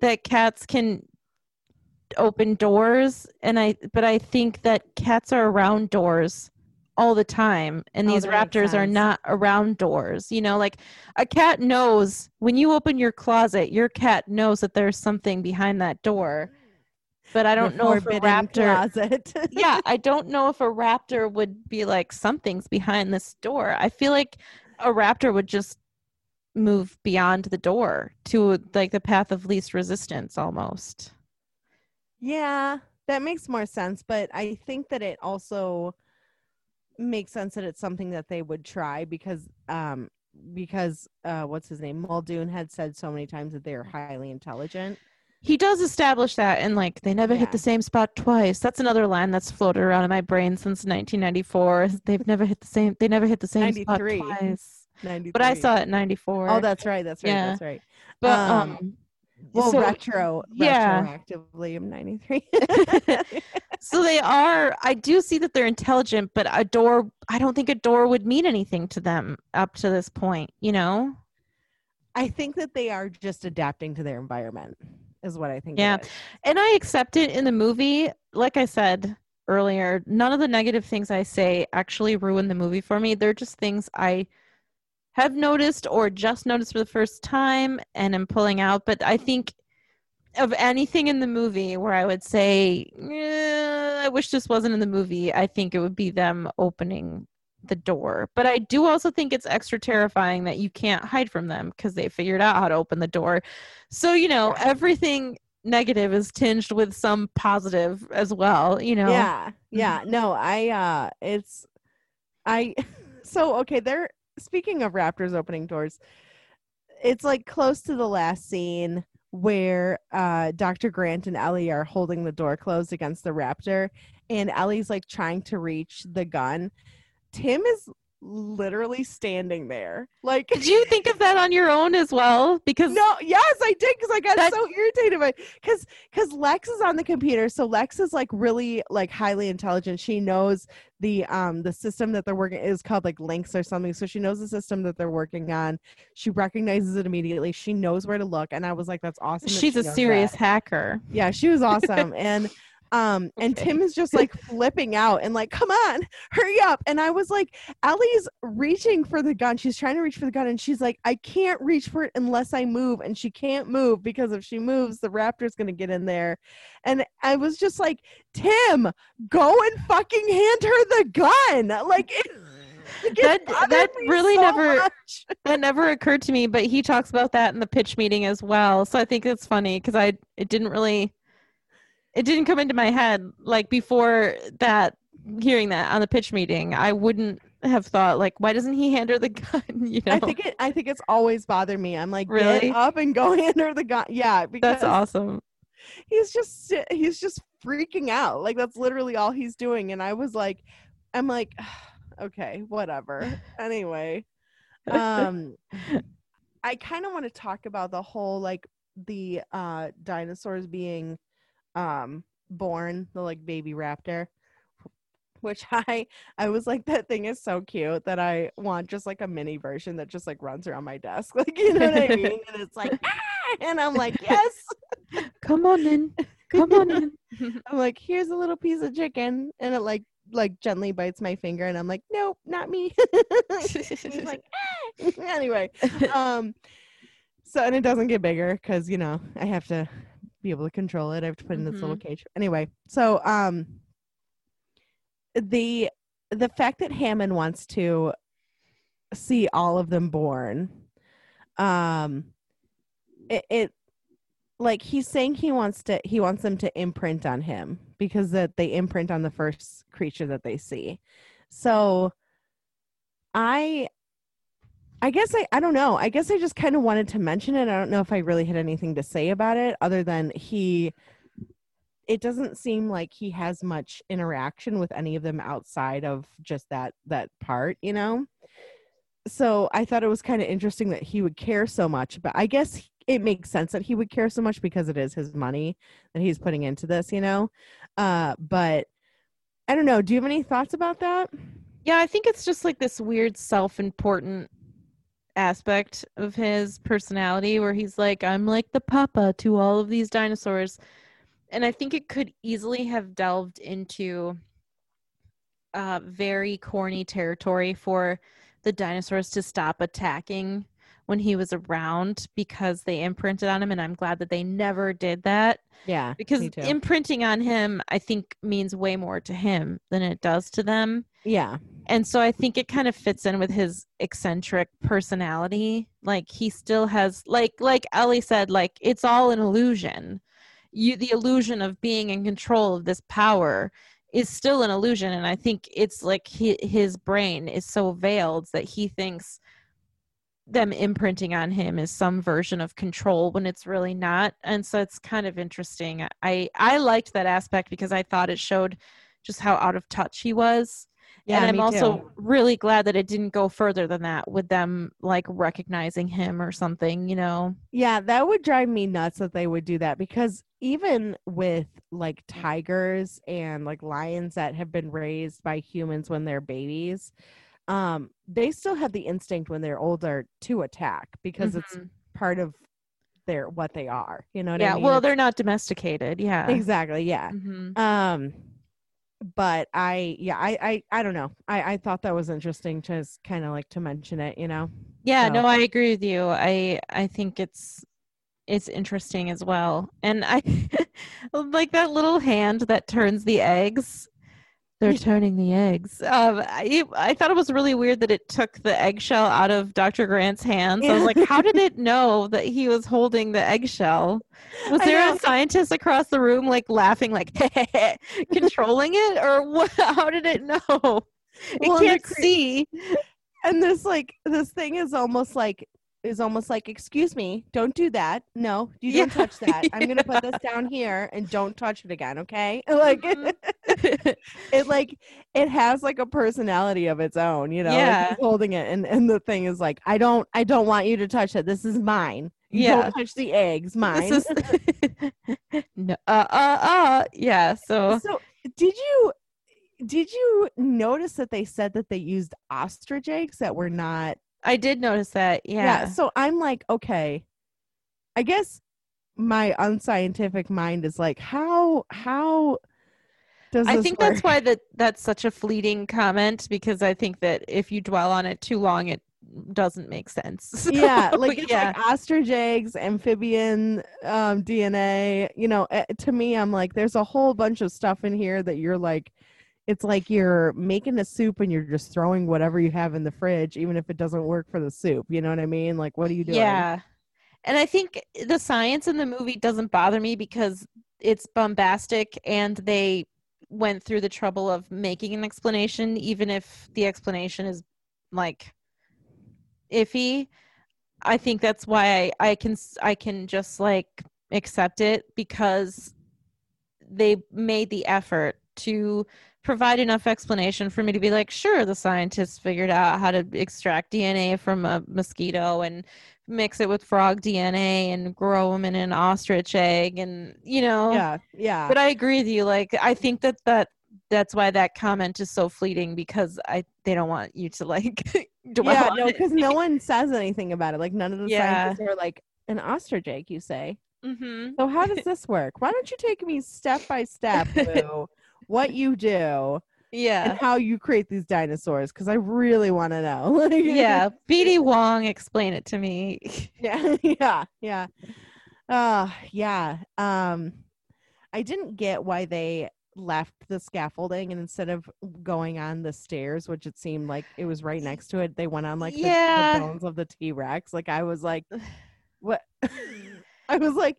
that cats can open doors and I, but I think that cats are around doors all the time and Oh, these raptors are not around doors you know like a cat knows when you open your closet your cat knows that there's something behind that door but i don't The know if a raptor closet. Yeah i don't know if a raptor would be like something's behind this door. I feel like a raptor would just move beyond the door to like the path of least resistance almost Yeah, that makes more sense, but I think that it also makes sense that it's something that they would try because um because uh what's his name? Muldoon had said so many times that they are highly intelligent. he does establish that and like they never Yeah. hit the same spot twice that's another line that's floated around in my brain since 1994 they've never hit the same they never hit the same spot 93. twice 93. but i saw it in 94 Oh, that's right. That's right. Yeah. That's right. but um, um, Well, so, retro yeah. retroactively of 93. so they are i do see that they're intelligent but a door i don't think a door would mean anything to them up to this point you know I think that they are just adapting to their environment is what I think. Yeah. and I accept it in the movie. Like I said earlier, none of the negative things I say actually ruin the movie for me. They're just things I have noticed or just noticed for the first time and am pulling out. But I think of anything in the movie where I would say, "Eh, I wish this wasn't in the movie, I think it would be them opening the door. But I do also think it's extra terrifying that you can't hide from them because they figured out how to open the door. So, you know, everything negative is tinged with some positive as well, you know. Yeah. Yeah. No, I uh it's I so okay, they're speaking of raptors opening doors. It's like close to the last scene where uh Dr. Grant and Ellie are holding the door closed against the raptor and Ellie's like trying to reach the gun. Tim is literally standing there. Like Did you think of that on your own as well? Because no, yes, I did because I got That- so irritated by because because Lex is on the computer. So Lex is like really like highly intelligent. She knows the um the system that they're working is called like links or something. So she knows the system that they're working on. She recognizes it immediately. She knows where to look, and I was like, that's awesome. that she's she a serious that. hacker. Yeah, she was awesome. and um and Tim is just like flipping out and like, come on, hurry up. And I was like, Ellie's reaching for the gun. She's trying to reach for the gun and she's like, I can't reach for it unless I move. And she can't move because if she moves, the raptor's gonna get in there. And I was just like, Tim, go and fucking hand her the gun. Like it, That- that really so never- much. That never occurred to me, but he talks about that in the pitch meeting as well. So I think it's funny because I it didn't really it didn't come into my head like before that hearing that on the pitch meeting. I wouldn't have thought like why doesn't he hand her the gun? You know, I think it I think it's always bothered me. I'm like, Really? get up and go hand her the gun. Yeah, because that's awesome. he's just he's just freaking out like that's literally all he's doing and i was like i'm like okay whatever anyway um i kind of want to talk about the whole like the uh dinosaurs being um born the like baby raptor which i i was like that thing is so cute that i want just like a mini version that just like runs around my desk like you know what i mean and it's like ah! and i'm like yes Come on in. Come on in. I'm like, here's a little piece of chicken, and it like like gently bites my finger, and I'm like, nope, not me. He's like, "Ah." anyway, um, so and it doesn't get bigger because you know I have to be able to control it. I have to put it in this little cage. Anyway, so um, the the fact that Hammond wants to see all of them born, um, it, it like he's saying he wants to he wants them to imprint on him because that they imprint on the first creature that they see so i i guess i i don't know i guess i just kind of wanted to mention it i don't know if i really had anything to say about it other than he it doesn't seem like he has much interaction with any of them outside of just that that part, you know. So I thought it was kind of interesting that he would care so much, but I guess it makes sense that he would care so much because it is his money that he's putting into this, you know. Uh, but I don't know. Do you have any thoughts about that? Yeah, I think it's just like this weird self-important aspect of his personality where he's like, I'm like the papa to all of these dinosaurs. And I think it could easily have delved into uh, very corny territory for the dinosaurs to stop attacking when he was around because they imprinted on him. And I'm glad that they never did that Yeah, because imprinting on him, I think, means way more to him than it does to them yeah, and so i think it kind of fits in with his eccentric personality. Like he still has like like ellie said like it's all an illusion. You the illusion of being in control of this power is still an illusion. And i think it's like he, his brain is so veiled that he thinks them imprinting on him is some version of control when it's really not. And so it's kind of interesting. I i liked that aspect because i thought it showed just how out of touch he was yeah. and I'm also too. really glad that it didn't go further than that with them like recognizing him or something, you know. Yeah, that would drive me nuts that they would do that because even with like tigers and like lions that have been raised by humans when they're babies, um, they still have the instinct when they're older to attack because it's Mhm. part of their what they are. You know what yeah, I mean? well, they're not domesticated. Yeah. exactly, yeah. Mhm. Um but I yeah, I I I don't know. I I thought that was interesting to kind of like to mention it, you know. Yeah, So- no, I agree with you. I I think it's it's interesting as well. And I like that little hand that turns the eggs. They're turning the eggs. Um, I, I thought it was really weird that it took the eggshell out of Dr. Grant's hands. I was like, how did it know that he was holding the eggshell? Was I there know. a scientist across the room like laughing, like controlling it, or what? How did it know? It Well, can't cre- see. and this like this thing is almost like is almost like excuse me don't do that no you don't touch that i'm gonna put this down here and don't touch it again okay like Mhm. it like it has like a personality of its own you know like, Yeah. he's holding it and and the thing is like i don't i don't want you to touch it this is mine Yeah. don't touch the eggs mine This is no, uh, uh, uh, yeah. So so did you did you notice that they said that they used ostrich eggs that were not I did notice that. Yeah. Yeah. So I'm like, okay, I guess my unscientific mind is like, how how does I think work? that's why that that's such a fleeting comment because I think that if you dwell on it too long, it doesn't make sense. yeah, like it's yeah, like ostrich eggs, amphibian um, DNA. You know, eh, to me, I'm like, there's a whole bunch of stuff in here that you're like, it's like you're making a soup and you're just throwing whatever you have in the fridge, even if it doesn't work for the soup. You know what I mean? Like, what are you doing? yeah. And I think the science in the movie doesn't bother me because it's bombastic and they went through the trouble of making an explanation, even if the explanation is like iffy. I think that's why I, I can I can just like accept it because they made the effort to provide enough explanation for me to be like, sure, the scientists figured out how to extract DNA from a mosquito and mix it with frog DNA and grow them in an ostrich egg, and you know. Yeah, yeah. But I agree with you. Like, I think that that that's why that comment is so fleeting because I they don't want you to like dwell yeah, no, because no one says anything about it. Like none of the Yeah. scientists are like an ostrich egg. You say. Mhm. So how does this work? Why don't you take me step by step through what you do yeah and Yeah. how you create these dinosaurs? Because I really want to know. Yeah. BD Wong, explain it to me. yeah, yeah, yeah. Uh yeah. Um, I didn't get why they left the scaffolding and instead of going on the stairs, which it seemed like it was right next to it, they went on like the- the, bones of the T Rex. Like I was like, what? I was like,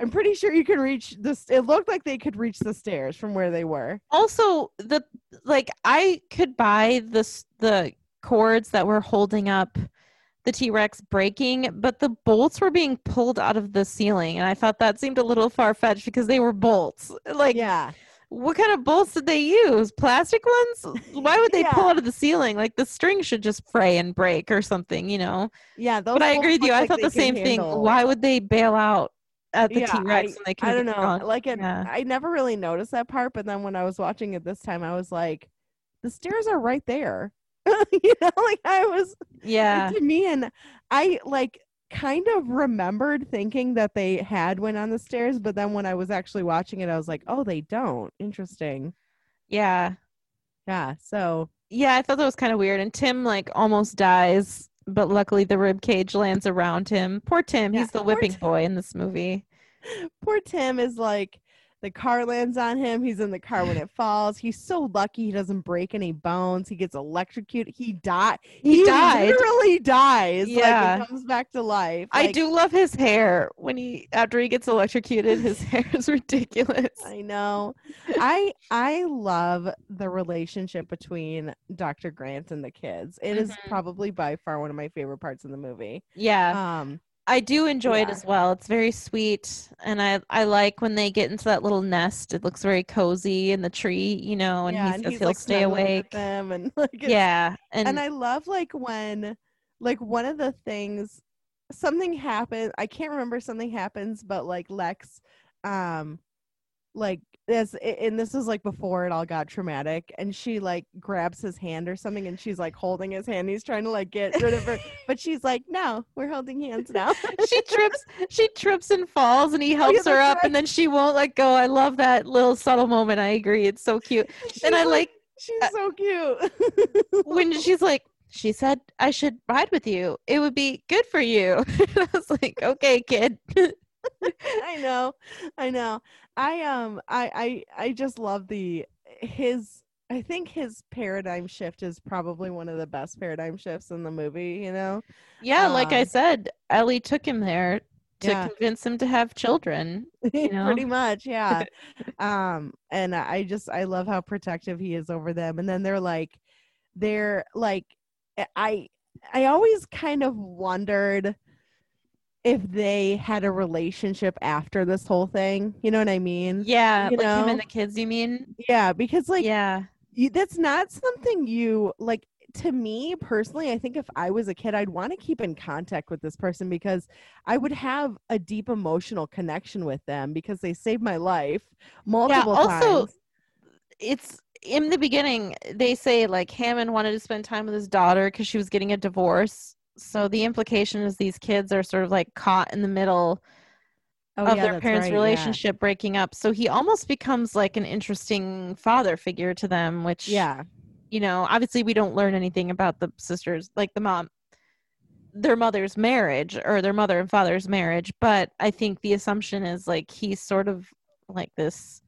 I'm pretty sure you can reach this. It looked like they could reach the stairs from where they were. also the like i could buy this the cords that were holding up the T-Rex breaking, but the bolts were being pulled out of the ceiling and I thought that seemed a little far-fetched because they were bolts. Like yeah. what kind of bolts did they use? Plastic ones? Why would they pull out of the ceiling? Like the string should just fray and break or something, you know. Yeah. Those but I agree with you. I thought the could same thing. Why would they bail out at the Yeah, T-Rex I- when they could I don't know. Like it, Yeah. I never really noticed that part, but then when I was watching it this time, I was like, the stairs are right there. you know, like I was Yeah. to me, and I like kind of remembered thinking that they had went on the stairs, but then when I was actually watching it, I was like, oh, they don't. Interesting. Yeah. Yeah. So Yeah, I thought that was kind of weird. And Tim like almost dies, but luckily the rib cage lands around him. Poor Tim. Yeah, He's the whipping Tim. boy in this movie. poor Tim is like the car lands on him. He's in the car when it falls. He's so lucky he doesn't break any bones. He gets electrocuted. He died. He died. Literally dies. Like Yeah. and comes back to life. I do love his hair when he after he gets electrocuted. His hair is ridiculous. I know. I I love the relationship between Dr. Grant and the kids. It is Mhm. probably by far one of my favorite parts of the movie. Yeah, Um I do enjoy it as well. It's very sweet, and I I like when they get into that little nest. It looks very cozy in the tree, you know. And yeah, he and says he'll like stay awake. them and like Yeah, and, and I love like when like one of the things something happens I can't remember something happens but like Lex um like as and this is like before it all got traumatic and she like grabs his hand or something and she's like holding his hand he's trying to like get rid of her but she's like no we're holding hands now. She trips she trips and falls and he Oh, helps yeah, her up and then she won't let go i love that little subtle moment i agree it's so cute She's and i like she's uh, so cute. when she's like she said i should ride with you it would be good for you. I was like okay kid I know, I know. I um, I I I just love the his. I think his paradigm shift is probably one of the best paradigm shifts in the movie. You know, yeah like i Um, said ellie took him there to Yeah. convince him to have children know? pretty much, yeah. um, and I just I love how protective he is over them. And then they're like, they're like, I I always kind of wondered if they had a relationship after this whole thing. You know what I mean? yeah You like him and the kids you mean Yeah, because like yeah you, that's not something you like to me personally i think if i was a kid i'd want to keep in contact with this person because i would have a deep emotional connection with them because they saved my life multiple times also, times it's in the beginning they say like hammond wanted to spend time with his daughter because she was getting a divorce so the implication is these kids are sort of like caught in the middle oh, of yeah, their parents right, yeah. relationship breaking up. So he almost becomes like an interesting father figure to them which yeah. you know obviously we don't learn anything about the sisters like the mom their mother's marriage or their mother and father's marriage but i think the assumption is like he's sort of like this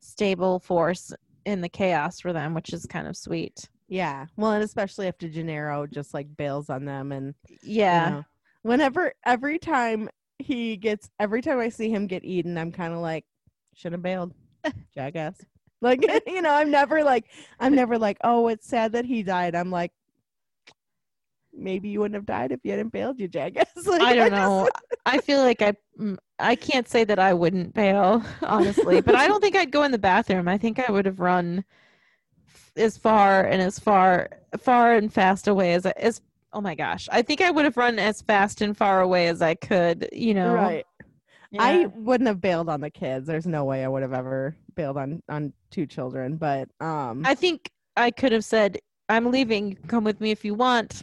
stable force in the chaos for them which is kind of sweet yeah well and especially after gennaro just like bails on them and you yeah. know, whenever every time he gets every time i see him get eaten i'm kind of like should have bailed jackass. Like you know i'm never like i'm never like oh it's sad that he died. I'm like maybe you wouldn't have died if you hadn't bailed you jackass. Like, i don't just- know. I feel like i mm, i can't say that i wouldn't bail honestly but i don't think i'd go in the bathroom. I think i would have run as far and as far far and fast away as I- as oh my gosh i think i would have run as fast and far away as i could you know right Yeah. i wouldn't have bailed on the kids there's no way i would have ever bailed on on two children but um I think I could have said, I'm leaving. Come with me if you want.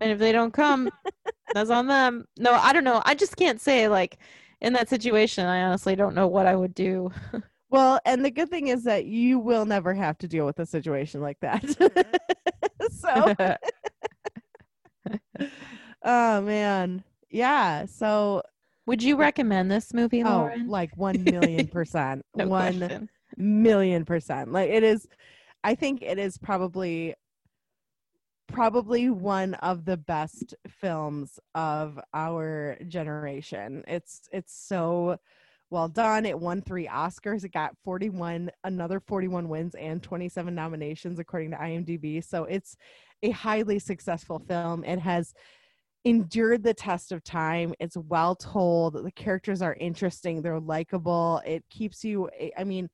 And if they don't come, that's on them. No, I don't know. I just can't say, like, in that situation, I honestly don't know what I would do. Well, and the good thing is that you will never have to deal with a situation like that. Mm-hmm. so, oh man. Yeah. So, would you recommend this movie, oh, like 1 million percent. no 1 question. million percent. Like, it is, I think it is probably, probably one of the best films of our generation. It's, it's so, well done. It won three Oscars. It got 41, another 41 wins and 27 nominations according to IMDb. So it's a highly successful film. It has endured the test of time. It's well told. The characters are interesting. They're likable. It keeps you, I mean,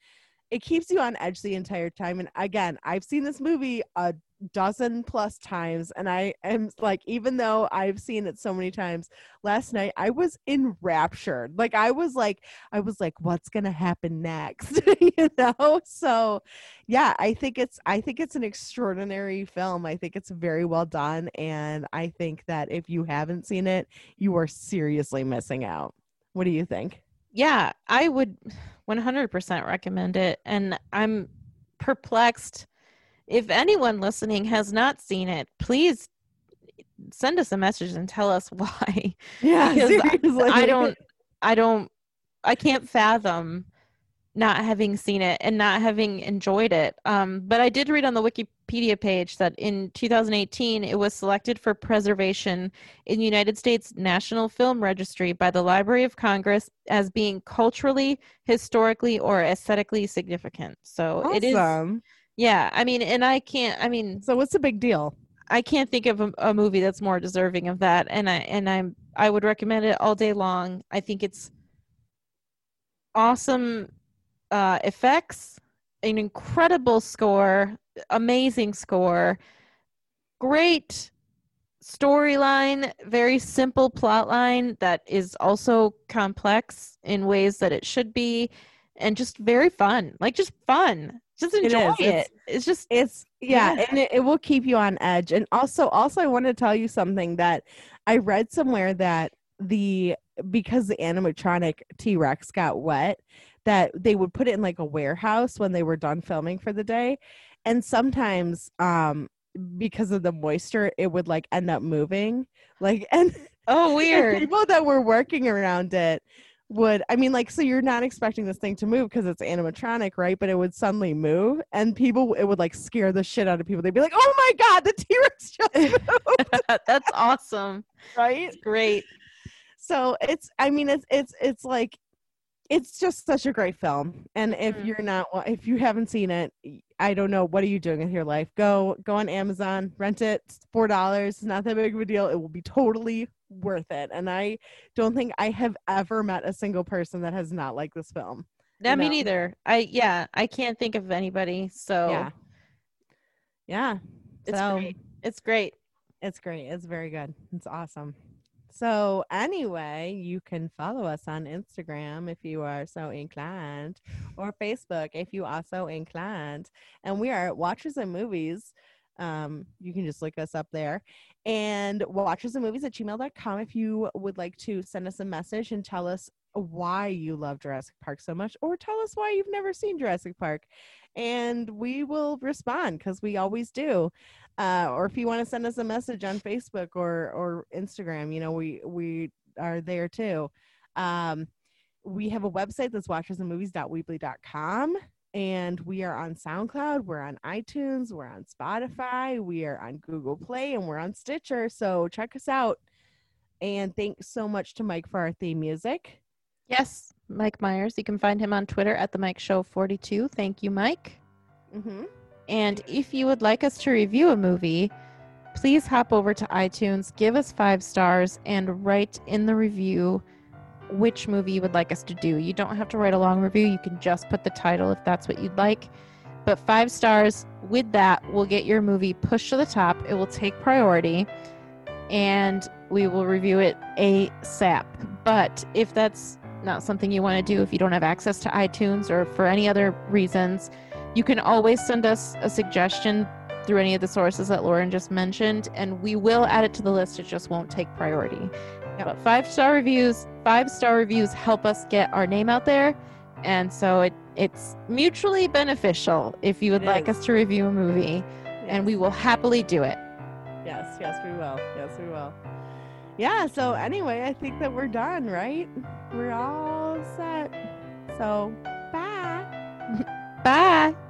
it keeps you on edge the entire time. And again, I've seen this movie a dozen plus times and i am like even though i've seen it so many times last night i was enraptured. Like i was like i was like what's gonna happen next? You know? So yeah i think it's i think it's an extraordinary film. I think it's very well done and i think that if you haven't seen it you are seriously missing out. What do you think? Yeah i would 100% recommend it and i'm perplexed if anyone listening has not seen it, please send us a message and tell us why. Yeah, seriously. I don't, I don't, I can't fathom not having seen it and not having enjoyed it. Um, but I did read on the Wikipedia page that in 2018 it was selected for preservation in the United States National Film Registry by the Library of Congress as being culturally, historically, or aesthetically significant. So awesome. it is yeah, I mean, and I can't. I mean, so what's the big deal? I can't think of a, a, movie that's more deserving of that, and I and I'm I would recommend it all day long. I think it's awesome uh, effects, an incredible score, amazing score, great storyline, very simple plot line that is also complex in ways that it should be, and just very fun. Like just fun just enjoy it, it. It's, it's, just it's yeah, yeah. and it, it, will keep you on edge and also also i want to tell you something that i read somewhere that the because the animatronic t-rex got wet that they would put it in like a warehouse when they were done filming for the day and sometimes um because of the moisture it would like end up moving like and oh weird people that were working around it would I mean like so you're not expecting this thing to move because it's animatronic, right? But it would suddenly move and people it would like scare the shit out of people. They'd be like, "Oh my god, the T-Rex just moved." That's awesome. Right? It's great. So it's I mean it's it's it's like it's just such a great film. And if mm-hmm. you're not if you haven't seen it, I don't know what are you doing with your life. Go go on Amazon, rent it. It's $4. It's not that big of a deal. It will be totally worth it. And I don't think I have ever met a single person that has not liked this film. Not me neither. I yeah, I can't think of anybody. So yeah, yeah, it's so, great. It's great. It's great. It's very good. It's awesome. So anyway, you can follow us on Instagram if you are so inclined, or Facebook if you are so inclined. And we are Watchers and Movies. Um, you can just look us up there and watchers and movies at gmail.com if you would like to send us a message and tell us why you love Jurassic Park so much or tell us why you've never seen Jurassic Park and we will respond because we always do uh, or if you want to send us a message on Facebook or or Instagram you know we we are there too um, we have a website that's watchersandmovies.weebly.com and we are on SoundCloud, we're on iTunes, we're on Spotify, we are on Google Play, and we're on Stitcher. So check us out. And thanks so much to Mike for our theme music. Yes, Mike Myers. You can find him on Twitter at the Mike Show 42. Thank you, Mike. Mm-hmm. And if you would like us to review a movie, please hop over to iTunes, give us five stars, and write in the review which movie you would like us to do. You don't have to write a long review, you can just put the title if that's what you'd like. But five stars with that will get your movie pushed to the top. It will take priority and we will review it ASAP. But if that's not something you want to do, if you don't have access to iTunes or for any other reasons, you can always send us a suggestion through any of the sources that Lauren just mentioned, and we will add it to the list. It just won't take priority. Yep. But five star reviews, five star reviews help us get our name out there. And so it, it's mutually beneficial if you would it like is. us to review a movie, yes. and we will happily do it. Yes, yes, we will. Yes, we will. Yeah, so anyway, I think that we're done, right? We're all set. So. Bye.